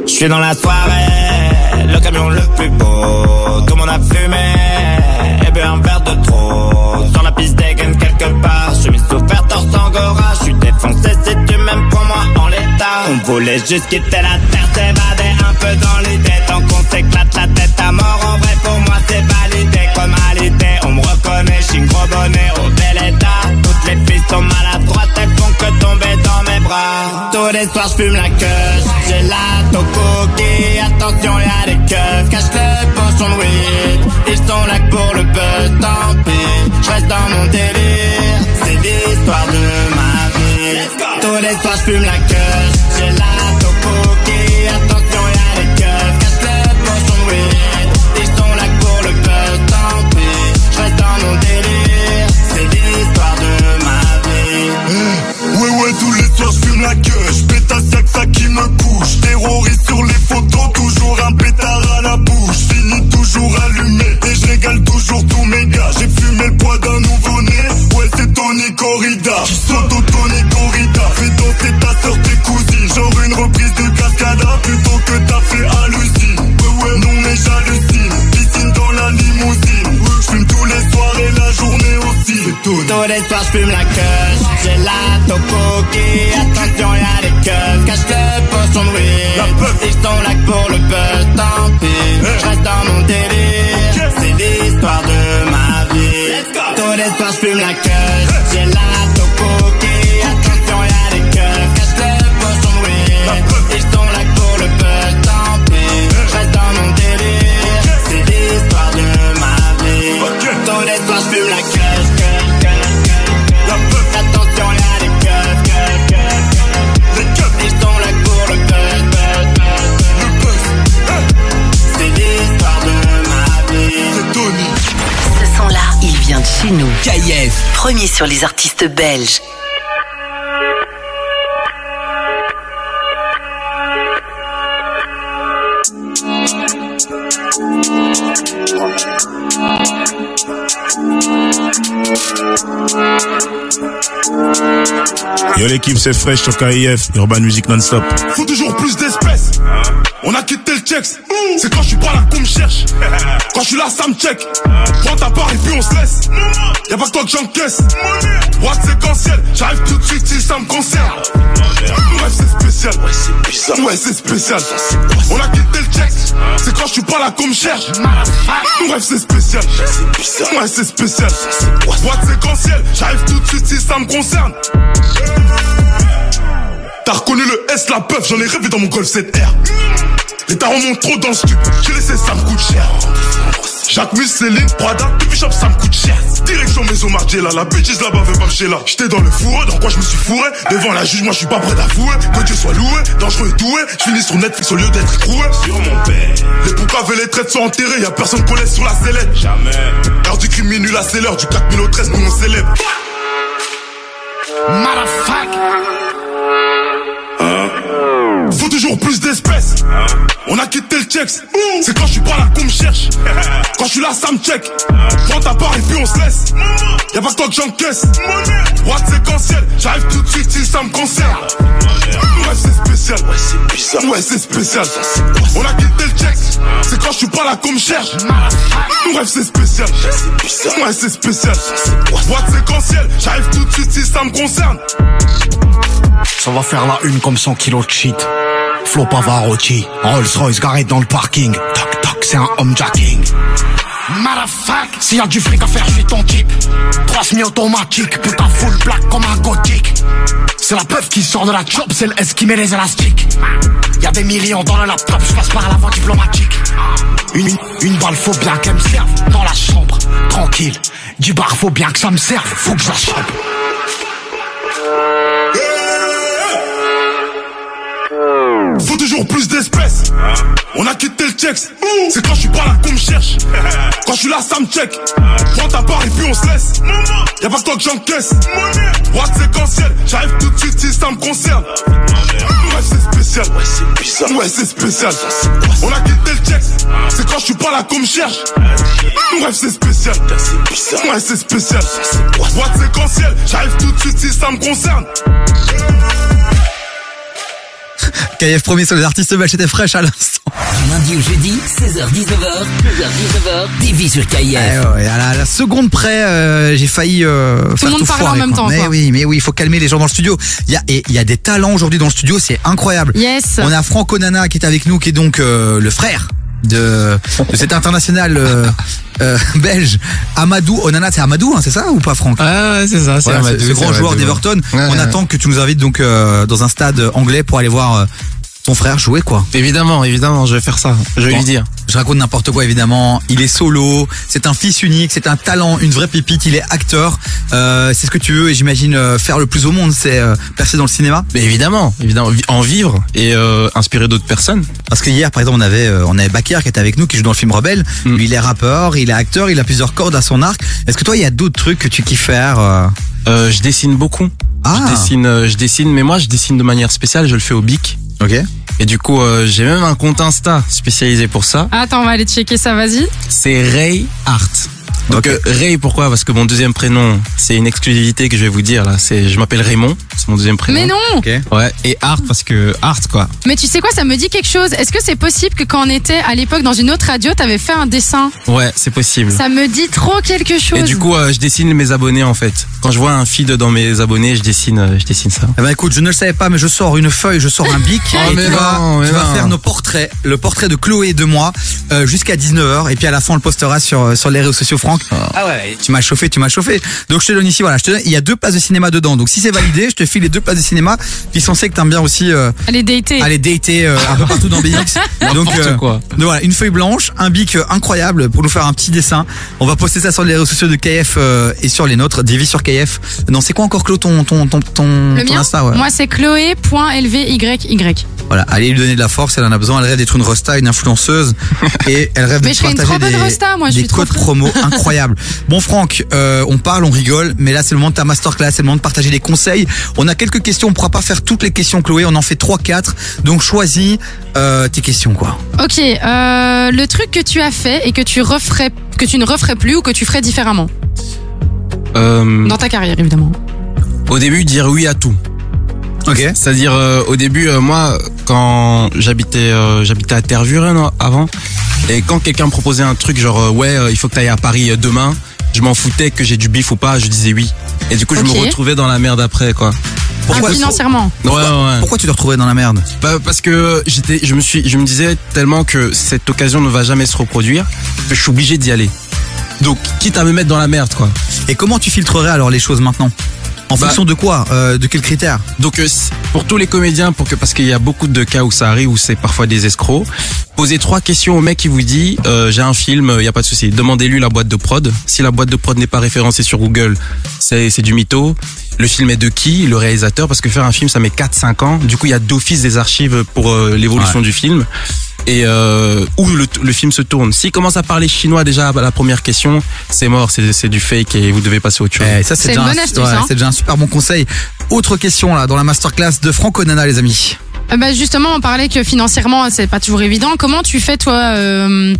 Je suis dans la soirée, le camion le plus beau. Tout le monde a fumé, et bu un verre de trop. Sur la piste dégaine quelque part, je suis souffert torse angora. Je suis défoncé si tu m'aimes pour moi On voulait juste quitter la terre, s'évader un peu dans l'idée. Tant qu'on s'éclate la tête à mort, en vrai pour moi c'est validé. Comme à l'idée, on me reconnaît, je suis gros bonnet au bel état. Toutes les filles sont maladroites, elles font que tomber dans mes bras. Tous les soirs je fume la queue, j'ai la cookie. Attention, y'a des keufs, cache le pochon de weed. Ils sont là pour le buzz, tant pis. Je reste dans mon délire, c'est l'histoire de ma vie. Tous les soirs je fume la queue, L'asso poké, attention et à l'école Casse le poisson weed Et je tombe là pour le peuple d'Empire J'vais dans mon délire, c'est l'histoire de ma vie. Ouais ouais, tous les soirs j'fume la gueule J'pète un sac ça qui me bouge Terroriste sur les photos, toujours un pétard à la bouche. Fini toujours allumé Et j'égale toujours tous mes gars. J'ai fumé le poids d'un nouveau-né. Ouais c'est Tony Corrida, qui s'entend Tony Corrida. cadavre plutôt que t'as fait à l'usine. Non mais j'hallucine, piscine dans la limousine. J'fume tous les soirs et la journée aussi. Tous les soirs j'fume la queue, j'ai la topo qui attention y'a des queues. Cache le poisson de weed, ils sont là pour le buzz, tant pis. J'reste dans mon délire, c'est l'histoire de ma vie. Tous les soirs j'fume la queue, j'ai la chez nous. KIF. Premier sur les artistes belges. Yo l'équipe c'est fraîche sur KIF, Urban Music non-stop. Faut toujours plus d'espèces. On a quitté le checks. C'est quand je suis pas là qu'on me cherche. Quand je suis là ça me check. Prends ta part et puis on se laisse. Y'a pas que toi que j'encaisse. Boîte séquentielle, j'arrive tout de suite si ça me concerne. Ouais c'est spécial. Ouais c'est bizarre. Ouais c'est spécial. On a quitté le checks. C'est quand je suis pas là qu'on me cherche. Ouais c'est spécial. Ouais c'est spécial. Boîte séquentielle, j'arrive tout de suite si ça me concerne. T'as reconnu le S, la puff, j'en ai rêvé dans mon Golf 7R. Les tarons montent trop dans le stup, j'ai laissé, ça me coûte cher. Jacques Céline, Prada, depuis shop, ça me coûte cher. Direction Maison Margiela, la bitches là-bas veut pas là. J'étais dans le fourré, dans quoi je me suis fourré. Devant la juge, moi je suis pas prêt d'avouer. Que Dieu soit loué, dangereux et doué. Je finis sur Netflix au lieu d'être écroué. Sur mon père. Les poucaves et les traites sont enterrés, y a personne qu'on laisse sur la sellette. Jamais. L'heure du crime minuit, là c'est l'heure du 4000 au 13, nous on célèbre. Motherfucker. Faut toujours plus d'espèces. On a quitté le checks. C'est quand je suis pas là qu'on me cherche. Quand je suis là, ça me check. Prends ta part et puis on se laisse. Y'a pas que toi que j'encaisse. Boîte séquentielle, j'arrive tout de suite si ça me concerne. Ouais, c'est spécial. Ouais, c'est bizarre. Ouais, c'est spécial. On a quitté le checks. C'est quand je suis pas là qu'on me cherche. Bref, c'est spécial. Ouais, c'est spécial. Boîte séquentielle, j'arrive tout de suite si ça me concerne. Ça va faire la une comme 100 kilos de shit. Flo Pavarotti, Rolls Royce garé dans le parking. Toc toc, c'est un homejacking. Motherfuck, s'il y a du fric à faire, je suis ton type. Trois semi-automatique, putain full black comme un gothique. C'est la peuf qui sort de la chop, c'est le S qui met les élastiques. Y a des millions dans le laptop, je passe par la voie diplomatique. Une, une, une balle, faut bien qu'elle me serve dans la chambre. Tranquille, du bar, faut bien que ça me serve, faut que je la chope. Faut plus d'espèces. On a quitté le checks. C'est quand je suis pas là qu'on me cherche. Quand je suis là, ça me check. Prends ta part et puis on se laisse. Y'a pas que toi que j'encaisse. Boîte séquentielle, j'arrive tout de suite si ça me concerne. Ouais, c'est spécial. Ouais, c'est bizarre. Ouais, c'est spécial. On a quitté le checks. C'est quand je suis pas là qu'on me cherche. Bref, c'est spécial. Ouais, c'est spécial. Boîte séquentielle, j'arrive tout de suite si ça me concerne. KF premier sur les artistes belges, c'était fraîche à l'instant. Du lundi au jeudi, 16h-19h, 16h-19h, TV sur KIF. Eh ouais, à la, la seconde près, euh, j'ai failli euh, faire le monde tout parle en même quoi. temps, Mais quoi. oui, mais oui, il faut calmer les gens dans le studio. Il y a, et y a des talents aujourd'hui dans le studio, c'est incroyable. Yes. On a Franco Nana qui est avec nous, qui est donc euh, le frère de, de cet international euh, euh, belge, Amadou Onana, c'est Amadou, hein, c'est ça ou pas Franck Ah ouais, c'est ça, c'est Voilà, Amadou, ce grand joueur d'Everton. ouais. On ouais. attend que tu nous invites donc euh, dans un stade anglais pour aller voir euh, ton frère jouer quoi. Évidemment, évidemment, je vais faire ça. Je vais Bon, lui dire. Je raconte n'importe quoi évidemment. Il est solo, c'est un fils unique, c'est un talent, une vraie pépite. Il est acteur. Euh, c'est ce que tu veux et j'imagine euh, faire le plus au monde, c'est euh, percer dans le cinéma. Mais évidemment, évidemment, vi- en vivre et euh, inspirer d'autres personnes. Parce que hier, par exemple, on avait euh, on avait Bakir qui était avec nous, qui joue dans le film Rebelle. Mm. Lui, il est rappeur, il est acteur, il a plusieurs cordes à son arc. Est-ce que toi, il y a d'autres trucs que tu kiffes faire Euh, je dessine beaucoup. Ah. Je dessine, euh, je dessine, mais moi je dessine de manière spéciale. Je le fais au bic. Ok. Et du coup, euh, j'ai même un compte Insta spécialisé pour ça. Attends, on va aller checker ça, vas-y. C'est Ray Art. Donc euh, Ray, pourquoi? Parce que mon deuxième prénom, c'est une exclusivité que je vais vous dire là. C'est, je m'appelle Raymond, c'est mon deuxième prénom. Mais non Ouais. Et Art parce que Art quoi. Mais tu sais quoi, ça me dit quelque chose. Est-ce que c'est possible que quand on était à l'époque dans une autre radio, t'avais fait un dessin? Ouais, c'est possible. Ça me dit trop quelque chose. Et du coup, euh, je dessine mes abonnés en fait. Quand je vois un feed dans mes abonnés, je dessine, euh, je dessine ça. Eh ben écoute, je ne le savais pas, mais je sors une feuille, je sors un bic. Oh, et mais tu vas, non, mais tu vas non. faire nos portraits. Le portrait de Chloé et de moi euh, jusqu'à 19h. Et puis à la fin, on le postera sur, sur les réseaux sociaux, Franck. Ah ouais, tu m'as chauffé, tu m'as chauffé. Donc je te donne ici, voilà, je te donne, il y a deux places de cinéma dedans. Donc si c'est validé, je te file les deux places de cinéma. Puis on sait que t'aimes bien aussi euh, Allez, dater. aller dater euh, un peu partout dans BX. Donc, N'importe quoi. donc voilà, une feuille blanche, un bic euh, incroyable pour nous faire un petit dessin. On va poster ça sur les réseaux sociaux de KF euh, et sur les nôtres, Davy sur KF. Non, c'est quoi encore Claude ton ton ton ton, Le ton mien Insta, ouais. Moi, c'est chloé.lvyy. Voilà, allez lui donner de la force, elle en a besoin, elle rêve d'être une rosta, une influenceuse et elle rêve de Mais une partager trop bonne des, rosta, moi, je des suis codes promo incroyables. Bon Franck, euh, on parle, on rigole, mais là c'est le moment de ta masterclass, c'est le moment de partager des conseils. On a quelques questions, on pourra pas faire toutes les questions Chloé, on en fait 3 4. Donc choisis euh, tes questions quoi. Ok, euh, le truc que tu as fait et que tu referais, que tu ne referais plus ou que tu ferais différemment? Euh, dans ta carrière, évidemment. au début, dire oui à tout. Ok. C'est-à-dire euh, au début, euh, moi, quand j'habitais, euh, j'habitais à Tervuren avant, et quand quelqu'un me proposait un truc genre euh, ouais, euh, il faut que tu ailles à Paris euh, demain, je m'en foutais que j'ai du bif ou pas, je disais oui. Et du coup, je Ok. me retrouvais dans la merde après, quoi. Ah, financièrement. Ouais, ouais, ouais. Pourquoi tu te retrouvais dans la merde? Bah, parce que j'étais, je me suis, je me disais tellement que cette occasion ne va jamais se reproduire que je suis obligé d'y aller. Donc, quitte à me mettre dans la merde, quoi. Et comment tu filtrerais alors les choses maintenant? En Bah- fonction de quoi euh, De quels critères Donc euh, pour tous les comédiens, pour que parce qu'il y a beaucoup de cas où ça arrive où c'est parfois des escrocs, posez trois questions au mec qui vous dit euh, j'ai un film, il y a pas de souci. Demandez-lui la boîte de prod. Si la boîte de prod n'est pas référencée sur Google, c'est c'est du mytho. Le film est de qui? Le réalisateur parce que faire un film ça met 4 5 ans. Du coup, il y a d'office des archives pour euh, l'évolution Ouais. du film. Et euh, où le, le film se tourne. S'il commence à parler chinois déjà à la première question, c'est mort, c'est c'est du fake et vous devez passer à autre chose. Eh, ça c'est déjà, un- ouais, c'est déjà un super bon conseil. Autre question là dans la masterclass de Franco Nana les amis. Euh, bah, justement, on parlait que financièrement, c'est pas toujours évident. Comment tu fais, toi, euh,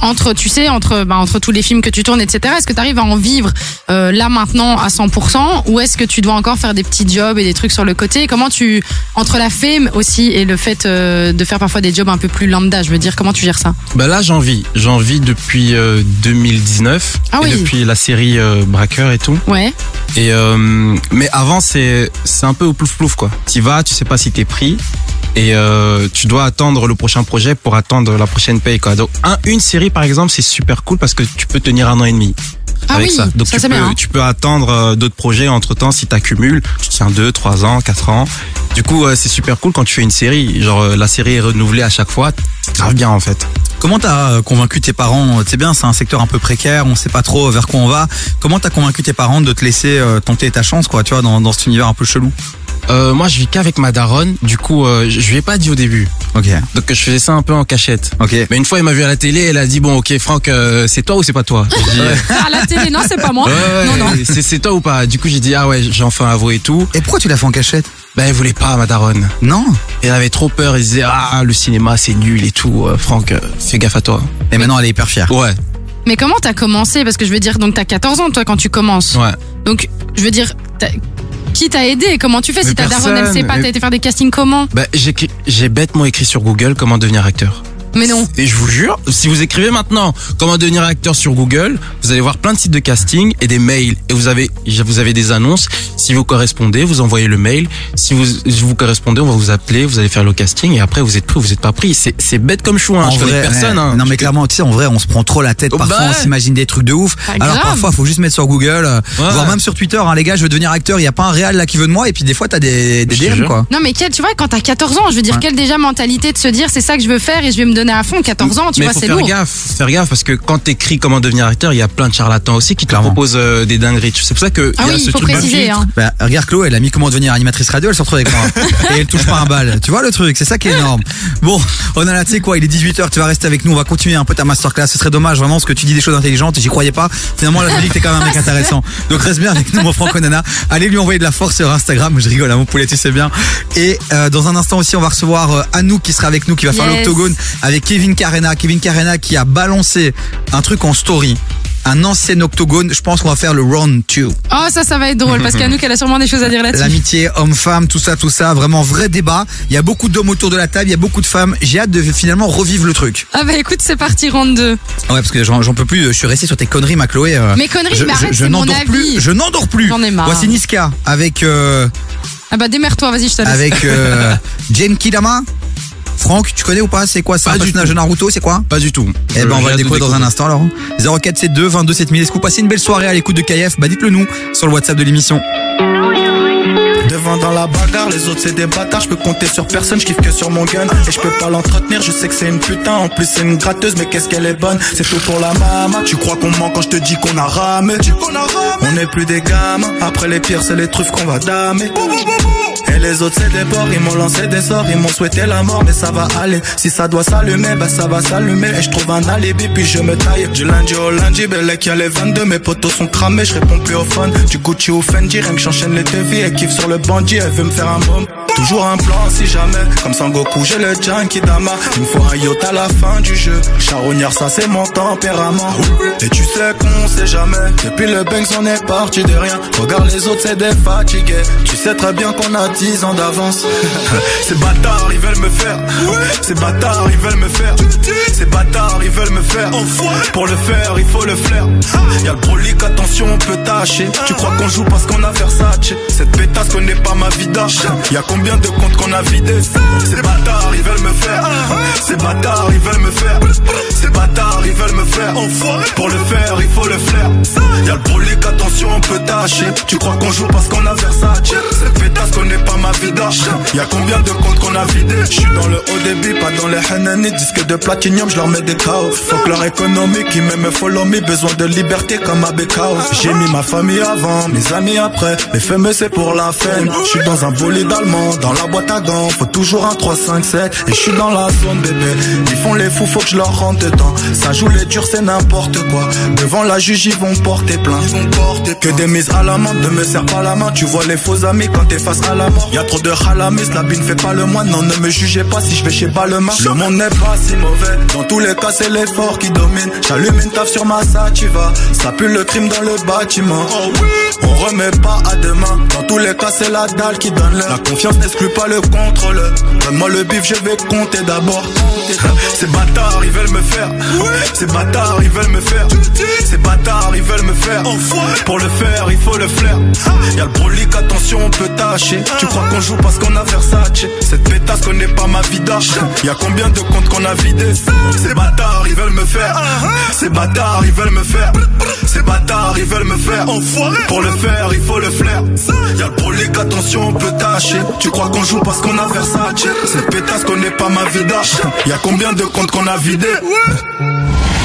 entre, tu sais, entre, bah, entre tous les films que tu tournes, etc. Est-ce que tu arrives à en vivre euh, là maintenant à 100% ou est-ce que tu dois encore faire des petits jobs et des trucs sur le côté? Comment tu, entre la fame aussi et le fait euh, de faire parfois des jobs un peu plus lambda, je veux dire, comment tu gères ça? Bah là j'en vis, j'en vis depuis euh, 2019 Ah et oui. depuis la série euh, Braqueur et tout. Ouais. Et euh, mais avant c'est c'est un peu au plouf plouf quoi. Tu vas, tu sais pas si t'es pris et euh, tu dois attendre le prochain projet pour attendre la prochaine paye quoi. Donc un, une série par exemple c'est super cool parce que tu peux tenir un an et demi. Ah avec oui, ça. Donc ça, tu, c'est peux, bien, hein. tu peux attendre euh, d'autres projets entre temps si t'accumules, tu tiens 2, 3 ans, 4 ans. Du coup euh, c'est super cool quand tu fais une série, genre euh, la série est renouvelée à chaque fois, c'est grave bien en fait. Comment t'as convaincu tes parents? C'est bien, c'est un secteur un peu précaire, on sait pas trop vers quoi on va. Comment t'as convaincu tes parents de te laisser tenter ta chance, quoi, tu vois, dans, dans cet univers un peu chelou? Euh, moi, je vis qu'avec ma daronne. Du coup, euh, je lui ai pas dit au début. Ok. Donc, je faisais ça un peu en cachette. Ok. Mais une fois, elle m'a vu à la télé. Elle a dit bon, ok, Franck, euh, c'est toi ou c'est pas toi? Je dis, euh, À la télé, non, c'est pas moi. Ouais, non, non. C'est c'est toi ou pas? Du coup, j'ai dit ah ouais, j'ai enfin avoué et tout. Et pourquoi tu l'as fait en cachette? Ben, elle voulait pas, ma daronne. Non. Elle avait trop peur. Elle disait ah le cinéma c'est nul et tout. Euh, Franck, euh, fais gaffe à toi. Et maintenant, elle est hyper fière. Ouais. Mais comment t'as commencé? Parce que je veux dire, donc t'as 14 ans, toi, quand tu commences. Ouais. Donc, je veux dire, t'as- qui t'a aidé Comment tu fais Si ta daronne, elle sait pas, t'as été faire des castings comment? J'ai j'ai bêtement écrit sur Google comment devenir acteur. Mais non. Et je vous jure, si vous écrivez maintenant comment devenir acteur sur Google, vous allez voir plein de sites de casting et des mails. Et vous avez, vous avez des annonces. Si vous correspondez, vous envoyez le mail. Si vous, vous correspondez, on va vous appeler, vous allez faire le casting et après vous êtes pris ou vous êtes pas pris. C'est, c'est bête comme chou, hein. En Je connais vrai, personne, ouais. hein. Non mais clairement, tu sais, en vrai, on se prend trop la tête. Oh, Parfois, bah on s'imagine des trucs de ouf. Alors grave. parfois, faut juste mettre sur Google, euh, Ouais. voire même sur Twitter. Hein, les gars, je veux devenir acteur. Il y a pas un réal là qui veut de moi. Et puis des fois, t'as des, des DM quoi. Non, mais quelle, tu vois, quand t'as 14 ans, je veux dire, Ouais. quelle déjà mentalité de se dire c'est ça que je veux faire et je vais me donner à fond 14 ans, tu Mais vois, c'est faire lourd. gaffe, faut faire gaffe parce que quand t'écris comment devenir acteur, il y a plein de charlatans aussi qui te Clairement. proposent euh, des dingueries. C'est pour ça que Ah il y a oui, ce il faut truc préciser. Hein. Bah, regarde Chloé, elle a mis comment devenir animatrice radio, elle se retrouve avec moi. et elle touche pas un bal. Tu vois le truc, c'est ça qui est énorme. Bon, on a là, tu sais quoi, il est 18h, tu vas rester avec nous, on va continuer un peu ta masterclass. Ce serait dommage vraiment parce que tu dis des choses intelligentes et j'y croyais pas. Finalement, là, je me dis que t'es quand même un mec intéressant. Donc reste bien avec nous, mon Franco Nana. Allez lui envoyer de la force sur Instagram. Je rigole, hein, mon poulet, tu sais bien. Et euh, dans un instant aussi, on va recevoir euh, Anouk qui sera avec nous, qui va faire Yes. l'octogone avec Kevin Carena. Kevin Carena qui a balancé un truc en story un ancien octogone. Je pense qu'on va faire le round 2. Oh, ça, ça va être drôle parce qu'Anouk, elle a sûrement des choses à dire là-dessus. L'amitié homme-femme, tout ça, tout ça, vraiment vrai débat. Il y a beaucoup d'hommes autour de la table, il y a beaucoup de femmes. J'ai hâte de finalement revivre le truc. Ah bah écoute, c'est parti, round 2. Ouais, parce que j'en peux plus. Je suis resté sur tes conneries, ma Chloé. euh, Mes conneries, je, mais je- arrête, je mon n'endors plus. Je n'endors plus. J'en ai marre. Voici Niska avec euh, Ah bah démerde-toi, vas-y, je te laisse. avec euh, Jen Kidama. Franck, tu connais ou pas C'est quoi un Pas du personnage de Naruto C'est quoi Pas du tout. Eh ben, on va le découvrir dans un instant, alors. 0472 22 7000. Est-ce que vous passez une belle soirée à l'écoute de KF Bah, dites-le nous sur le WhatsApp de l'émission. Dans la bagarre, les autres c'est des bâtards, je peux compter sur personne, je kiffe que sur mon gun. Et je peux pas l'entretenir, je sais que c'est une putain, en plus c'est une gratteuse, mais qu'est-ce qu'elle est bonne? C'est tout pour la mama, tu crois qu'on ment quand je te dis qu'on a ramé? On n'est plus des gamins, après les pires c'est les truffes qu'on va damer. Et les autres c'est des bords, ils m'ont lancé des sorts, ils m'ont souhaité la mort, mais ça va aller. Si ça doit s'allumer, bah ça va s'allumer. Et je trouve un alibi, puis je me taille. Du lundi au lundi, belle qui a les 22, mes potos sont cramés, je réponds plus au phone. Du Gucci au Fendi, rien que j'enchaîne les devis, elle kiffe sur le elle veut me faire un bomb. Toujours un plan si jamais, comme Sangoku, j'ai le Janky Dama. Il me faut un yacht à la fin du jeu. Charognard, ça c'est mon tempérament. Et tu sais qu'on sait jamais. Depuis le Banks, on est parti de rien. Regarde les autres, c'est des fatigués. Tu sais très bien qu'on a 10 ans d'avance. Ces bâtards, ils veulent me faire. Ces bâtards, ils veulent me faire. Ces bâtards, ils veulent me faire. Pour le faire, il faut le flair. Y'a le brolic, attention, on peut tâcher. Tu crois qu'on joue parce qu'on a Versace? Cette pétasse connaît pas ma vida. Y'a combien de comptes qu'on a vidés Ces bâtards, ils veulent me faire. Ces bâtards, ils veulent me faire. Ces bâtards, ils veulent me faire. Pour le faire, il faut le flair. Y'a le brolic, attention, on peut tâcher. Tu crois qu'on joue parce qu'on a Versace. Cette pétasse connaît pas ma vida. Y'a combien de comptes qu'on a vidés? Je suis dans le haut débit, pas dans les Hanani. Disque de platinium, je leur mets des chaos. Faut que leur économie qui m'aime follow me. Besoin de liberté comme à. J'ai mis ma famille avant, mes amis après. Les fameux c'est pour la fame. Je suis dans un bolide allemand, dans la boîte à gants. Faut toujours un 3, 5, 7. Et je suis dans la zone bébé. Ils font les fous, faut que je leur rentre dedans. Ça joue les durs, c'est n'importe quoi. Devant la juge, ils vont porter plainte. Ils vont porter que des mises à la main. Ne me serre pas la main. Tu vois les faux amis quand t'es face à la mort. Y a trop de halamis, la bine fait pas le moine. Non, ne me jugez pas si je vais chez Balmain. Le monde n'est pas si mauvais. Dans tous les cas, c'est l'effort qui domine. J'allume une taf sur ma sativa. Ça pue le crime dans le bâtiment. On remet pas à demain. Dans tous les cas, c'est la dalle qui donne l'air. La confiance n'exclut pas le contrôle. Donne-moi le bif, je vais compter d'abord. Ces bâtards, ils veulent me faire. Ces bâtards, ils veulent me faire. Ces bâtards, ils veulent me faire. Pour le faire, il faut le flair. Y'a le brolic, attention, on peut tâcher. Tu crois qu'on joue parce qu'on a Versace? Cette pétasse connaît pas ma vida. Y'a combien de comptes qu'on a vidés? Ces bâtards, ils veulent me faire. Ces bâtards, ils veulent me faire. Ces bâtards, ils veulent me faire. Pour le faire, il faut le flair. Y'a le brolic, attention, on peut tâcher. Tu crois qu'on joue parce qu'on a Versace? Cette pétasse connaît pas ma vida. Y'a combien de comptes qu'on a vidés?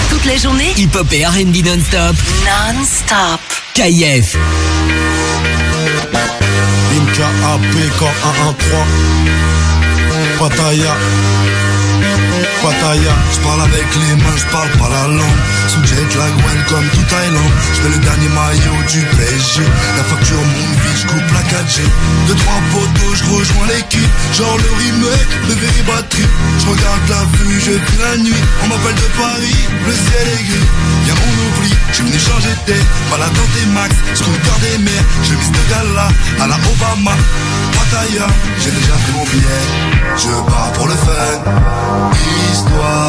Toute la journée, hip-hop et R&B non-stop. Non-stop. KF. Inca AP corps 113 Pataya Pataya Je parle avec les mains, je parle pas la langue. Sous jet lag, welcome to Thaïlande. Je le dernier maillot du PSG La facture monte vite, je coupe la 4G Deux trois poteaux, je rejoins l'équipe. Genre le remake, le very bad trip Je regarde la vue, je vis la nuit. On m'appelle de Paris, le ciel est gris. Y'a mon oubli, je venu changer de tête. Malade dans tes max, scooter des mers Je vis de gala à la Obama. Pattaya, j'ai déjà pris mon billet. Je pars pour le fun Histoire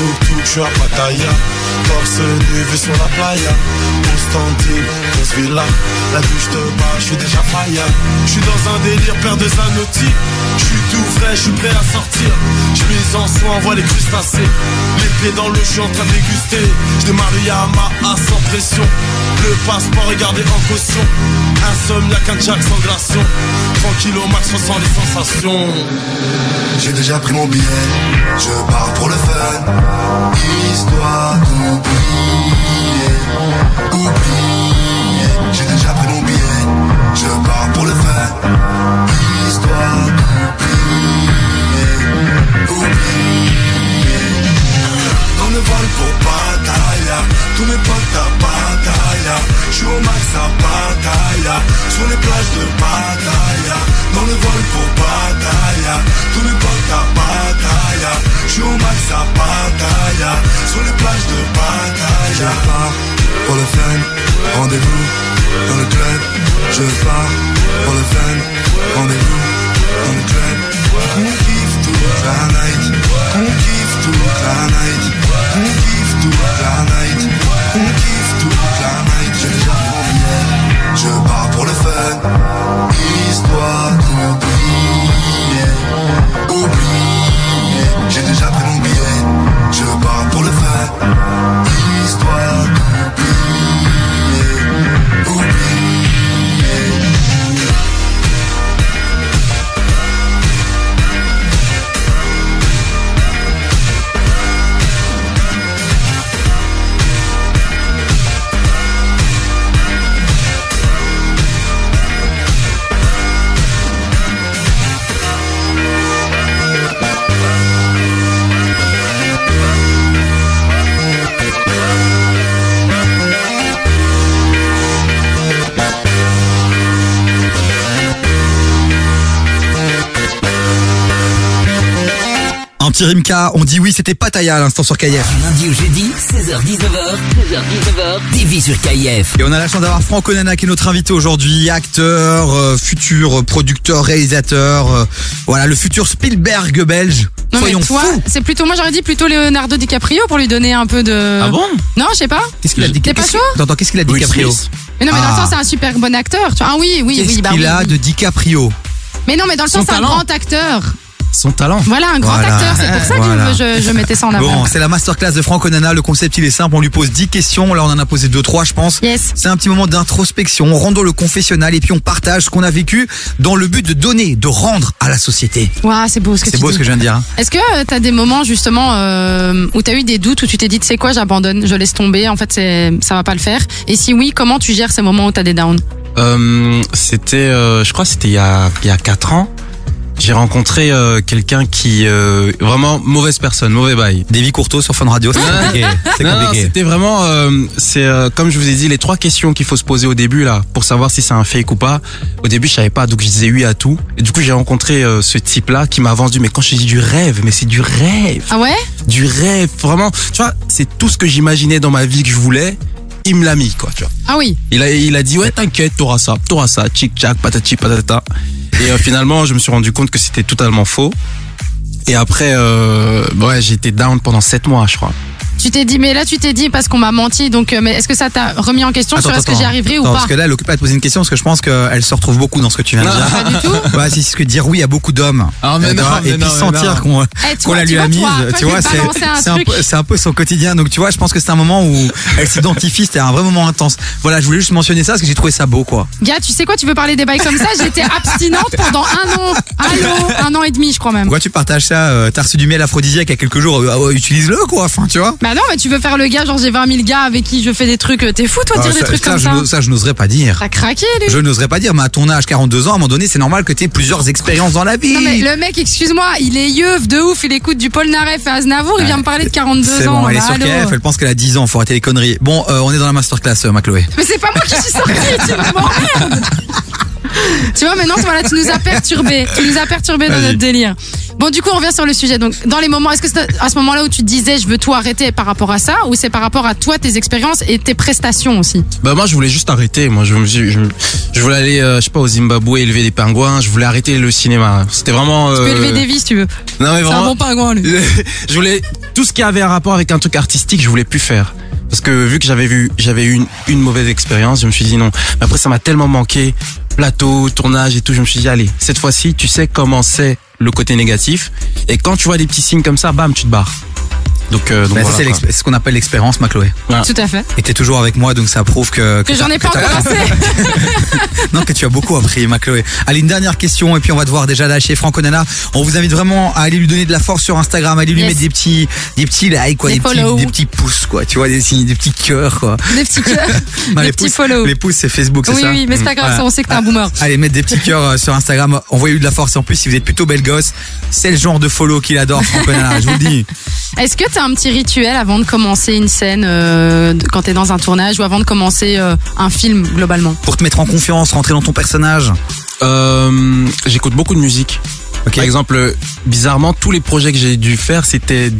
suis sur tuk-tuk, je suis à Pattaya Torse nu, vu sur la playa Constantine, grosse villa La douche de bas, je suis déjà faya Je suis dans un délire, paire de Zanotti Je suis tout frais, je suis prêt à sortir Je mise en soin, on voit les crustacés Les pieds dans l'eau, je suis en train de déguster Je démarre Yamaha sans pression. Le passeport, regardez en caution. Insomniaque, un jack sans. Tranquille au max, ressent les sensations. J'ai déjà pris mon billet, je pars pour le fun. Histoire d'oublier, oublier. J'ai déjà pris mon billet, je pars pour le fun. Histoire d'oublier, oublier. Dans le vol pour Pattaya, tous mes potes Pattaya. J'suis au max à Pattaya, sur les plages de Pattaya. Dans le vol pour Pattaya, tous mes potes à Pattaya. J'suis au max à Pattaya, sur les plages de Pattaya. Je pars pour le fun, rendez-vous dans le club. Je pars pour le fun, rendez-vous dans le club. On kiffe toute la night, on kiffe toute la night, on kiffe toute la night, on kiffe toute la night. Déjà pris mon billet, je pars pour le fun, histoire d'oublier, oublier. J'ai déjà pris mon billet, je pars pour le fun, histoire d'oublier, Rimka, on dit oui, c'était Pattaya à l'instant sur KF. Lundi au jeudi, 16h-19h, 16h-19h, TV sur KF. Et on a la chance d'avoir Franck Onana qui est notre invité aujourd'hui, acteur, euh, futur producteur, réalisateur, euh, voilà, le futur Spielberg belge. Non Soyons mais toi, fous. c'est plutôt moi j'aurais dit plutôt Leonardo DiCaprio pour lui donner un peu de. Ah bon? Non, je sais pas. Qu'est-ce qu'il a dit T'es pas qu'est-ce- chaud? Attends, attends, qu'est-ce qu'il a dit DiCaprio. Mais non mais dans le Ah. sens c'est un super bon acteur. Tu vois. Ah oui, oui, Qu'est-ce oui. Bah, qu'il oui, a oui. de DiCaprio? Mais non mais dans le sens c'est un talent. grand acteur. Son talent. Voilà un grand Voilà. acteur. C'est pour ça Voilà. que je, je mettais ça en avant. Bon, c'est la masterclass de Franck Onana. Le concept, il est simple. On lui pose 10 questions. Là, on en a posé 2 trois, je pense. Yes. C'est un petit moment d'introspection. On rentre dans le confessionnal et puis on partage ce qu'on a vécu dans le but de donner, de rendre à la société. Ouah, c'est beau ce que C'est tu beau dis. ce que je viens de dire. hein. Est-ce que euh, t'as des moments justement euh, où t'as eu des doutes où tu t'es dit tu sais quoi j'abandonne, je laisse tomber, en fait c'est ça va pas le faire? Et si oui, comment tu gères ces moments où t'as des downs? Euh, c'était, euh, je crois, c'était il y a il y a quatre ans. J'ai rencontré euh, quelqu'un qui euh, vraiment mauvaise personne, mauvais bail. Davy Courteau sur Fun Radio, c'est compliqué. Non, compliqué. c'était vraiment, euh, c'est euh, comme je vous ai dit, les trois questions qu'il faut se poser au début là pour savoir si c'est un fake ou pas. Au début, je savais pas, donc je disais oui à tout. Et du coup, j'ai rencontré euh, ce type-là qui m'a vendu. Mais quand je dis du rêve, mais c'est du rêve, Ah ouais? Du rêve, vraiment. Tu vois, c'est tout ce que j'imaginais dans ma vie que je voulais. Il me l'a mis, quoi, tu vois. Ah oui. Il a, il a dit ouais t'inquiète t'auras ça t'auras ça tchic tchac patati patata et euh, finalement je me suis rendu compte que c'était totalement faux et après euh, ouais été down pendant sept mois je crois Tu t'es dit mais là tu t'es dit parce qu'on m'a menti donc euh, mais est-ce que ça t'a remis en question sur est-ce que j'y arriverai ou pas Parce que là, elle occupe à te poser une question parce que je pense qu'elle se retrouve beaucoup dans ce que tu viens de dire. pas du tout. Bah, si, c'est ce que dire oui à beaucoup d'hommes. Ah, mais non, et mais puis sentir qu'on Eh, qu'on la lui a mise, tu vois, c'est un c'est un, truc. peu- son quotidien. Donc tu vois, je pense que c'est un moment où elle s'identifie, c'était un vrai moment intense. Voilà, je voulais juste mentionner ça parce que j'ai trouvé ça beau, quoi. Gars, tu sais quoi, tu veux parler des bails comme ça? J'étais abstinente pendant un an. Un an et demi, je crois même. Pourquoi tu partages ça euh, T'as reçu du miel aphrodisiaque il y a quelques jours, euh, utilise-le, quoi. Enfin, tu vois. Bah non, mais tu veux faire le gars, genre j'ai 20 000 gars avec qui je fais des trucs. euh, T'es fou, toi, de dire Ah, des ça, trucs ça, comme je ça n'ose- ça, je n'oserais pas dire. T'as craqué, lui Je n'oserais pas dire, mais à ton âge, 42 ans, à un moment donné, c'est normal que tu aies plusieurs expériences dans la vie. Non mais le mec, excuse-moi, il est yeuf de ouf, il écoute du Paul Naref et Aznavour, il vient me parler de 42 C'est ans. bon, elle est bah, sur allô. KF, elle pense qu'elle a 10 ans, faut arrêter les conneries. Bon, euh, on est dans la masterclass, euh, ma Chloé. Mais c'est pas moi qui suis sortie, tu m'emmerdes. Tu vois, maintenant, voilà, tu nous as perturbés. Tu nous as perturbés dans Vas-y. notre délire. Bon, du coup, on revient sur le sujet. Donc, dans les moments, est-ce que c'est à ce moment-là où tu disais, je veux tout arrêter par rapport à ça, ou c'est par rapport à toi, tes expériences et tes prestations aussi? Bah moi je voulais juste arrêter moi je me suis- je, je voulais aller euh, je sais pas au Zimbabwe élever des pingouins je voulais arrêter le cinéma c'était vraiment Tu peux euh, élever des vies si tu veux. non mais C'est un vraiment bon pingouin, lui. je voulais tout ce qui avait un rapport avec un truc artistique, je voulais plus faire. Parce que vu que j'avais vu, j'avais eu une, une mauvaise expérience, je me suis dit non. Mais après, ça m'a tellement manqué, plateau, tournage et tout, je me suis dit allez, cette fois-ci, tu sais comment c'est le côté négatif. Et quand tu vois des petits signes comme ça, bam, tu te barres. Donc, euh, donc Bah, voilà, c'est ce qu'on appelle l'expérience, ma Chloé. Tout à fait. Et t'es toujours avec moi, donc ça prouve que Que j'en ai pas encore assez. non, que tu as beaucoup appris, ma Chloé. Allez, une dernière question, et puis on va devoir déjà lâcher Franck Onana. On vous invite vraiment à aller lui donner de la force sur Instagram, à aller lui Yes. mettre des petits, des petits likes, quoi, Des des, petits, des petits pouces, quoi. Tu vois, des, signes- des petits cœurs, quoi. Des petits cœurs. Non, des les petits pouces, follow. Les pouces, c'est Facebook, c'est Oui, ça oui, mais c'est pas grave, Voilà. ça, on sait que t'es un boomer. Allez, mettre des petits cœurs euh, sur Instagram. Envoyez-lui de la force. Et en plus, si vous êtes plutôt belle gosse, c'est le genre de follow qu'il adore, Franck Onana. Je vous le dis. Est-ce que t'as un petit rituel avant de commencer une scène euh, quand t'es dans un tournage ou avant de commencer euh, un film globalement? Pour te mettre en confiance, rentrer dans ton personnage? Euh, J'écoute beaucoup de musique. Par exemple, euh, bizarrement, tous les projets que j'ai dû faire, c'était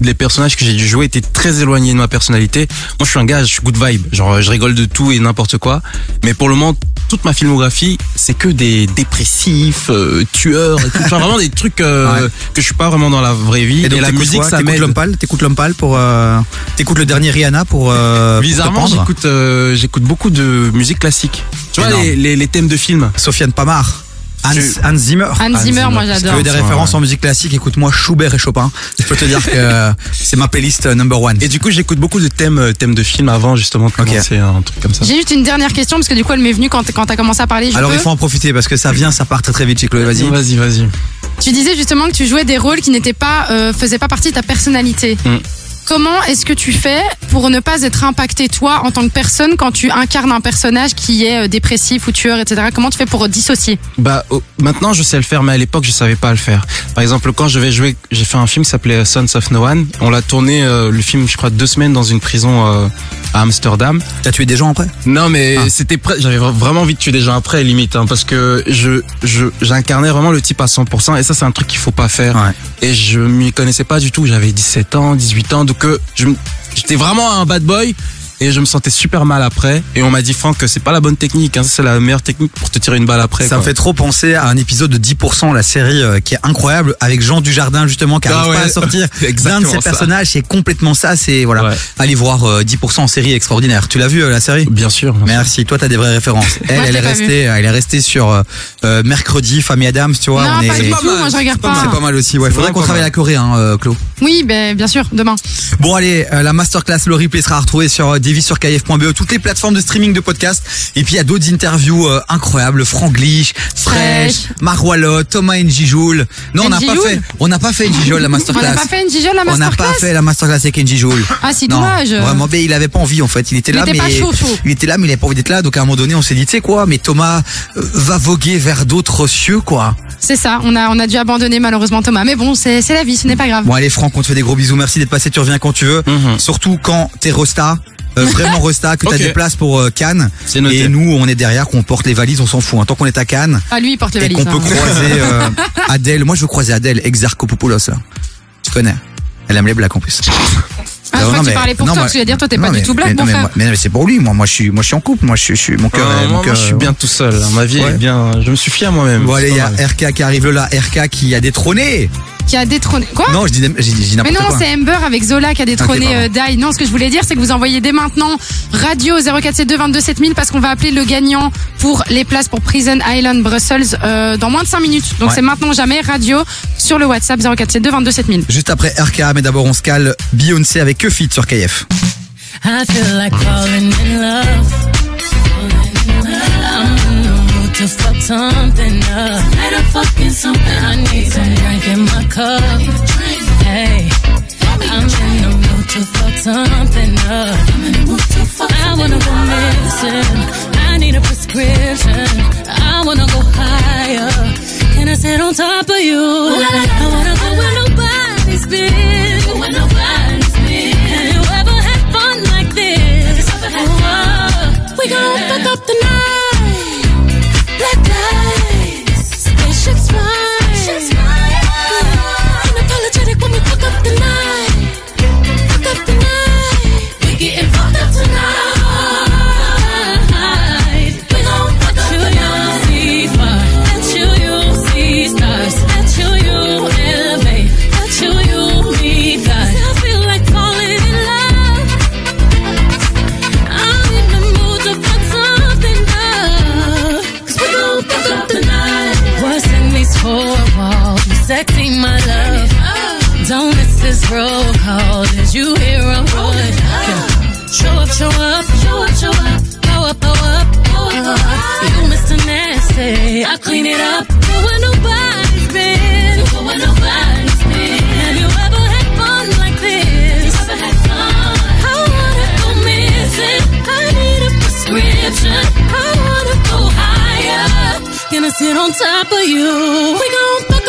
les personnages que j'ai dû jouer étaient très éloignés de ma personnalité. Moi, je suis un gars, je suis good vibe. Genre, je rigole de tout et n'importe quoi. Mais pour le moment, toute ma filmographie, c'est que des dépressifs, euh, tueurs, et tout. Vraiment des trucs euh, que je suis pas vraiment dans la vraie vie. Et donc, la musique, ça m'aide. T'écoutes l'homme pâle pour, euh, t'écoutes le dernier Rihanna pour, euh, Bizarrement, j'écoute euh, j'écoute beaucoup de musique classique. Tu vois les, les thèmes de films. Sofiane Pamar. Hans, Hans Zimmer. Hans Zimmer, moi, j'adore. Si tu veux des références en musique classique, écoute-moi Schubert et Chopin. Je peux te dire que c'est ma playlist euh, number one. Et du coup, j'écoute beaucoup de thèmes euh, thèmes de films avant justement de commencer un truc comme ça. J'ai juste une dernière question parce que du coup elle m'est venue quand, quand t'as commencé à parler. Je Alors peux il faut en profiter parce que ça vient, ça part très très vite chez Chloé. Vas-y. Vas-y, vas-y. Tu disais justement que tu jouais des rôles qui n'étaient pas, euh, faisaient pas partie de ta personnalité. Mm. Comment est-ce que tu fais pour ne pas être impacté toi en tant que personne quand tu incarnes un personnage qui est euh, dépressif ou tueur, etc. Comment tu fais pour dissocier? Bah oh, maintenant je sais le faire, mais à l'époque je savais pas le faire. Par exemple, quand je vais jouer, j'ai fait un film qui s'appelait Sons of No One. On l'a tourné euh, le film, je crois, deux semaines dans une prison euh, à Amsterdam. T'as tué des gens après? Non, mais c'était prêt. J'avais vra- vraiment envie de tuer des gens après, limite, hein, parce que je je j'incarnais vraiment le type à 100%. Et ça, c'est un truc qu'il faut pas faire. Et je m'y connaissais pas du tout. J'avais 17 ans, 18 ans, donc j'étais vraiment un bad boy et je me sentais super mal après. Et on m'a dit, Franck, que c'est pas la bonne technique, hein. c'est la meilleure technique pour te tirer une balle après. Ça me fait trop penser à un épisode de 10%, la série euh, qui est incroyable, avec Jean Dujardin justement, qui n'arrive ah ouais. pas à sortir d'un de ses personnages. C'est complètement ça. C'est voilà, ouais. allez voir euh, 10% en série extraordinaire. Tu l'as vu euh, la série? Bien sûr. Merci. Toi, t'as des vraies références. Elle, elle est restée, elle est restée sur mercredi, Famille Adams, tu vois. Non, on pas est... je regarde pas. C'est pas mal aussi. Ouais, faudrait qu'on travaille la Corée, hein, Claude. Oui, ben, bien sûr, demain. Bon, allez, la masterclass, le replay sera retrouvé sur 10 Davis sur kf.be, toutes les plateformes de streaming de podcast. Et puis il y a d'autres interviews euh, incroyables, Franglish, Fresh, Maroualot, Thomas Njijoul. Non, on n'a pas fait, on n'a pas fait Njijoul la masterclass. On n'a pas fait Njijoul la masterclass. On n'a pas avec Ah, c'est dommage. Vraiment, mais il avait pas envie en fait. Il était là, était mais pas chaud, il était là, mais il avait pas envie d'être là. Donc à un moment donné, on s'est dit, tu sais quoi, mais Thomas euh, va voguer vers d'autres cieux, quoi. C'est ça. On a, on a dû abandonner malheureusement Thomas. Mais bon, c'est la vie, ce n'est pas grave. Bon allez Franck, on te fait des gros bisous. Merci d'être passé. Tu reviens quand tu veux. Mhm. Surtout quand t'es Rosta euh, vraiment Rosta, que t'as des places pour euh, Cannes. C'est noté. Et nous, on est derrière, qu'on porte les valises, on s'en fout. hein. Tant qu'on est à Cannes Ah, lui, il porte les et valises. qu'on peut hein. croiser euh, Adèle. Moi, je veux croiser Adèle, Exarchopoulos, là. Tu connais Elle aime les blacks en plus. Ah, je crois non, que tu parlais pour non, toi, que je veux dire, toi, t'es pas mais- du tout black, mais, mon non, mais frère. moi- mais, mais c'est pour lui. Moi, moi, je suis, moi, je suis en couple. Moi, je suis, je mon cœur. Euh, mon moi, moi, cœur, je suis bien tout seul. hein. Ma vie Ouais. est bien. Je me suis fié à moi-même. Bon, allez, il y a mal. RK qui arrive là. RK qui a détrôné. Qui a détrôné. Quoi? Non, je dis, j'ai dit- j'ai dit Mais n'importe non, quoi. c'est Amber avec Zola qui a détrôné Ok, euh, Dai. Non, ce que je voulais dire, c'est que vous envoyez dès maintenant radio 0472 22 7000 parce qu'on va appeler le gagnant pour les places pour Prison Island Brussels euh, dans moins de 5 minutes. Donc Ouais. c'est maintenant ou jamais radio sur le WhatsApp 0472 22 7000. Juste après RK, mais d'abord on se cale Beyoncé avec que fit sur KF. I feel like falling in love. I'm in the mood to fuck something up. Let a fucking something. I need some drink in my cup. Hey, I'm in the mood to fuck something up. I'm in the mood to fuck I wanna go missing. I need a prescription. I wanna go higher. Can I sit on top of you? I wanna go where nobody's been. Where nobody's been. You sexy, my love. Don't miss this protocol. Did you hear a word? Show up, show up, show up, show up. Pow up, pow up, up. You Mr. Nasty, I clean it up. Go where nobody's been. Go where nobody's been. Have you ever had fun like this? Ever had fun? I wanna go missing. I need a prescription. I wanna go higher. Gonna sit on top of you. We gon'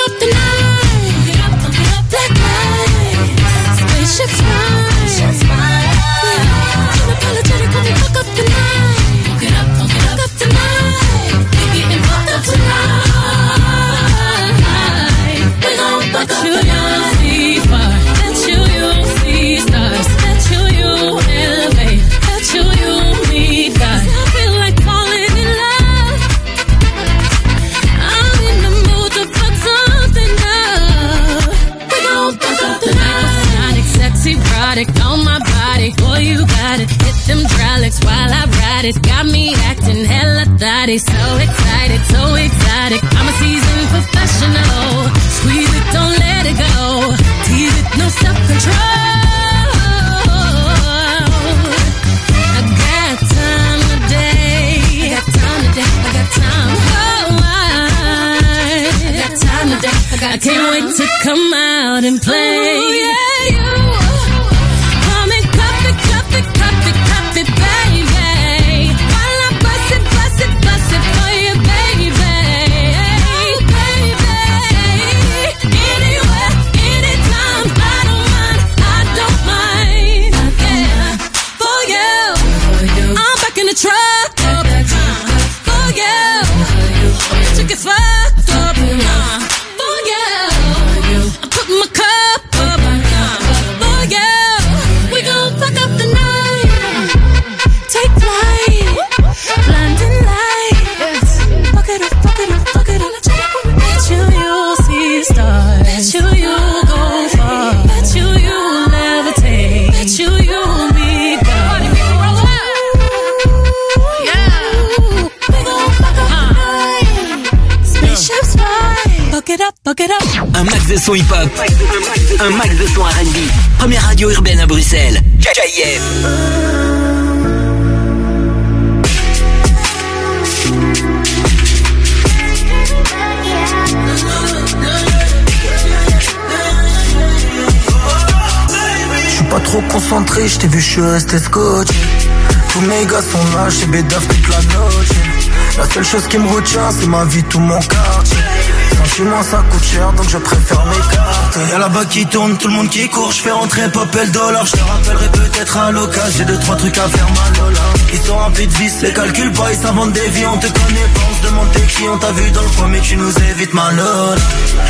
Tous mes gars sont là, chez Bédaf toute la noche. La seule chose qui me retient, c'est ma vie, tout mon quartier. Sentiment, ça coûte cher, donc je préfère m'écarter. Y'a là-bas qui tourne, tout le monde qui court, je fais rentrer papel dollar. Je te rappellerai peut-être à l'occasion, j'ai deux, trois trucs à faire Lola. Ils sont remplis de vis, les calculs pas, ils s'inventent des vies, on te connaît pas, on se demande t'es qui, on t'a vu dans le coin, mais tu nous évites ma Lola.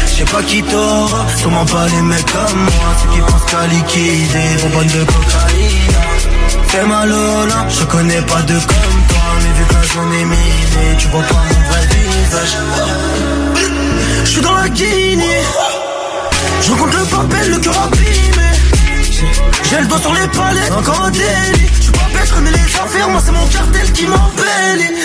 Je sais pas qui t'aura, sûrement pas les mecs comme moi, ceux qui pensent qu'à liquider, de cocaïne. Fais ma Lola, je connais pas de comme toi, mais vu que journée est minée, tu vois pas mon vrai visage. Je suis dans la Guinée, je rencontre le papel, le cœur abîmé. J'ai le doigt sur les palettes, encore un délit. Je pas connais les affaires, moi c'est mon cartel qui m'embellit.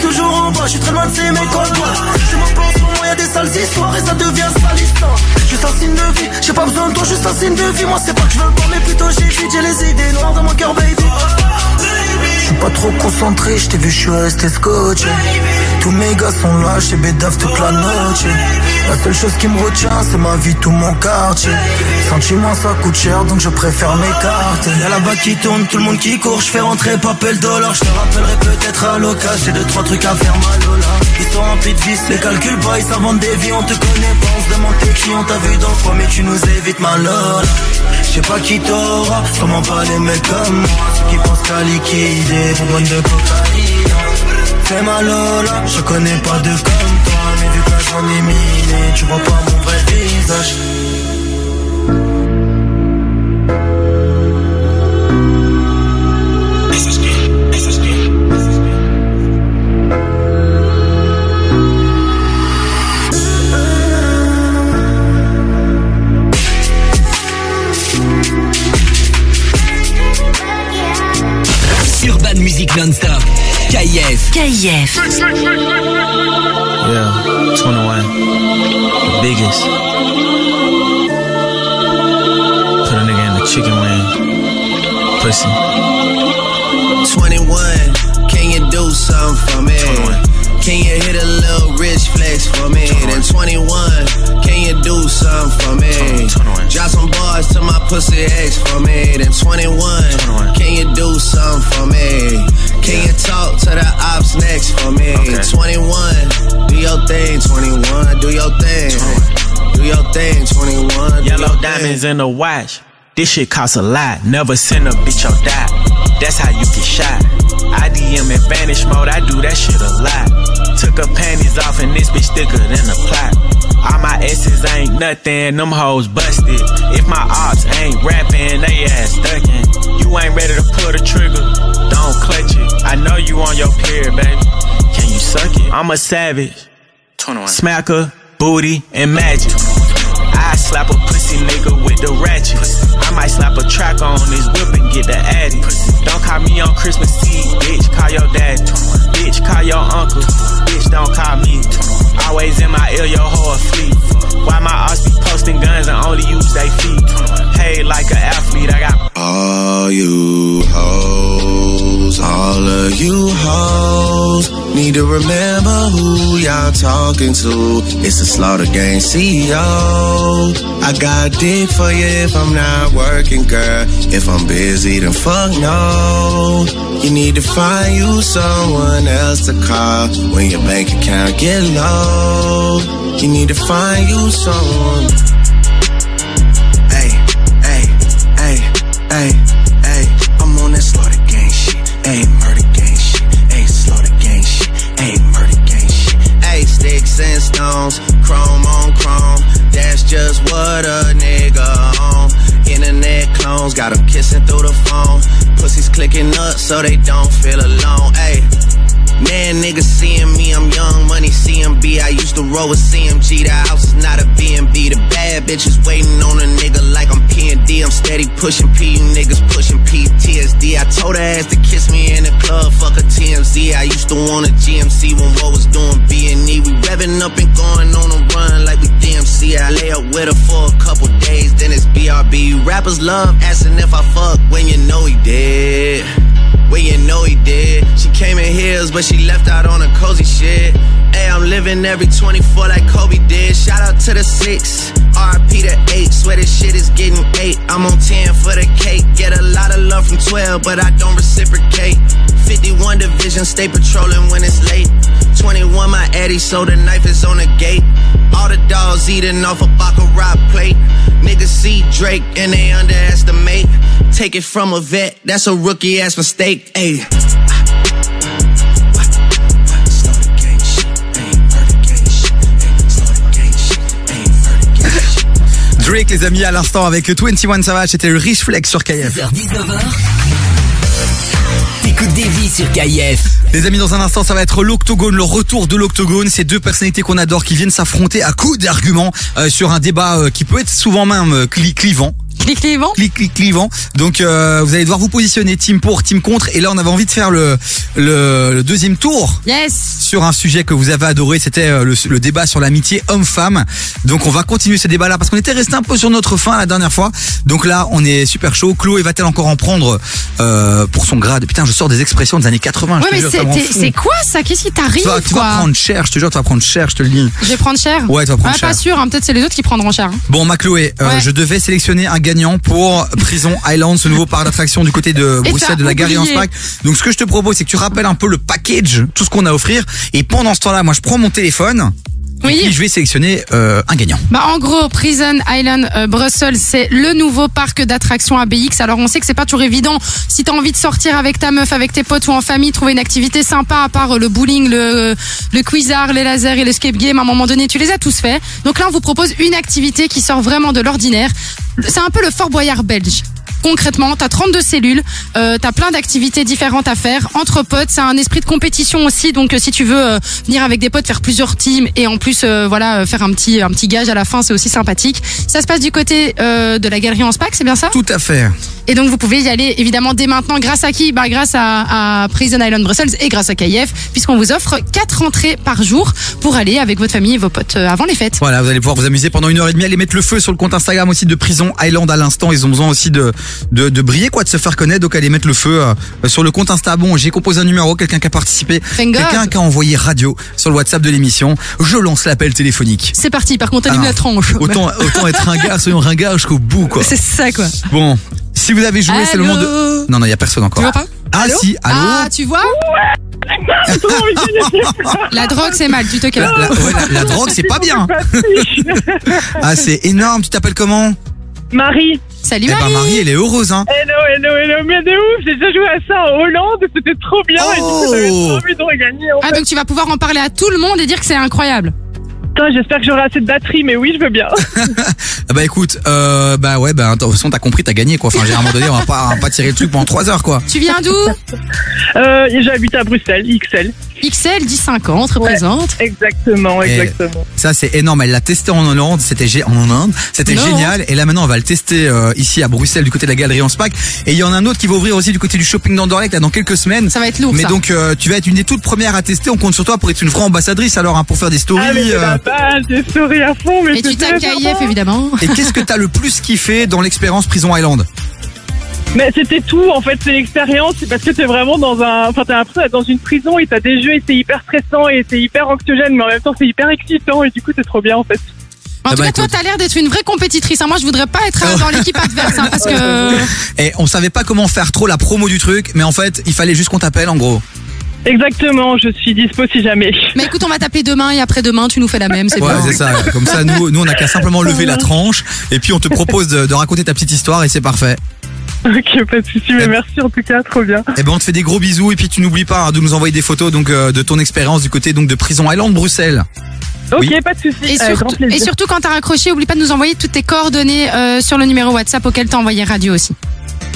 Suis toujours en bas, je suis très loin de ces mecs en. Je m'en pense, au moment y'a des sales histoires et ça devient salissant. Juste un signe de vie, j'ai pas besoin de toi, juste un signe de vie. Moi c'est pas que je veux pas, mais plutôt j'ai vite, j'ai les idées noires dans mon cœur, baby. Je suis pas trop concentré, je t'ai vu, je suis resté scotché. Tous mes gars sont là, chez Bédaf toute la noche. La seule chose qui me retient, c'est ma vie, tout mon quartier. Sentiment, ça coûte cher, donc je préfère m'écarter. Y'a là-bas qui tourne, tout le monde qui court, je fais rentrer papel dollar. Je te rappellerai peut-être à l'occasion, j'ai deux, trois trucs à faire mal Lola. Ils sont remplis de vis, les calculs pas, ils s'inventent des vies, on te connaît pas, on se t'es qui, on vu dans le mais tu nous évites ma Lola. Je sais pas qui t'aura, comment pas les mecs comme moi, ceux qui pensent qu'à liquider, bonbonne de cocaïne. Fais ma Lola, je connais pas de comme journée est minée, tu vois pas mon vrai visage. Urban Music Non-Stop. KIF. KIF. Yeah, 21. The biggest. Put a nigga in a chicken wing. Pussy. 21, can you do something for me? 21. Can you hit a little rich flex for me? Then 21, can you do something for me? 21. Drop some bars to my pussy ex for me. Then 21, can you do something for me? Can you talk to the ops next for me? 21, do your thing, 21, do your thing. Do your thing, 21. do Yellow your thing. diamonds in the watch. This shit costs a lot. Never send a bitch or die. That's how you get shot. I DM in vanish mode. I do that shit a lot. Took her panties off and this bitch thicker than a plot. All my S's ain't nothing. Them hoes busted. If my ops ain't rapping, they ass ducking. You ain't ready to pull the trigger. Don't clutch it. I know you on your period, baby. Can you suck it? I'm a savage. 21. Smacker, booty, and magic. I slap a pussy nigga with the ratchet. I might slap a track on his whip and get the addy. Don't call me on Christmas Always in my ear, your whole fleet. Why my posting guns and only use they feet? Hey, like an athlete, I got All you hoes, all of you hoes need to remember who y'all talking to. It's the Slaughter Gang CEO. I got dick for you if I'm not working, girl. If I'm busy, then fuck no. You need to find you someone else to call when your bank account get low. You need to find you someone. Stones, chrome on chrome. That's just what a nigga on. Internet clones got 'em kissing through the phone. Pussies clicking up so they don't feel alone. Hey. Man, niggas seeing me, I'm young money CMB. I used to roll with CMG. The house is not a B&B. The bad bitches waiting on a nigga like I'm P&D. I'm steady pushing P, you niggas pushing PTSD. I told her ass to kiss me in the club, fuck a TMZ. I used to want a GMC when what was doing B&E. We revving up and going on a run like we DMC. I lay up with her for a couple days, then it's BRB. Rappers love asking if I fuck when you know he did. When you know he did. She came in heels, but she left out on a cozy shit. Hey, I'm living every 24 like Kobe did. Shout out to the six, RP to eight. Swear this shit is getting eight. I'm on 10 for the cake. Get a lot of love from 12, but I don't reciprocate. 51 division, stay patrolling when it's late. 21 my Eddie, so the knife is on the gate. All the dogs eating off a Baccarat plate. Niggas see Drake and they underestimate. Take it from a vet, that's a rookie ass mistake. Ayy. Drake, les amis, à l'instant avec 21 Savage, c'était le Rich Flex sur KF. 19h. T'écoutes vies sur. Les amis, dans un instant, ça va être l'octogone, le retour de l'octogone. Ces deux personnalités qu'on adore qui viennent s'affronter à coups d'arguments euh, sur un débat euh, qui peut être souvent même euh, cli- clivant. Clivant Clic, clic, clivant. Donc euh, vous allez devoir vous positionner team pour, team contre. Et là, on avait envie de faire le, le, le deuxième tour. Yes. Sur un sujet que vous avez adoré, c'était euh, le, le débat sur l'amitié homme-femme. Donc on va continuer ce débat-là parce qu'on était resté un peu sur notre fin la dernière fois. Donc là, on est super chaud. Chloé va-t-elle encore en prendre euh, pour son grade? Putain, je sors des expressions des années 80. je Ouais, mais jure, c'est quoi ça? Qu'est-ce qui t'arrive Tu vas, tu vas prendre cher, je te jure, tu vas prendre cher, je te le dis. Je vais prendre cher? Ouais, tu vas prendre Ouais, cher. Pas sûr, hein, peut-être c'est les autres qui prendront cher. hein. Bon, ma Chloé, Ouais. je devais sélectionner un gagnant pour Prison Island, ce nouveau parc d'attraction du côté de Bruxelles, de la oublié. Park. Donc, ce que je te propose, c'est que tu rappelles un peu le package, tout ce qu'on a à offrir. Et pendant ce temps-là, moi, je prends mon téléphone. Oui. Et puis, je vais sélectionner euh, un gagnant. Bah en gros, Prison Island euh, Brussels, c'est le nouveau parc d'attractions à BX. Alors on sait que c'est pas toujours évident si t'as envie de sortir avec ta meuf, avec tes potes ou en famille, trouver une activité sympa à part euh, le bowling, le le quizard, les lasers et l'escape game. À un moment donné, tu les as tous faits. Donc là, on vous propose une activité qui sort vraiment de l'ordinaire. C'est un peu le Fort Boyard belge. Concrètement, t'as 32 cellules, euh, t'as plein d'activités différentes à faire entre potes. C'est un esprit de compétition aussi, donc euh, si tu veux euh, venir avec des potes, faire plusieurs teams et en plus euh, voilà faire un petit un petit gage à la fin, c'est aussi sympathique. Ça se passe du côté de la galerie en SPAC, c'est bien ça? Tout à fait. Et donc vous pouvez y aller évidemment dès maintenant grâce à qui? Bah, Grâce à, à Prison Island Brussels et grâce à KF puisqu'on vous offre quatre entrées par jour pour aller avec votre famille et vos potes avant les fêtes. Voilà, vous allez pouvoir vous amuser pendant une heure et demie, aller mettre le feu sur le compte Instagram aussi de Prison Island à l'instant. Ils ont besoin aussi de, de, de briller, quoi, de se faire connaître. Donc allez mettre le feu euh, sur le compte Insta. Bon, j'ai composé un numéro, quelqu'un qui a participé, quelqu'un qui a envoyé radio sur le WhatsApp de l'émission. Je lance l'appel téléphonique. C'est parti, par contre allume Alors, la tranche. Autant, autant être ringard, soyons ringards jusqu'au bout, quoi. C'est ça quoi. Bon, si vous avez joué, c'est le moment de. Non, non, il y a personne encore. Tu vois pas Ah Allô si, allô. Ah, tu vois La drogue c'est mal, tu te calmes. La, ouais, la- la drogue, c'est pas bien. ah, c'est énorme. Tu t'appelles comment Marie. Salut Eh ben, Marie, elle est heureuse, hein. Hello, hello, hello, mais de ouf, j'ai déjà joué à ça en Hollande, c'était trop bien, et du coup j'avais Oh. trop envie de regagner. En Ah fait. donc tu vas pouvoir en parler à tout le monde et dire que c'est incroyable. Putain, j'espère que j'aurai assez de batterie, mais oui, je veux bien. Ah Bah écoute, euh, bah ouais, bah de toute façon t'as compris, t'as gagné quoi. Enfin, j'ai à un moment donné, on va pas, on va pas tirer le truc pendant 3 heures quoi. Tu viens d'où? Euh, j'habite à Bruxelles, XL. XL 10-50 représente. Exactement, Et exactement. Ça c'est énorme. Elle l'a testé en Hollande, c'était gé- en Hollande, c'était Non. génial. Et là maintenant, on va le tester euh, ici à Bruxelles du côté de la galerie en SPAC. Et il y en a un autre qui va ouvrir aussi du côté du shopping d'Anderlecht là dans quelques semaines. Ça va être lourd. Mais ça. donc euh, tu vas être une des toutes premières à tester. On compte sur toi pour être une vraie ambassadrice alors hein, pour faire des stories. Ah, mais c'est euh. la des stories à fond, mais Et tu KIF bon. évidemment. Et qu'est-ce que t'as le plus kiffé dans l'expérience Prison Island? Mais c'était tout, en fait, c'est l'expérience, c'est parce que t'es vraiment dans un, enfin, t'as l'impression d'être dans une prison et t'as des jeux et c'est hyper stressant et c'est hyper anxiogène, mais en même temps c'est hyper excitant et du coup c'est trop bien en fait. En Ah tout bah, cas, toi, t'as l'air d'être une vraie compétitrice. hein. Moi, je voudrais pas être euh, dans l'équipe adverse, hein, parce que. Et on savait pas comment faire trop la promo du truc, mais en fait, il fallait juste qu'on t'appelle en gros. Exactement, je suis dispo si jamais. Mais écoute, on va t'appeler demain et après-demain, tu nous fais la même. C'est Ouais, c'est ça. Comme ça, nous, nous, on a qu'à simplement lever la tranche, et puis on te propose de, de raconter ta petite histoire, et c'est parfait. Ok, pas de soucis, mais merci en tout cas, trop bien. Et ben, on te fait des gros bisous, et puis tu n'oublies pas hein, de nous envoyer des photos donc euh, de ton expérience du côté donc de Prison Island Bruxelles. Ok, Oui. pas de soucis, Et, avec grand surtout, plaisir. et surtout, quand t'as raccroché, oublie pas de nous envoyer toutes tes coordonnées euh, sur le numéro WhatsApp auquel t'as envoyé radio aussi.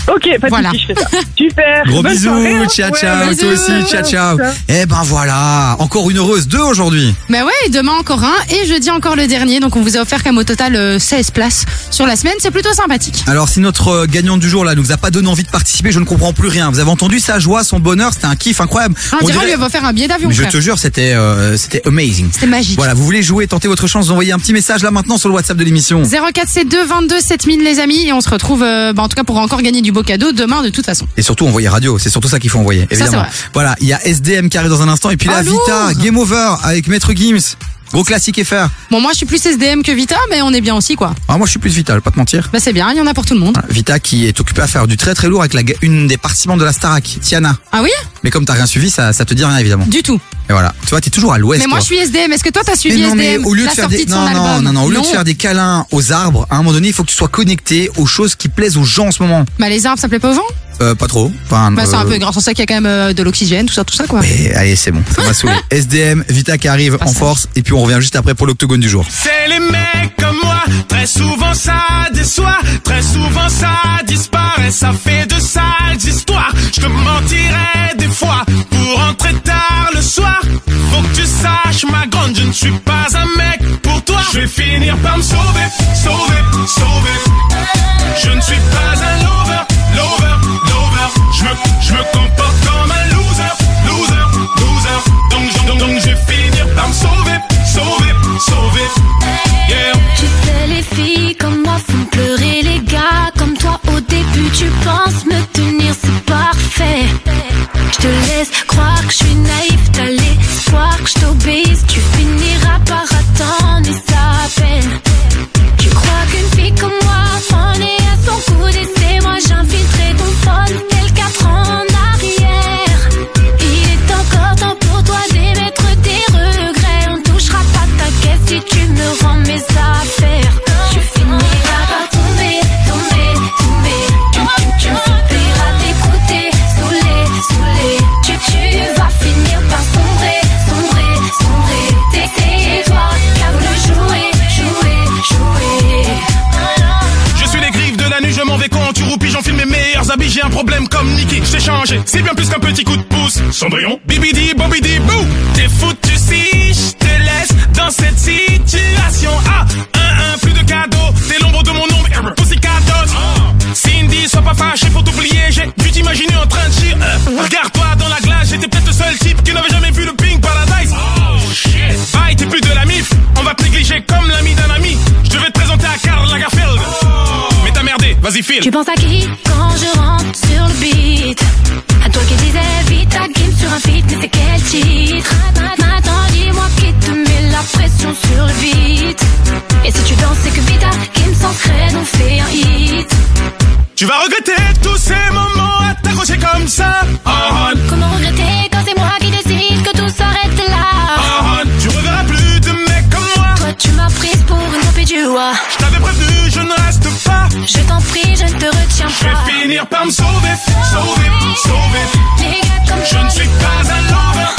Ok, pas de Voilà. soucis, je fais ça. Super. Gros bonne bisous, soirée, hein. ciao Ouais, ciao, bisous. toi aussi, ciao ciao. Et ben voilà, encore une heureuse deux aujourd'hui. Bah ouais, et demain encore un et jeudi encore le dernier. Donc on vous a offert comme au total euh, 16 places sur la semaine. C'est plutôt sympathique. Alors si notre euh, gagnante du jour là ne vous a pas donné envie de participer, je ne comprends plus rien. Vous avez entendu sa joie, son bonheur, c'était un kiff incroyable. On, On dirait lui va faire un billet d'avion. Mais je te jure, c'était euh, c'était amazing. C'était magique. Voilà, vous voulez jouer, tenter votre chance, d'envoyer un petit message là maintenant sur le WhatsApp de l'émission. 0472 22 7000 les amis et on se retrouve euh, bah, en tout cas pour encore gagner du beau cadeau demain de toute façon. Et surtout envoyer radio, c'est surtout ça qu'il faut envoyer, évidemment. Voilà, il y a SDM qui arrive dans un instant et puis la Ah, Vita. Game Over avec Maître Gims. Gros classique FR. Bon moi je suis plus SDM que Vita mais on est bien aussi quoi. Ah, moi je suis plus Vita, je vais pas te mentir. Bah c'est bien, il y en a pour tout le monde. Vita qui est occupée à faire du très très lourd avec la, une des participantes de la Starac, Tiana. Ah oui? Mais comme t'as rien suivi, ça, ça te dit rien évidemment. Du tout. Et voilà, tu vois, t'es toujours à l'ouest. mais moi toi. je suis SDM. Est-ce que toi t'as suivi Mais non, mais SDM au lieu de la faire des non non non non au lieu de faire des câlins aux arbres, à un moment donné, il faut que tu sois connecté aux choses qui plaisent aux gens en ce moment. Bah les arbres ça plaît pas au vent Euh, pas trop. Enfin, Bah c'est un euh, peu grâce à ça qu'il y a quand même euh, de l'oxygène, tout ça, tout ça quoi. Et allez, c'est bon, ça m'a saoulé. SDM, Vita qui arrive en force, et puis on revient juste après pour l'octogone du jour. C'est les mecs comme moi, très souvent ça déçoit, très souvent ça disparaît, ça fait de sales histoires. Je te mentirais des pour rentrer tard le soir. Faut que tu saches, ma grande, je ne suis pas un mec pour toi. Je vais finir par me sauver, sauver, sauver. Je ne suis pas un lover, lover, lover. Je me, je me comporte comme un loser, loser, loser. Donc, donc, donc, je vais finir par me sauver, sauver, sauver. Yeah. Tu sais, les filles comme moi font pleurer les gars. Comme toi, au début, tu penses me tenir, c'est parfait. Je te laisse croire que je suis naïf, t'as l'espoir que je t'obéisse. Tu finiras par attendre ça J'ai un problème comme Nicky, j'ai changé, c'est bien plus qu'un petit coup de pouce. Cendrillon, bibidi, bobidi, bou. T'es foutu si je te laisse dans cette situation. Ah, un, un, plus de cadeaux, t'es l'ombre de mon ombre, tous ces. Ah. Cindy, sois pas fâché faut t'oublier, j'ai dû t'imaginer en train de chier. Euh, ah. Regarde-toi dans la glace, j'étais peut-être le seul type qui n'avait jamais vu le Pink Paradise. Oh shit. Bye, t'es plus de la mif, on va te négliger comme la vas-y file. Tu penses à qui quand je rentre sur le beat? À toi qui disais vite ta game sur un feat Mais c'est quel titre? Maintenant dis-moi qui te met la pression sur le beat. Et si tu danses c'est que Vita qui me s'inscrit nous fait un hit. Tu vas regretter tous ces moments à t'accrocher comme ça. Ah, ah. Comment regretter quand c'est moi qui décide que tout s'arrête là? Ah, ah. Tu reverras plus de mecs comme moi. Toi tu m'as prise pour une copie du roi Je t'en prie, je ne te retiens Je pas. vais finir par me sauver, sauver, sauver. Les gars comme Je ne suis pas un lover,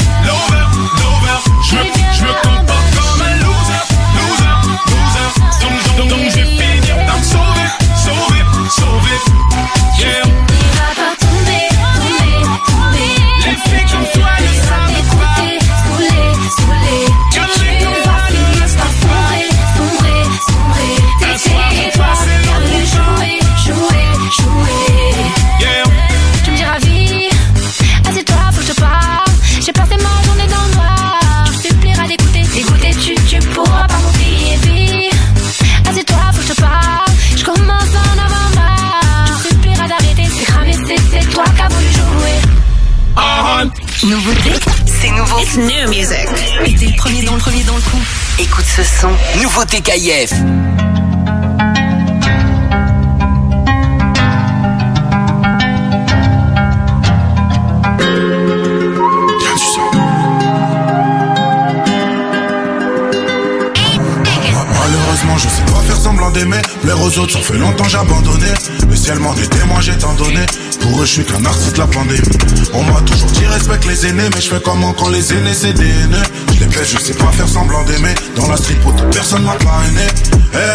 Nouveauté, c'est nouveau. It's new music. Et t'es le premier dans le premier dans le coup. Écoute ce son. Nouveauté KIF. Plaire aux autres, ça fait longtemps. Mais si elle m'en est témoin, j'ai tant donné. Pour eux, je suis qu'un artiste, la pandémie. On m'a toujours dit respecte les aînés, mais je fais comment quand les aînés c'est des haineux. Je les baisse, je sais pas faire semblant d'aimer. Dans la street, pote, personne m'a parrainé.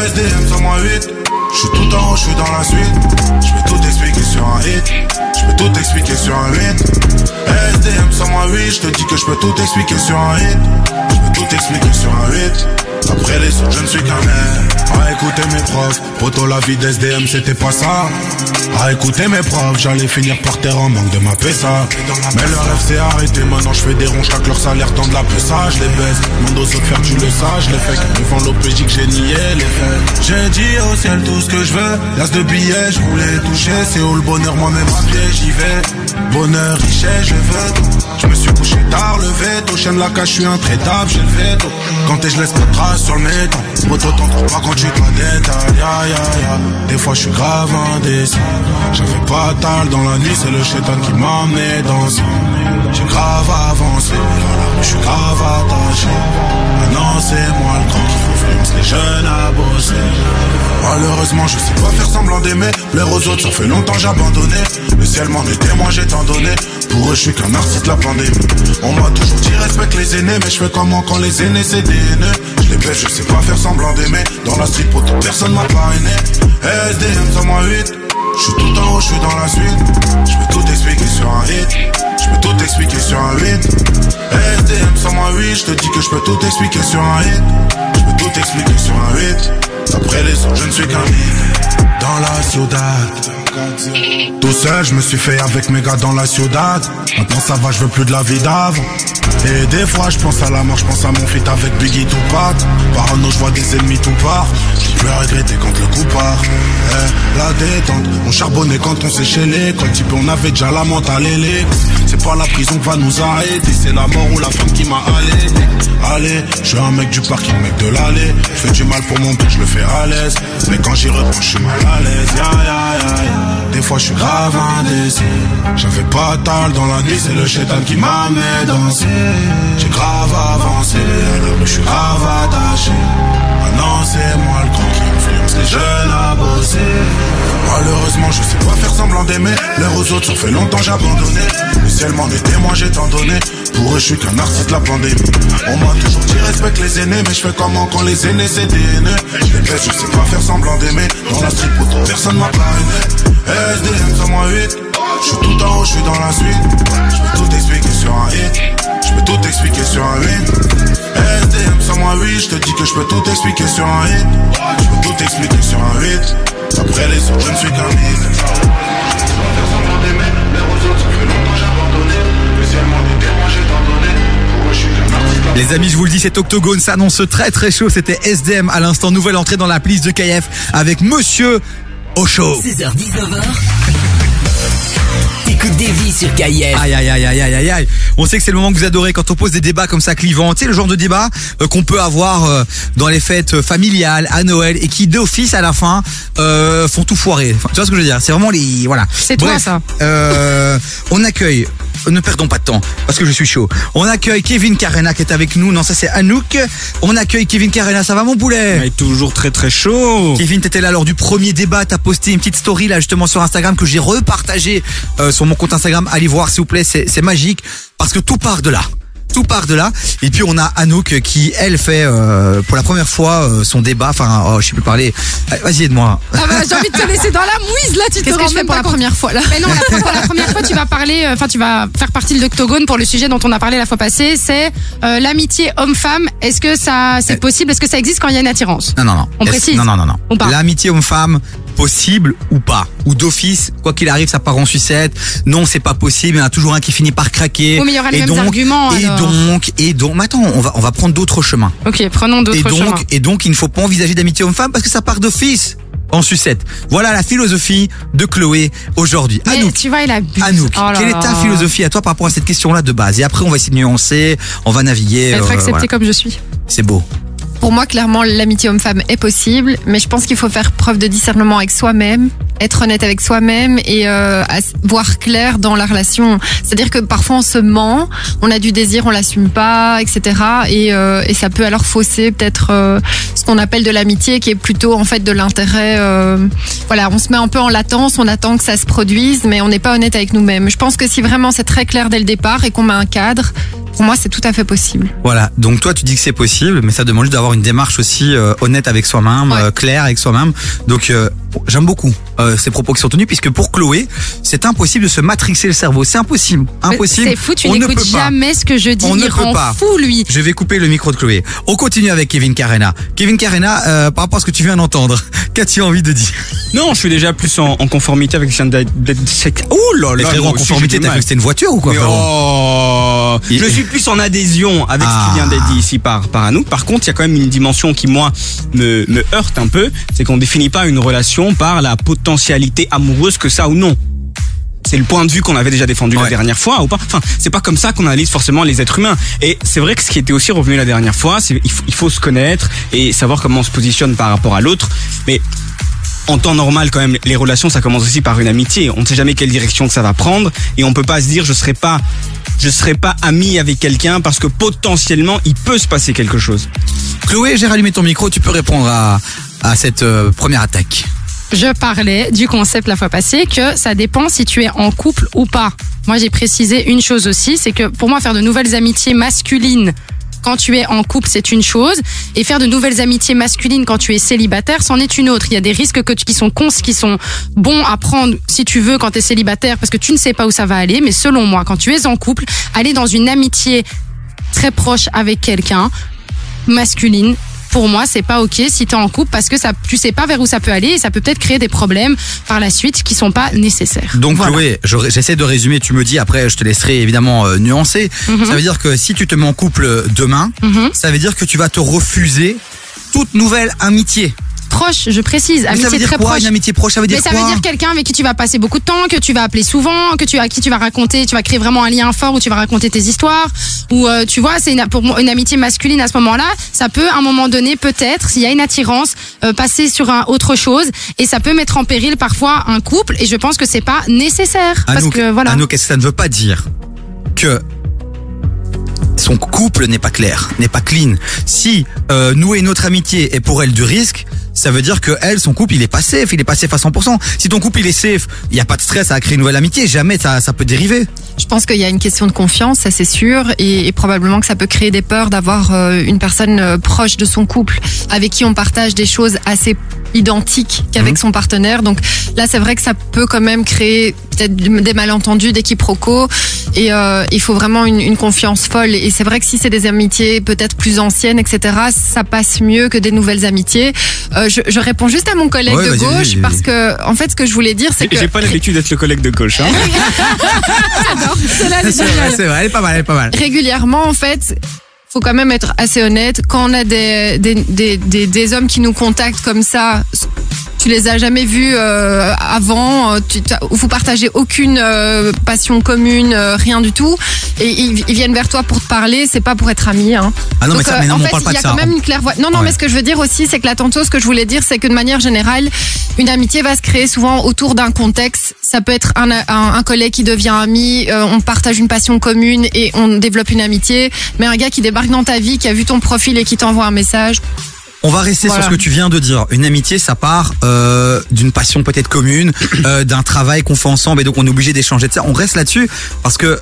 SDM sans moi 8. Je suis tout en haut, je suis dans la suite. Je vais tout expliquer sur un hit. Je peux tout expliquer sur un hit. SDM sans moi 8. Je te dis que je peux tout expliquer sur un hit. Je peux tout expliquer sur un hit. Après les autres, je ne suis qu'un mec. À écouter mes profs, poto la vie d'SDM c'était pas ça. À écouter mes profs, j'allais finir par terre en manque de ma PSA. Mais le rêve s'est arrêté, maintenant je fais des ronds, chaque leur salaire tend de la ça, je les baisse. Mon dos faire, tu le je les fais. Devant l'OPJ que j'ai nié les faits. J'ai dit au ciel tout ce que je veux. L'as de billets, je voulais toucher. C'est où le bonheur, moi-même à pied, j'y vais. Bonheur, richesse, je veux tout. Je me suis couché tard, levé tôt. J'aime la cache, je suis intraitable, j'ai le veto. Quand je laisse pas traces sur le métal. Moto, pas quand tu dois détail. Ya, ya, ya. Des fois, je suis grave indécis. J'avais pas tal dans la nuit, c'est le chétan qui m'a amené dans J'ai grave avancé, je suis grave attaché. Maintenant, c'est moi le grand qui influence les jeunes à bosser. Malheureusement, je sais pas faire semblant d'aimer. Plaire aux autres, ça fait longtemps j'ai abandonné. Le ciel m'en est témoin, j'ai tant donné. Pour eux, je suis qu'un artiste, la pandémie. On m'a toujours dit respecte les aînés, mais je fais comment quand les aînés c'est des haineux. Je les baisse, je sais pas faire semblant d'aimer. Dans la street, pour personne m'a parrainé. SDM sans moi 8. Je suis tout en haut, je suis dans la suite. Je peux tout expliquer sur un hit. Je peux tout expliquer sur un hit. SDM sans moi 8. Je te dis que je peux tout expliquer sur un hit. Je peux tout expliquer sur un hit. Après les autres, je ne suis qu'un hit. Dans la ciudad. Tout seul, je me suis fait avec mes gars dans la ciudad. Maintenant ça va, je veux plus de la vie d'avant. Et des fois, je pense à la mort, je pense à mon feat avec Biggie Tupac. Parano, je vois des ennemis tout part. J'ai plus à regretter quand le coup part. Eh, la détente, on charbonnait quand on séchait les Quand type, on avait déjà la mentale ailée. C'est pas la prison qui va nous arrêter, c'est la mort ou la femme qui m'a allé. Allez, je suis un mec du parking, mec de l'allée. Je fais du mal pour mon père, je le fais à l'aise. Mais quand j'y reprends, je suis mal à l'aise. Ya, ya, ya. Des fois, je suis grave indécis. J'avais pas tal dans la nuit, c'est le chétan qui m'a danser. J'ai grave avancé, alors je suis grave attaché. Maintenant, c'est moi le grand Malheureusement, je sais pas faire semblant d'aimer. L'air aux autres, ça fait longtemps j'ai abandonné. Le ciel m'en est témoin, j'ai tant donné. Pour eux, je suis qu'un artiste, la pandémie. On m'a toujours dit respecte les aînés, mais je fais comment quand les aînés c'est des haineux. Je les baisse, je sais pas faire semblant d'aimer. Dans la street, pour personne m'a parrainé. SDM sans moi 8. Je suis tout en haut, je suis dans la suite. Je peux tout expliquer sur un hit. Je peux tout expliquer sur un hit. Sans moi, oui, je te dis que je peux tout expliquer sur un hit. Je peux tout expliquer sur un hit. Après les autres, je ne suis qu'un hit. Les amis, je vous le dis, cet octogone s'annonce très très chaud. C'était SDM à l'instant. Nouvelle entrée dans la playlist de KF avec Monsieur Ocho. 16h-19h. T'écoutes des vies sur KF. Aïe aïe aïe aïe aïe aïe aïe. On sait que c'est le moment que vous adorez quand on pose des débats comme ça clivants. Tu sais le genre de débat euh, qu'on peut avoir euh, dans les fêtes euh, familiales à Noël et qui d'office à la fin euh, font tout foirer. Enfin, tu vois ce que je veux dire? C'est vraiment les voilà. C'est toi, Bref, ça. euh, on accueille. Ne perdons pas de temps parce que je suis chaud. On accueille Kevin Carena qui est avec nous. Non, ça c'est Anouk. On accueille Kevin Carena. Ça va mon poulet? Mais toujours très très chaud. Kevin, t'étais là lors du premier débat. T'as posté une petite story là justement sur Instagram que j'ai repartagé euh, sur mon compte Instagram. Allez voir s'il vous plaît, c'est c'est magique parce que tout part de là. Tout part de là. Et puis on a Anouk qui elle fait euh, pour la première fois euh, son débat. Enfin, oh, je sais plus parler. Vas-y aide-moi. Ah bah, j'ai envie de te laisser dans la mouise là, tu te Qu'est-ce que rends je fais même pour pas la compte. première fois, là Mais non, la- pour la première fois, tu vas parler, euh, enfin, tu vas faire partie de l'octogone pour le sujet dont on a parlé la fois passée. C'est euh, l'amitié homme-femme. Est-ce que ça, c'est possible? Est-ce que ça existe quand il y a une attirance? Non, non, non. On Est-ce- précise. Non, non, non, non. L'amitié homme-femme, possible ou pas Ou d'office, quoi qu'il arrive, ça part en sucette. Non, c'est pas possible. Il y en a toujours un qui finit par craquer. Oui, mais il y aura les et mêmes donc, arguments, Et alors. donc, et donc, mais attends, on va, on va prendre d'autres chemins. Ok, prenons d'autres chemins. et donc, il ne faut pas envisager d'amitié homme-femme parce que ça part d'office en sucette. Voilà la philosophie de Chloé aujourd'hui. Anouk, tu vois, il a bu. Anouk, Oh quelle est ta philosophie à toi par rapport à cette question-là de base? Et après, on va essayer de nuancer, on va naviguer. Être euh, accepté voilà. comme je suis. C'est beau. Pour moi, clairement, l'amitié homme-femme est possible, mais je pense qu'il faut faire preuve de discernement avec soi-même, être honnête avec soi-même et euh, voir clair dans la relation. C'est-à-dire que parfois on se ment, on a du désir, on l'assume pas, etc. Et, euh, et ça peut alors fausser peut-être euh, ce qu'on appelle de l'amitié, qui est plutôt en fait de l'intérêt. euh, voilà, on se met un peu en latence, on attend que ça se produise, mais on n'est pas honnête avec nous-mêmes. Je pense que si vraiment c'est très clair dès le départ et qu'on met un cadre, pour moi c'est tout à fait possible. Voilà, donc toi tu dis que c'est possible, mais ça demande juste d'avoir une démarche aussi euh, honnête avec soi-même, euh, claire avec soi-même. Donc euh, j'aime beaucoup euh, ces propos qui sont tenus, puisque pour Chloé, c'est impossible de se matrixer le cerveau. C'est impossible, impossible. C'est fou, tu n'écoutes peut jamais ce que je dis. On il ne peut rend pas. fou, lui. Je vais couper le micro de Chloé. On continue avec Kevin Carena. Kevin Carena, euh, par rapport à ce que tu viens d'entendre, qu'as-tu envie de dire? Non, je suis déjà plus en, en conformité avec ce qui vient d'être- d'être- Ouh là là, en conformité, t'as cru que c'était une voiture ou quoi, oh, Je suis plus en adhésion avec ce qui vient d'être dit ici par, par Anouk. Par contre, il y a quand même une dimension qui, moi, me, me heurte un peu. C'est qu'on définit pas une relation par la potentialité amoureuse que ça ou non. C'est le point de vue qu'on avait déjà défendu la dernière fois ou pas. Enfin, c'est pas comme ça qu'on analyse forcément les êtres humains. Et c'est vrai que ce qui était aussi revenu la dernière fois, c'est il faut, il faut se connaître et savoir comment on se positionne par rapport à l'autre. Mais en temps normal, quand même, les relations, ça commence aussi par une amitié. On ne sait jamais quelle direction que ça va prendre, et on peut pas se dire je serai pas, je serai pas ami avec quelqu'un parce que potentiellement il peut se passer quelque chose. Chloé, j'ai rallumé ton micro, tu peux répondre à, à cette euh, première attaque. Je parlais du concept la fois passée que ça dépend si tu es en couple ou pas. Moi, j'ai précisé une chose aussi, c'est que pour moi, faire de nouvelles amitiés masculines quand tu es en couple, c'est une chose, et faire de nouvelles amitiés masculines quand tu es célibataire, c'en est une autre. Il y a des risques qui sont cons, qui sont bons à prendre si tu veux quand tu es célibataire, parce que tu ne sais pas où ça va aller. Mais selon moi, quand tu es en couple, aller dans une amitié très proche avec quelqu'un, masculine, pour moi, c'est pas ok si t'es en couple parce que ça, tu sais pas vers où ça peut aller et ça peut peut-être créer des problèmes par la suite qui sont pas nécessaires. Donc Chloé, je- j'essaie de résumer, tu me dis, après je te laisserai évidemment euh, nuancer. Mhm. Ça veut dire que si tu te mets en couple demain, Mhm. ça veut dire que tu vas te refuser toute nouvelle amitié. Proche, je précise, Mais ça amitié veut dire très quoi, proche. une amitié proche, ça veut dire Mais ça quoi veut dire quelqu'un avec qui tu vas passer beaucoup de temps, que tu vas appeler souvent, que tu à qui tu vas raconter, tu vas créer vraiment un lien fort où tu vas raconter tes histoires. Ou euh, tu vois, c'est une, pour moi, une amitié masculine à ce moment-là. Ça peut à un moment donné, peut-être, s'il y a une attirance, euh, passer sur un autre chose et ça peut mettre en péril parfois un couple. Et je pense que c'est pas nécessaire parce Anouk, que voilà. Anouk, ça ne veut pas dire que son couple n'est pas clair, n'est pas clean? Si euh, nouer notre amitié est pour elle du risque, ça veut dire que elle, son couple, il est pas safe, il est pas safe à 100%. Si ton couple il est safe, il y a pas de stress à créer une nouvelle amitié, jamais ça, ça peut dériver. Je pense qu'il y a une question de confiance, ça c'est sûr, et, et probablement que ça peut créer des peurs d'avoir euh, une personne euh, proche de son couple avec qui on partage des choses assez identiques qu'avec son partenaire. Donc là, c'est vrai que ça peut quand même créer peut-être des malentendus, des quiproquos, et euh, il faut vraiment une, une confiance folle. Et c'est vrai que si c'est des amitiés peut-être plus anciennes, etc., ça passe mieux que des nouvelles amitiés. Euh, je, je réponds juste à mon collègue Ouais, de gauche parce que, en fait, ce que je voulais dire, c'est que J'ai pas l'habitude d'être le collègue de gauche. Hein. C'est vrai, vrai, elle est pas mal, elle est pas mal. régulièrement, en fait, faut quand même être assez honnête. Quand on a des, des, des, des, des hommes qui nous contactent comme ça, tu les as jamais vus euh, avant, euh, tu, vous partagez aucune euh, passion commune, euh, rien du tout, et ils, ils viennent vers toi pour te parler, c'est pas pour être amis. Hein. Ah non, mais ça, mais non, en on fait, parle pas il y a quand même une clairvoyance. Non, non, Ouais. mais ce que je veux dire aussi, c'est que là, tantôt, ce que je voulais dire, c'est que de manière générale, une amitié va se créer souvent autour d'un contexte. Ça peut être un, un, un collègue qui devient ami, on partage une passion commune et on développe une amitié. Mais un gars qui débarque dans ta vie, qui a vu ton profil et qui t'envoie un message. On va rester Voilà. sur ce que tu viens de dire. Une amitié, ça part euh, d'une passion peut-être commune, euh, d'un travail qu'on fait ensemble, et donc on est obligé d'échanger de ça. On reste là-dessus parce que,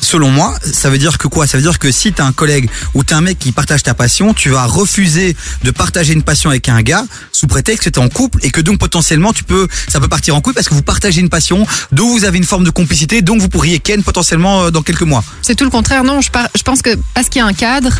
selon moi, ça veut dire que quoi? Ça veut dire que si t'as un collègue ou t'as un mec qui partage ta passion, tu vas refuser de partager une passion avec un gars sous prétexte que t'es en couple et que donc potentiellement tu peux, ça peut partir en couple parce que vous partagez une passion, dont vous avez une forme de complicité, donc vous pourriez ken potentiellement euh, dans quelques mois. C'est tout le contraire. Non, je, par- je pense que parce qu'il y a un cadre,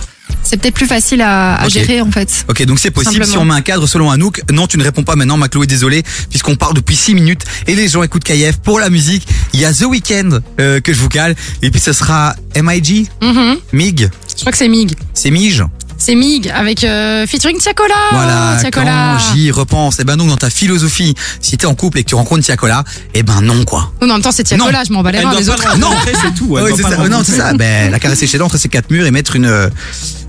c'est peut-être plus facile à, gérer en fait. Ok, donc c'est possible. Si on met un cadre selon Anouk, non, tu ne réponds pas maintenant, ma Chloé, désolé, puisqu'on parle depuis 6 minutes et les gens écoutent KF. Pour la musique, il y a The Weeknd euh, que je vous cale, et puis ce sera MIG, Mhm. Mig. Je crois que c'est Mig. C'est Mig. C'est Mig avec euh, featuring Tiakola. Voilà, Tiakola. quand j'y repense, et ben donc dans ta philosophie, si t'es en couple et que tu rencontres Tiakola, et ben non quoi. Oui, mais en même temps, c'est Tiakola, Non. je m'en bats les reins, pas autres. Non. c'est tout. elle c'est ça. Non, c'est ça. Ben, la caresser chez elle entre ces quatre murs et mettre une, euh,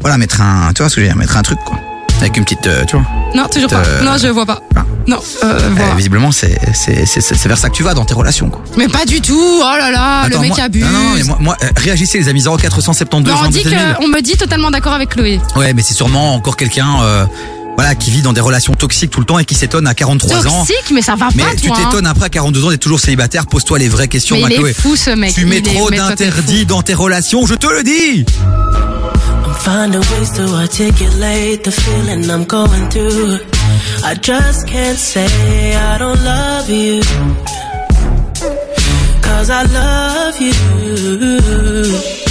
voilà, mettre un, tu vois ce que je veux dire, mettre un truc quoi, avec une petite, euh, tu vois. Non, toujours pas. Euh, Non, je vois pas. Non, euh, Euh, voilà. visiblement, c'est, c'est, c'est, c'est vers ça que tu vas dans tes relations quoi. Mais pas du tout. Oh là là, Attends, le mec moi- abuse. Non, non, mais moi, moi, euh, réagissez les amis 0472 Non, on, 22 dit 000. que, on me dit totalement d'accord avec Chloé. Ouais, mais c'est sûrement encore quelqu'un, euh, voilà, qui vit dans des relations toxiques tout le temps et qui s'étonne à 43 ans. Toxique, mais ça va Mais pas, tu hein. t'étonnes après à 42 ans d'être toujours célibataire, pose-toi les vraies questions, Mais ma il est fou, ce mec. Tu mets trop d'interdits dans tes relations, je te le dis ways to articulate the feeling I'm going through. I just can't say I don't love you. Cause I love you.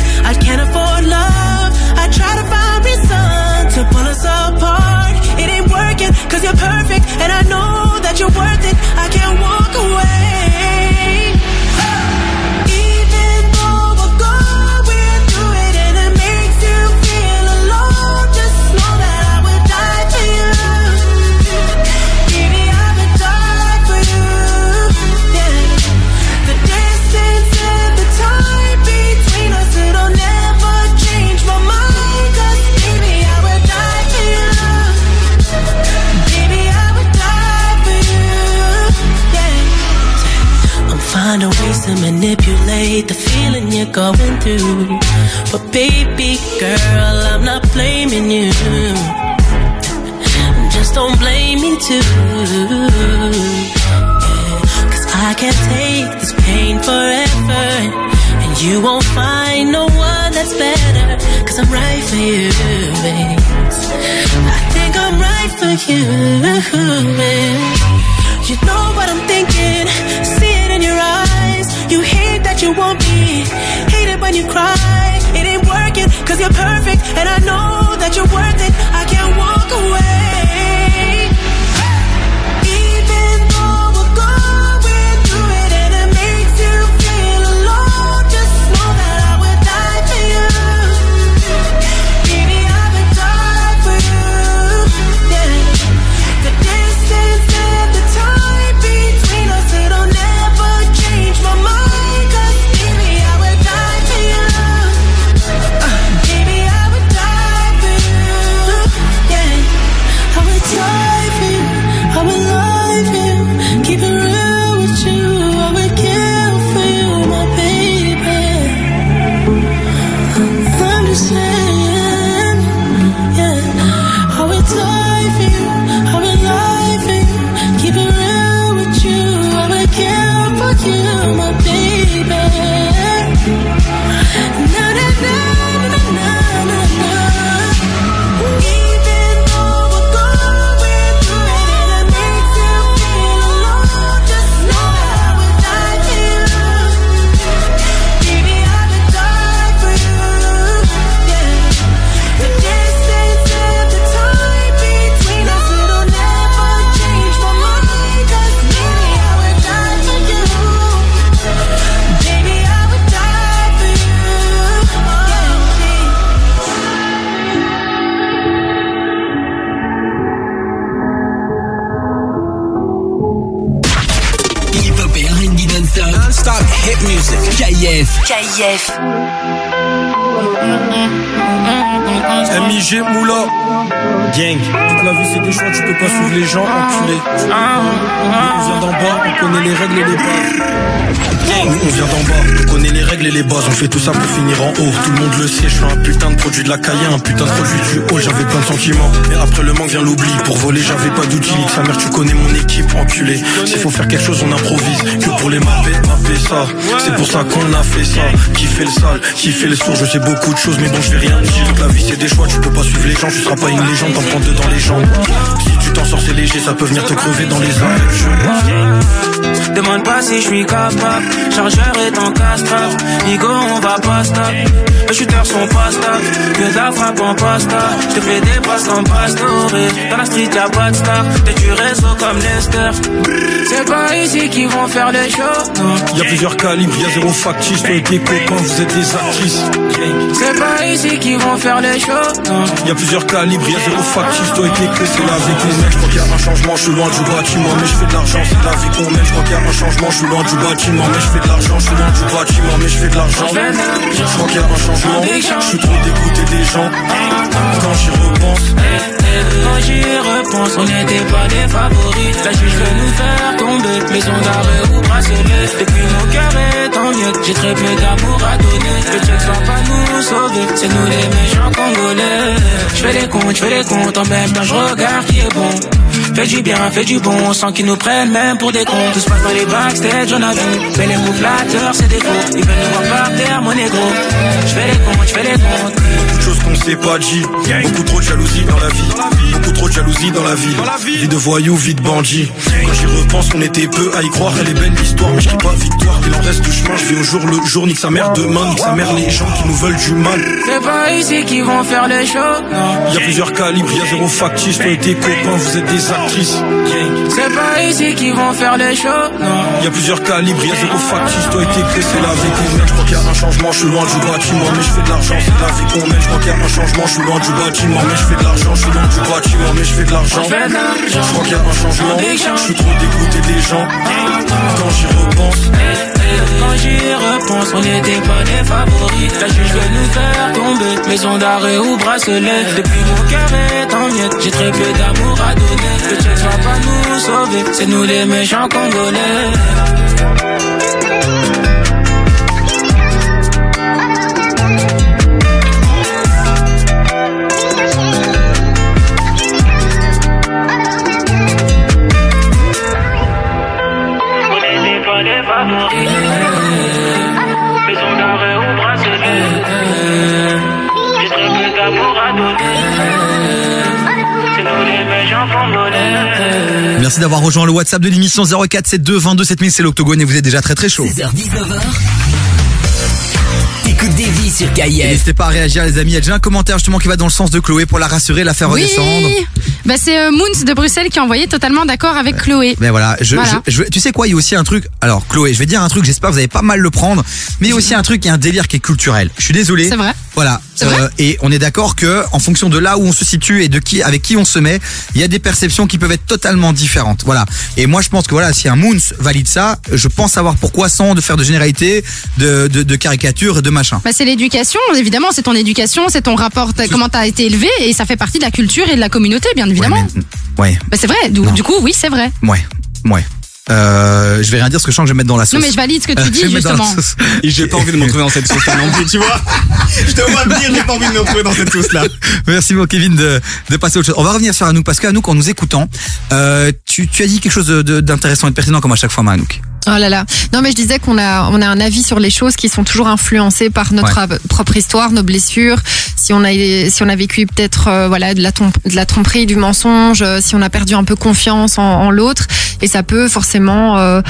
I can't afford love. I try to find reason to pull us apart. It ain't working, cause you're perfect, and I know that you're worth it. I can't manipulate the feeling you're going through. But baby girl, I'm not blaming you. Just don't blame me too. Cause I can't take this pain forever. And you won't find no one that's better. Cause I'm right for you, babe. I think I'm right for you. babe. You know what I'm thinking, you want me, hate it when you cry. It ain't working, cause you're perfect, and I know that you're worth it. KIF. MIG Moula. Gang. Toute la vie c'est des choix, tu peux pas suivre les gens, enculé On vient d'en bas, on connaît les règles et les bases On vient d'en bas, on connaît les règles et les bases. On fait tout ça pour finir en haut, tout le monde le sait Je suis un putain de produit de la caille, un putain de produit du haut. J'avais plein de sentiments, et après le manque vient l'oubli. Pour voler j'avais pas d'outils, sa mère tu connais mon équipe, enculé. S'il faut faire quelque chose on improvise. Que pour les mapper, mapper ça. C'est pour ça qu'on a fait ça. Qui fait le sale, qui fait le sourd. Je sais beaucoup de choses mais bon je vais rien la vie c'est des choix, tu peux pas suivre les gens. Tu seras pas une légende, t'en prends deux dans les jambes Tu t'en sors c'est léger, ça peut venir te crever dans les ailes Demande pas si je suis capable. Chargeur est en castrave. Nigo, on va pas stop. Les shooters sont pas stables. Que de la frappe en pasta. Je te fais des passes comme Pastore. Dans la street, y'a pas de star. T'es du réseau comme Lester. C'est pas ici qu'ils vont faire les shows. non. Y'a plusieurs calibres, y'a zéro factice Toi et tes copains vous êtes des actrices C'est pas ici qu'ils vont faire les shows. non. Y'a plusieurs calibres, y'a zéro factice Toi et tes c'est la vie qu'on mène Je crois qu'il y a un changement, je suis loin du bâtiment Mais je fais de l'argent, c'est la vie qu'on mène Je crois qu'il y a un changement, je suis loin du bâtiment Mais je fais de l'argent, je suis loin du bâtiment Mais je fais de l'argent Je crois qu'il y a un changement Je suis trop dégoûté des gens Quand j'y repense Quand j'y repense, on n'était pas des favoris. La juge veut nous faire tomber, maison d'arrêt ou bracelet. Depuis mon cœur est en miettes, j'ai très peu d'amour à donner. Le check va pas nous sauver, c'est nous les méchants congolais. Je fais les comptes, je fais les comptes, en même temps je regarde qui est bon. Fais du bien, fais du bon, sans qu'ils nous prennent même pour des cons. Tout se passe dans les backstage, j'en ai vu. Mais les mots flatteurs, c'est des faux. Ils veulent nous voir par terre, mon négro. Je fais les comptes, je fais les comptes. Beaucoup de choses qu'on s'est pas dit Beaucoup trop de jalousie dans la vie Beaucoup trop de jalousie dans la ville Vie de voyou, vie de bandit Quand j'y repense on était peu à y croire Elle est belle l'histoire mais je pas victoire Il en reste du chemin, je vais au jour le jour Nique sa mère demain, nique sa mère les gens qui nous veulent du mal C'est pas ici qu'ils vont faire les shows, non. Y'a plusieurs calibres, y'a zéro factice Toi et tes copains vous êtes des actrices. C'est pas ici qu'ils vont faire les shows, non. Y'a plusieurs calibres, y'a zéro factice Toi et tes c'est la vie qu'on mène. Je crois qu'il y a un changement, je suis loin du bâtiment Mais je fais de l'argent, c'est la vie qu'on mène. Je crois qu'il y a un changement, je suis loin du bâtiment Mais je fais de l'argent, je suis loin du bâtiment Mais je fais de l'argent. Je crois qu'il y a un changement Je suis trop dégoûté des gens. Quand j'y repense Quand j'y repense, on n'était pas des favoris. La juge veut nous faire tomber, maison d'arrêt ou bracelet. Depuis mon cœur est en miettes, j'ai très peu d'amour à donner. Le check va pas nous sauver, c'est nous les méchants congolais. Merci d'avoir rejoint le WhatsApp de l'émission 0472 22 7000, c'est l'Octogone et vous êtes déjà très très chaud. 16h-19h. T'écoutes des vies sur KIF. N'hésitez pas à réagir les amis, il y a déjà un commentaire justement qui va dans le sens de Chloé pour la rassurer, la faire Oui. redescendre. Bah, c'est euh, Moons de Bruxelles qui a envoyé totalement d'accord avec Chloé. Mais voilà, je, Voilà. je- je- tu sais quoi, il y a aussi un truc. Alors Chloé, je vais dire un truc, j'espère que vous allez pas mal le prendre, mais il y a aussi un truc, il y a un délire qui est culturel. Je suis désolé. C'est vrai. Voilà. Euh, et on est d'accord que en fonction de là où on se situe et de qui avec qui on se met, il y a des perceptions qui peuvent être totalement différentes. Voilà. Et moi je pense que voilà, si un Moons valide ça, je pense savoir pourquoi sans de faire de généralité, de, de, de caricature et de machin. Bah, c'est l'éducation, évidemment, c'est ton éducation, c'est ton rapport, t'as- comment t'as été élevé, et ça fait partie de la culture et de la communauté, bien évidemment. Ouais. Bah, c'est vrai, du, du coup, oui, c'est vrai. Ouais. Ouais. Euh, je vais rien dire parce que je sens que je vais me mettre dans la sauce. Non, mais je valide ce que tu dis, je justement. Et j'ai pas envie de me retrouver dans cette sauce-là non plus, tu vois. Je te vois venir, j'ai pas envie de me retrouver dans cette sauce-là. Merci beaucoup Kevin de, de passer à autre chose. On va revenir sur Anouk parce qu'Anouk en nous écoutant, euh, tu, tu as dit quelque chose de- de- d'intéressant et de pertinent comme à chaque fois Anouk. Oh là là. Non, mais je disais qu'on a, on a un avis sur les choses qui sont toujours influencées par notre Ouais. propre histoire, nos blessures. Si on a, si on a vécu peut-être, euh, voilà, de la, de la tromperie, du mensonge, euh, si on a perdu un peu confiance en, en l'autre, et ça peut forcément euh,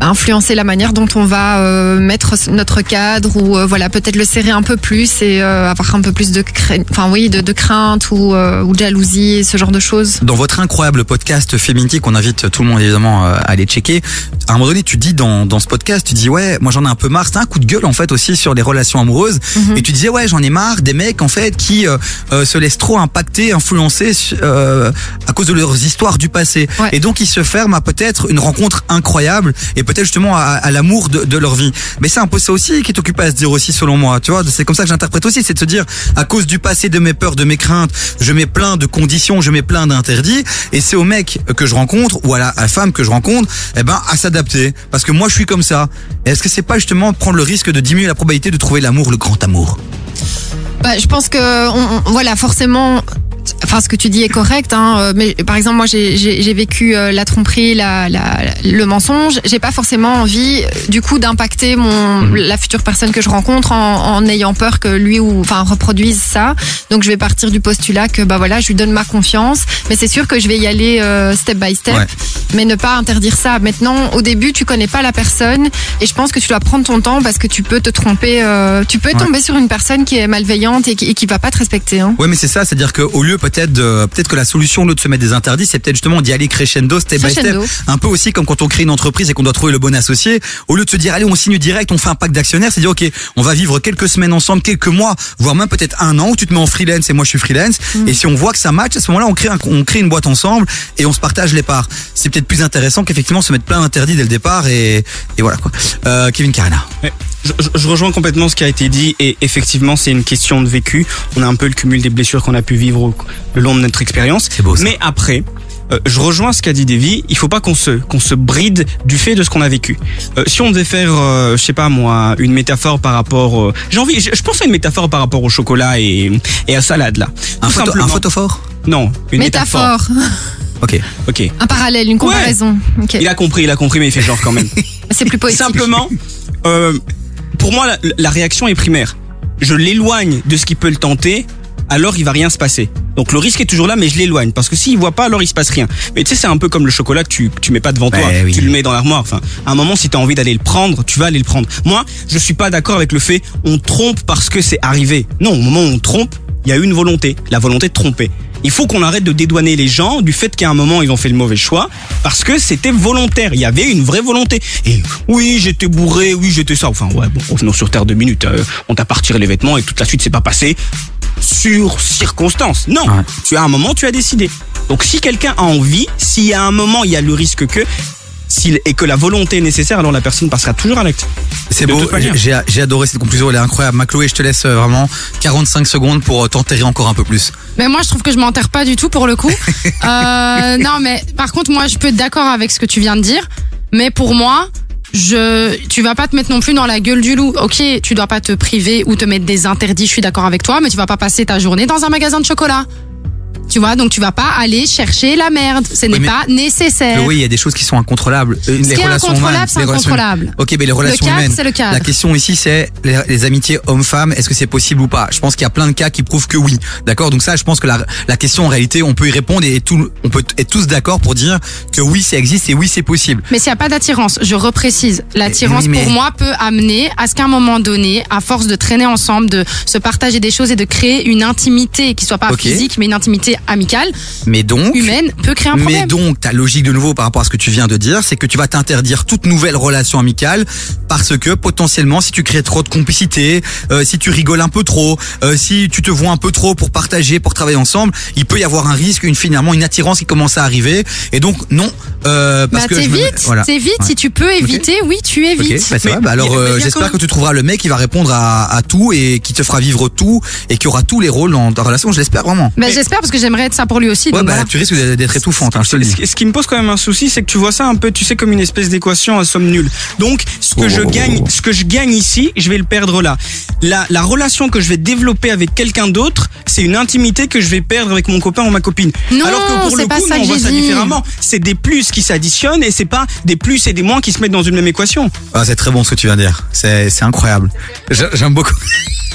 influencer la manière dont on va euh, mettre notre cadre ou euh, voilà peut-être le serrer un peu plus et euh, avoir un peu plus de crainte, enfin oui, de, de crainte ou, ou de jalousie, ce genre de choses. Dans votre incroyable podcast Féminité qu'on invite tout le monde évidemment à aller checker, à un moment donné tu dis dans, dans ce podcast, tu dis ouais moi j'en ai un peu marre, c'est un coup de gueule en fait aussi sur les relations amoureuses. Et tu disais ouais j'en ai marre des mecs en fait qui se laissent trop impacter, influencer à cause de leurs histoires du passé. Et donc ils se ferment à peut-être une rencontre incroyable et peut-être justement à, à l'amour de, de leur vie. Mais c'est un peu ça aussi qui est occupé à se dire aussi selon moi. Tu vois, c'est comme ça que j'interprète aussi, c'est de se dire à cause du passé, de mes peurs, de mes craintes, je mets plein de conditions, je mets plein d'interdits, et c'est au mec que je rencontre ou à la, femme que je rencontre, eh ben à s'adapter. Parce que moi je suis comme ça. Est-ce que c'est pas justement prendre le risque de diminuer la probabilité de trouver l'amour, le grand amour? Bah, je pense que on- voilà forcément. Enfin, ce que tu dis est correct, hein, euh, mais par exemple, moi, j'ai- vécu euh, la tromperie, la, la, le mensonge. J'ai pas forcément envie, euh, du coup, d'impacter mon la future personne que je rencontre en, en ayant peur que lui ou enfin reproduise ça. Donc, je vais partir du postulat que bah voilà, je lui donne ma confiance, mais c'est sûr que je vais y aller euh, step by step, Ouais. mais ne pas interdire ça. Maintenant, au début, tu connais pas la personne et je pense que tu dois prendre ton temps parce que tu peux te tromper, euh, tu peux Ouais. tomber sur une personne qui est malveillante et qui, et qui va pas te respecter. Hein. Ouais, mais c'est ça, c'est-à-dire qu'au lieu peut-être de, peut-être que la solution, au lieu de se mettre des interdits, c'est peut-être justement d'y aller crescendo, step by Crescendo. step. Un peu aussi comme quand on crée une entreprise et qu'on doit trouver le bon associé. Au lieu de se dire, allez, on signe direct, on fait un pacte d'actionnaires, c'est dire, ok, on va vivre quelques semaines ensemble, quelques mois, voire même peut-être un an où tu te mets en freelance et moi je suis freelance. Mm. Et si on voit que ça match, à ce moment-là, on crée, un- on crée une boîte ensemble et on se partage les parts. C'est peut-être plus intéressant qu'effectivement se mettre plein d'interdits dès le départ et, et voilà quoi. Euh, Kevin. Ouais. Je, je- je rejoins complètement ce qui a été dit et effectivement c'est une question de vécu. On a un peu le cumul des blessures qu'on a pu vivre au- le long de notre expérience. beau, ça. Mais après, euh, je rejoins ce qu'a dit Davy. Il faut pas qu'on se qu'on se bride du fait de ce qu'on a vécu. Euh, si on devait faire, euh, je sais pas moi, une métaphore par rapport, euh, j'ai envie, je, je pense à une métaphore par rapport au chocolat et et à salade là. Un, photo, un photophore Non, une métaphore. Métaphore, Ok. Ok. un parallèle, une comparaison. Ok. Il a compris, il a compris, mais il fait genre quand même. C'est plus poétique. Simplement, euh, pour moi, la, la réaction est primaire. Je l'éloigne de ce qui peut le tenter, alors il va rien se passer. Donc le risque est toujours là, mais je l'éloigne parce que s'il voit pas, alors il se passe rien. Mais tu sais, c'est un peu comme le chocolat que tu, que tu mets pas devant toi, Ouais, oui. tu le mets dans l'armoire. Enfin, à un moment, si t'as envie d'aller le prendre, tu vas aller le prendre. Moi, je suis pas d'accord avec le fait on trompe parce que c'est arrivé. Non, au moment où on trompe, il y a une volonté, la volonté de tromper. Il faut qu'on arrête de dédouaner les gens du fait qu'à un moment ils ont fait le mauvais choix parce que c'était volontaire. Il y avait une vraie volonté. Et oui, j'étais bourré, oui, j'étais ça. Enfin, ouais, bon, revenons sur terre deux minutes. Euh, on t'a pas retiré les vêtements et toute la suite s'est pas passé sur circonstance. Non, tu as un moment, tu as décidé. Donc si quelqu'un a envie, s'il y a un moment, il y a le risque que s'il et que la volonté est nécessaire, alors la personne passera toujours à l'acte. C'est beau, j'ai j'ai adoré cette conclusion, elle est incroyable. Chloé, je te laisse euh, vraiment 45 secondes pour euh, t'enterrer encore un peu plus. Mais moi, je trouve que je m'enterre pas du tout pour le coup. Euh, non, mais par contre, moi, je peux être d'accord avec ce que tu viens de dire. Mais pour moi, je, tu vas pas te mettre non plus dans la gueule du loup. Ok, tu dois pas te priver ou te mettre des interdits. Je suis d'accord avec toi, mais tu vas pas passer ta journée dans un magasin de chocolat. Tu vois, donc tu vas pas aller chercher la merde. Ce n'est pas nécessaire. Oui, il y a des choses qui sont incontrôlables. Euh, Ce les qui est relations incontrôlable, c'est les relations- incontrôlable. Ok, mais les relations cadre, humaines. le cadre. La question ici, c'est les, les amitiés hommes-femmes. Est-ce que c'est possible ou pas? Je pense qu'il y a plein de cas qui prouvent que oui. D'accord? Donc ça, je pense que la, la question en réalité, on peut y répondre et tout, on peut être tous d'accord pour dire que oui, ça existe et oui, c'est possible. Mais s'il n'y a pas d'attirance, je reprécise, l'attirance oui, mais- pour moi peut amener à ce qu'à un moment donné, à force de traîner ensemble, de se partager des choses et de créer une intimité qui soit pas physique, mais une intimité amicale, Mais donc. humaine, peut créer un Mais problème. donc, ta logique de nouveau par rapport à ce que tu viens de dire, c'est que tu vas t'interdire toute nouvelle relation amicale parce que potentiellement, si tu crées trop de complicité, euh, si tu rigoles un peu trop, euh, si tu te vois un peu trop pour partager, pour travailler ensemble, il peut y avoir un risque, une finalement une attirance qui commence à arriver. Et donc non, euh, parce Bah que je me- t'évites, voilà. t'évites. Ouais. Si tu peux éviter, oui, tu évites. bah c'est vrai. Bah alors, Mais- euh, mais j'espère que tu trouveras le mec qui va répondre à, à tout et qui te fera vivre tout et qui aura tous les rôles dans ta relation. Je l'espère vraiment. Bah, j'espère parce que j'aimerais être ça pour lui aussi. Ouais, donc bah voilà. tu risques d'être étouffante, hein, je te le dis. Ce qui- me pose quand même un souci, c'est que tu vois ça un peu, tu sais, comme une espèce d'équation à somme nulle. Donc, ce que je gagne, ce que je gagne ici, je vais le perdre là. La, la relation que je vais développer avec quelqu'un d'autre, c'est une intimité que je vais perdre avec mon copain ou ma copine. Non, Alors que pour le pas coup, on voit ça différemment. C'est des plus qui s'additionnent et c'est pas des plus et des moins qui se mettent dans une même équation. Ah, c'est très bon ce que tu viens de dire. C'est, incroyable. J'ai- J'aime beaucoup.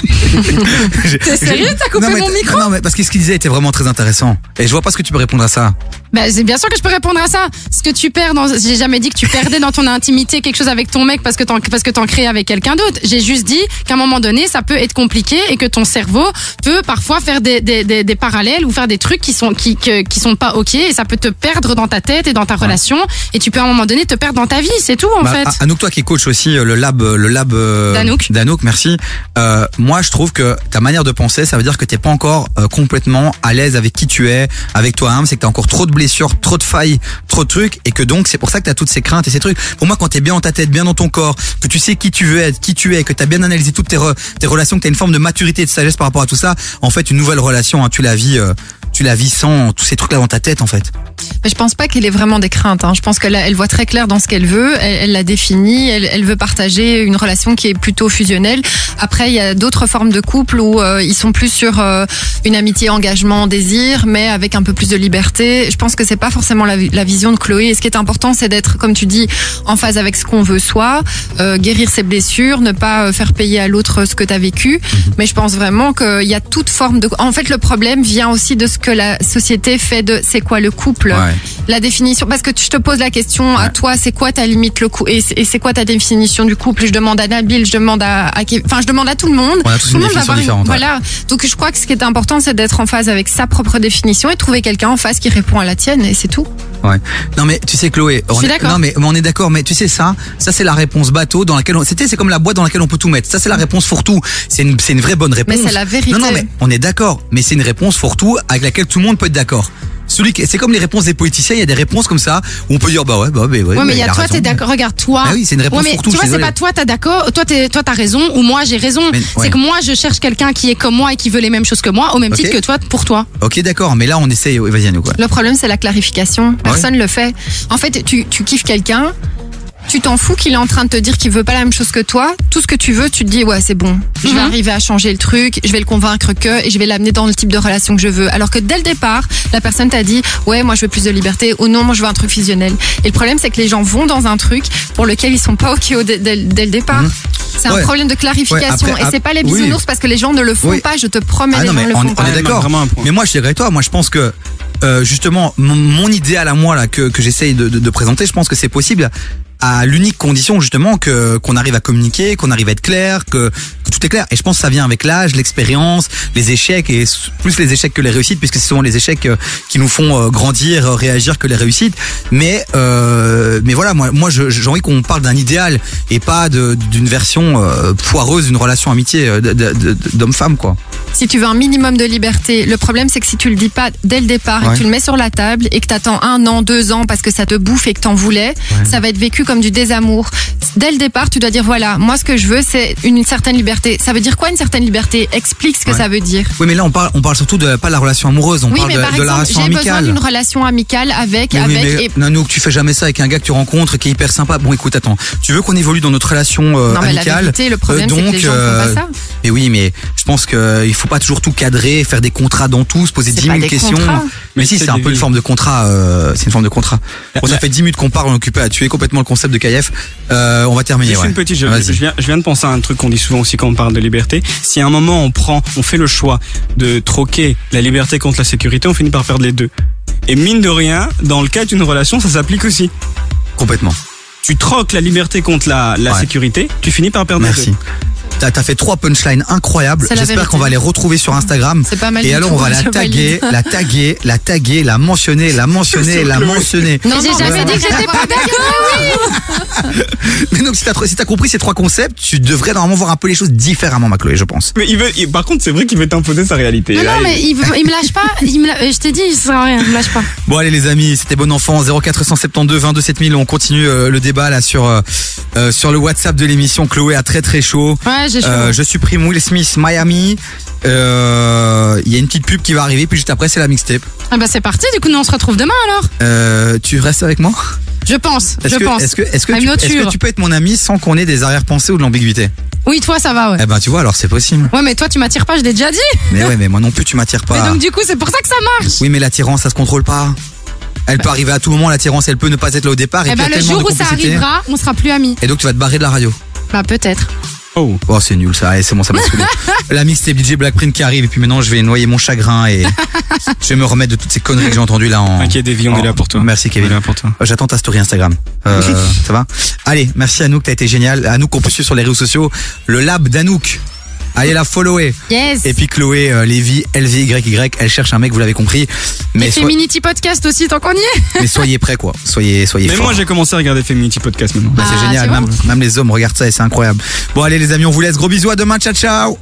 T'es sérieux T'as coupé non, mais, mon micro Non, mais parce que ce qu'il disait était vraiment très intéressant. Et je vois pas ce que tu peux répondre à ça. Bah, c'est bien sûr que je peux répondre à ça. Ce que tu perds dans, j'ai jamais dit que tu perdais dans ton intimité quelque chose avec ton mec parce que t'en, parce que t'en crées avec quelqu'un d'autre. J'ai juste dit qu'à un moment donné, ça peut être compliqué et que ton cerveau peut parfois faire des, des, des, des parallèles ou faire des trucs qui sont, qui, que- qui sont pas ok et ça peut te perdre dans ta tête et dans ta relation et tu peux à un moment donné te perdre dans ta vie. C'est tout, en Bah, fait. A- Anouk, toi qui coach aussi, euh, le lab, euh, le lab euh, D'Anouk. d'Anouk, merci. Euh, moi, je trouve que ta manière de penser, ça veut dire que t'es pas encore euh, complètement à l'aise avec qui tu es, avec toi-même. C'est que t'as encore trop de blessures, trop de failles, trop de trucs, et que donc c'est pour ça que t'as toutes ces craintes et ces trucs. Pour moi, quand t'es bien dans ta tête, bien dans ton corps, que tu sais qui tu veux être, qui tu es, que t'as bien analysé toutes tes, re- tes relations, que t'as une forme de maturité et de sagesse par rapport à tout ça, en fait, une nouvelle relation, hein, tu la vis, euh, tu la vis sans tous ces trucs-là dans ta tête, en fait. Mais je pense pas qu'elle ait vraiment des craintes. Hein. Je pense qu'elle elle voit très clair dans ce qu'elle veut. Elle, l'a défini. Elle, elle veut partager une relation qui est plutôt fusionnelle. Après, il y a d'autres formes de couple où euh, ils sont plus sur euh, une amitié, engagement, désir, mais avec un peu plus de liberté. Je pense que c'est pas forcément la, vi- la vision de Chloé. Et ce qui est important, c'est d'être, comme tu dis, en phase avec ce qu'on veut soi, euh, guérir ses blessures, ne pas faire payer à l'autre ce que tu as vécu. Mais je pense vraiment qu'il y a toute forme de. En fait, le problème vient aussi de ce que la société fait de c'est quoi le couple. Ouais. La définition, parce que je te pose la question à toi, c'est quoi ta limite le et c'est quoi ta définition du couple? Je demande à Nabil, je demande à, à enfin je demande à tout le monde. On a tous tout le monde va avoir une-. Voilà. Donc je crois que ce qui est important, c'est d'être en phase avec sa propre définition et trouver quelqu'un en face qui répond à la tienne et c'est tout. Ouais. Non mais tu sais Chloé, on est- d'accord. non mais, mais on est d'accord, mais tu sais ça, ça c'est la réponse bateau dans laquelle on, c'était c'est comme la boîte dans laquelle on peut tout mettre. Ça c'est la réponse fourre-tout. C'est une c'est une vraie bonne réponse. Mais c'est la vérité. Non non mais on est d'accord, mais c'est une réponse fourre-tout avec laquelle tout le monde peut être d'accord. Celui qui, c'est comme les réponses des politiciens, il y a des réponses comme ça où on peut dire bah ouais bah, bah, ouais. Ouais, mais il y a a toi, t'es d'accord. Regarde, toi. Ah oui, c'est une réponse Ouais, mais pour tout, Tu vois, c'est pas toi, t'as d'accord. Toi, t'es, toi, t'as raison ou moi, j'ai raison. Mais, ouais. C'est que moi, je cherche quelqu'un qui est comme moi et qui veut les mêmes choses que moi, au même titre que toi, pour toi. Ok d'accord, mais là on essaye. ouais, Vas-y Anne quoi. Le problème, c'est la clarification. Personne le fait. En fait, tu, tu kiffes quelqu'un, tu t'en fous qu'il est en train de te dire qu'il veut pas la même chose que toi? Tout ce que tu veux, tu te dis, ouais, c'est bon. Je vais Mhm. arriver à changer le truc, je vais le convaincre que, et je vais l'amener dans le type de relation que je veux. Alors que dès le départ, la personne t'a dit, ouais, moi, je veux plus de liberté, ou non, moi, je veux un truc fusionnel. Et le problème, c'est que les gens vont dans un truc pour lequel ils sont pas ok dès, dès le départ. C'est un Ouais. problème de clarification. Ouais, après, et c'est pas les oui. bisounours parce que les gens ne le font Oui. pas, je te promets, Ah les non, gens mais le on, font on pas. est d'accord. Mais moi, je suis d'accord avec toi. Moi, je pense que euh, justement, mon, mon idéal à moi là que, que j'essaye de, de, de présenter, je pense que c'est possible à l'unique condition justement que qu'on arrive à communiquer, qu'on arrive à être clair, que, tout est clair. Et je pense que ça vient avec l'âge, l'expérience, les échecs et plus les échecs que les réussites, puisque c'est souvent les échecs euh, qui nous font euh, grandir, euh, réagir que les réussites. Mais euh, mais voilà, moi moi j'ai envie qu'on parle d'un idéal et pas d'une version euh, foireuse d'une relation amitié d'homme-femme quoi. Si tu veux un minimum de liberté, le problème c'est que si tu le dis pas dès le départ et que tu le mets sur la table et que t'attends un an, deux ans parce que ça te bouffe et que t'en voulais, ça va être vécu comme du désamour. Dès le départ, tu dois dire voilà, moi ce que je veux c'est une, certaine liberté. Ça veut dire quoi une certaine liberté? Explique ce que Ouais. ça veut dire. Oui, mais là, on parle, on parle surtout de pas de la relation amoureuse, on oui, parle mais de, par de la relation j'ai besoin amicale. d'une relation amicale avec, Mais oui, avec mais et Nanook, tu fais jamais ça avec un gars que tu rencontres qui est hyper sympa. Bon, écoute, attends, tu veux qu'on évolue dans notre relation euh, Non, mais la amicale? vérité, le problème, c'est que donc, les gens font pas ça. Mais oui, mais je pense que il faut pas toujours tout cadrer, faire des contrats dans tout, se poser C'est 10 pas 000 des questions. contrats. Mais si, c'est un peu une forme de contrat. euh, c'est une forme de contrat. Bon, ça fait 10 minutes qu'on parle, on est occupé à tuer complètement le concept de KF. Euh, on va terminer. Juste ouais. une petite, je viens, je viens de penser à un truc qu'on dit souvent aussi quand on parle de liberté. Si à un moment on prend, on fait le choix de troquer la liberté contre la sécurité, on finit par perdre les deux. Et mine de rien, dans le cas d'une relation, ça s'applique aussi. Complètement. Tu troques la liberté contre la, la Ouais. sécurité, tu finis par perdre les Merci. deux. T'as as fait trois punchlines incroyables. La J'espère qu'on va les retrouver sur Instagram. C'est pas mal Et alors on va la je taguer, la taguer, la taguer, la mentionner, la mentionner, la mentionner. Non, j'ai jamais dit que j'étais pas d'accord. Mais donc si t'as si compris ces trois concepts, tu devrais normalement voir un peu les choses différemment, ma Chloé, je pense. Mais il veut, il- par contre, c'est vrai qu'il veut t'imposer sa réalité. Non, Là, non, il- mais il, veut- il me lâche pas. Il me la- Je t'ai dit, sert à rien, il me lâche pas. Bon allez les amis, c'était bon enfant 0472 22 7000. On continue euh, le débat là sur euh, euh, sur le WhatsApp de l'émission. Chloé a très très chaud. Ouais, j'ai chaud. Euh, je supprime Will Smith Miami. Euh, Il y a une petite pub qui va arriver, puis juste après c'est la mixtape. Ah bah c'est parti, du coup, nous on se retrouve demain alors. Euh, tu restes avec moi? Je pense, Est-ce je que, pense. Est-ce que, est-ce que, I'm tu, not est-ce que sure. tu peux être mon ami sans qu'on ait des arrière-pensées ou de l'ambiguïté? Oui, toi ça va, ouais. Eh ben tu vois, alors c'est possible. Ouais, mais toi tu m'attires pas, je l'ai déjà dit. Mais ouais, mais moi non plus tu m'attires Mais pas. donc du coup, c'est pour ça que ça marche. Oui, mais l'attirance, ça se contrôle pas. Elle peut arriver à tout moment, l'attirance, elle peut ne pas être là au départ. Et Eh puis ben il y a le tellement jour de où ça complicité. arrivera, on sera plus amis. Et donc tu vas te barrer de la radio. Bah peut-être. Oh, c'est nul ça, Allez, c'est bon, ça m'a saoulé. La mixtape DJ Blackprint qui arrive et puis maintenant je vais noyer mon chagrin et je vais me remettre de toutes ces conneries que j'ai entendues là en. T'inquiète, Davy, on est là pour toi. Merci Kevin. On est là pour toi. Euh, J'attends ta story Instagram. Euh, ça va? Allez, merci Anouk, t'as été génial. Anouk, on peut suivre sur les réseaux sociaux. Le lab d'Anouk. Allez la follower. Yes. Et puis Chloé euh, Lévy, LVYY, elle cherche un mec, vous l'avez compris. Mais, Et so- Feminity Podcast aussi, tant qu'on y est. mais soyez prêts quoi. Soyez, soyez Mais forts. moi, j'ai commencé à regarder Feminity Podcast maintenant. Bah, c'est Ah, génial, même, même les hommes regardent ça et c'est incroyable. Bon allez les amis, on vous laisse. Gros bisous, à demain, ciao ciao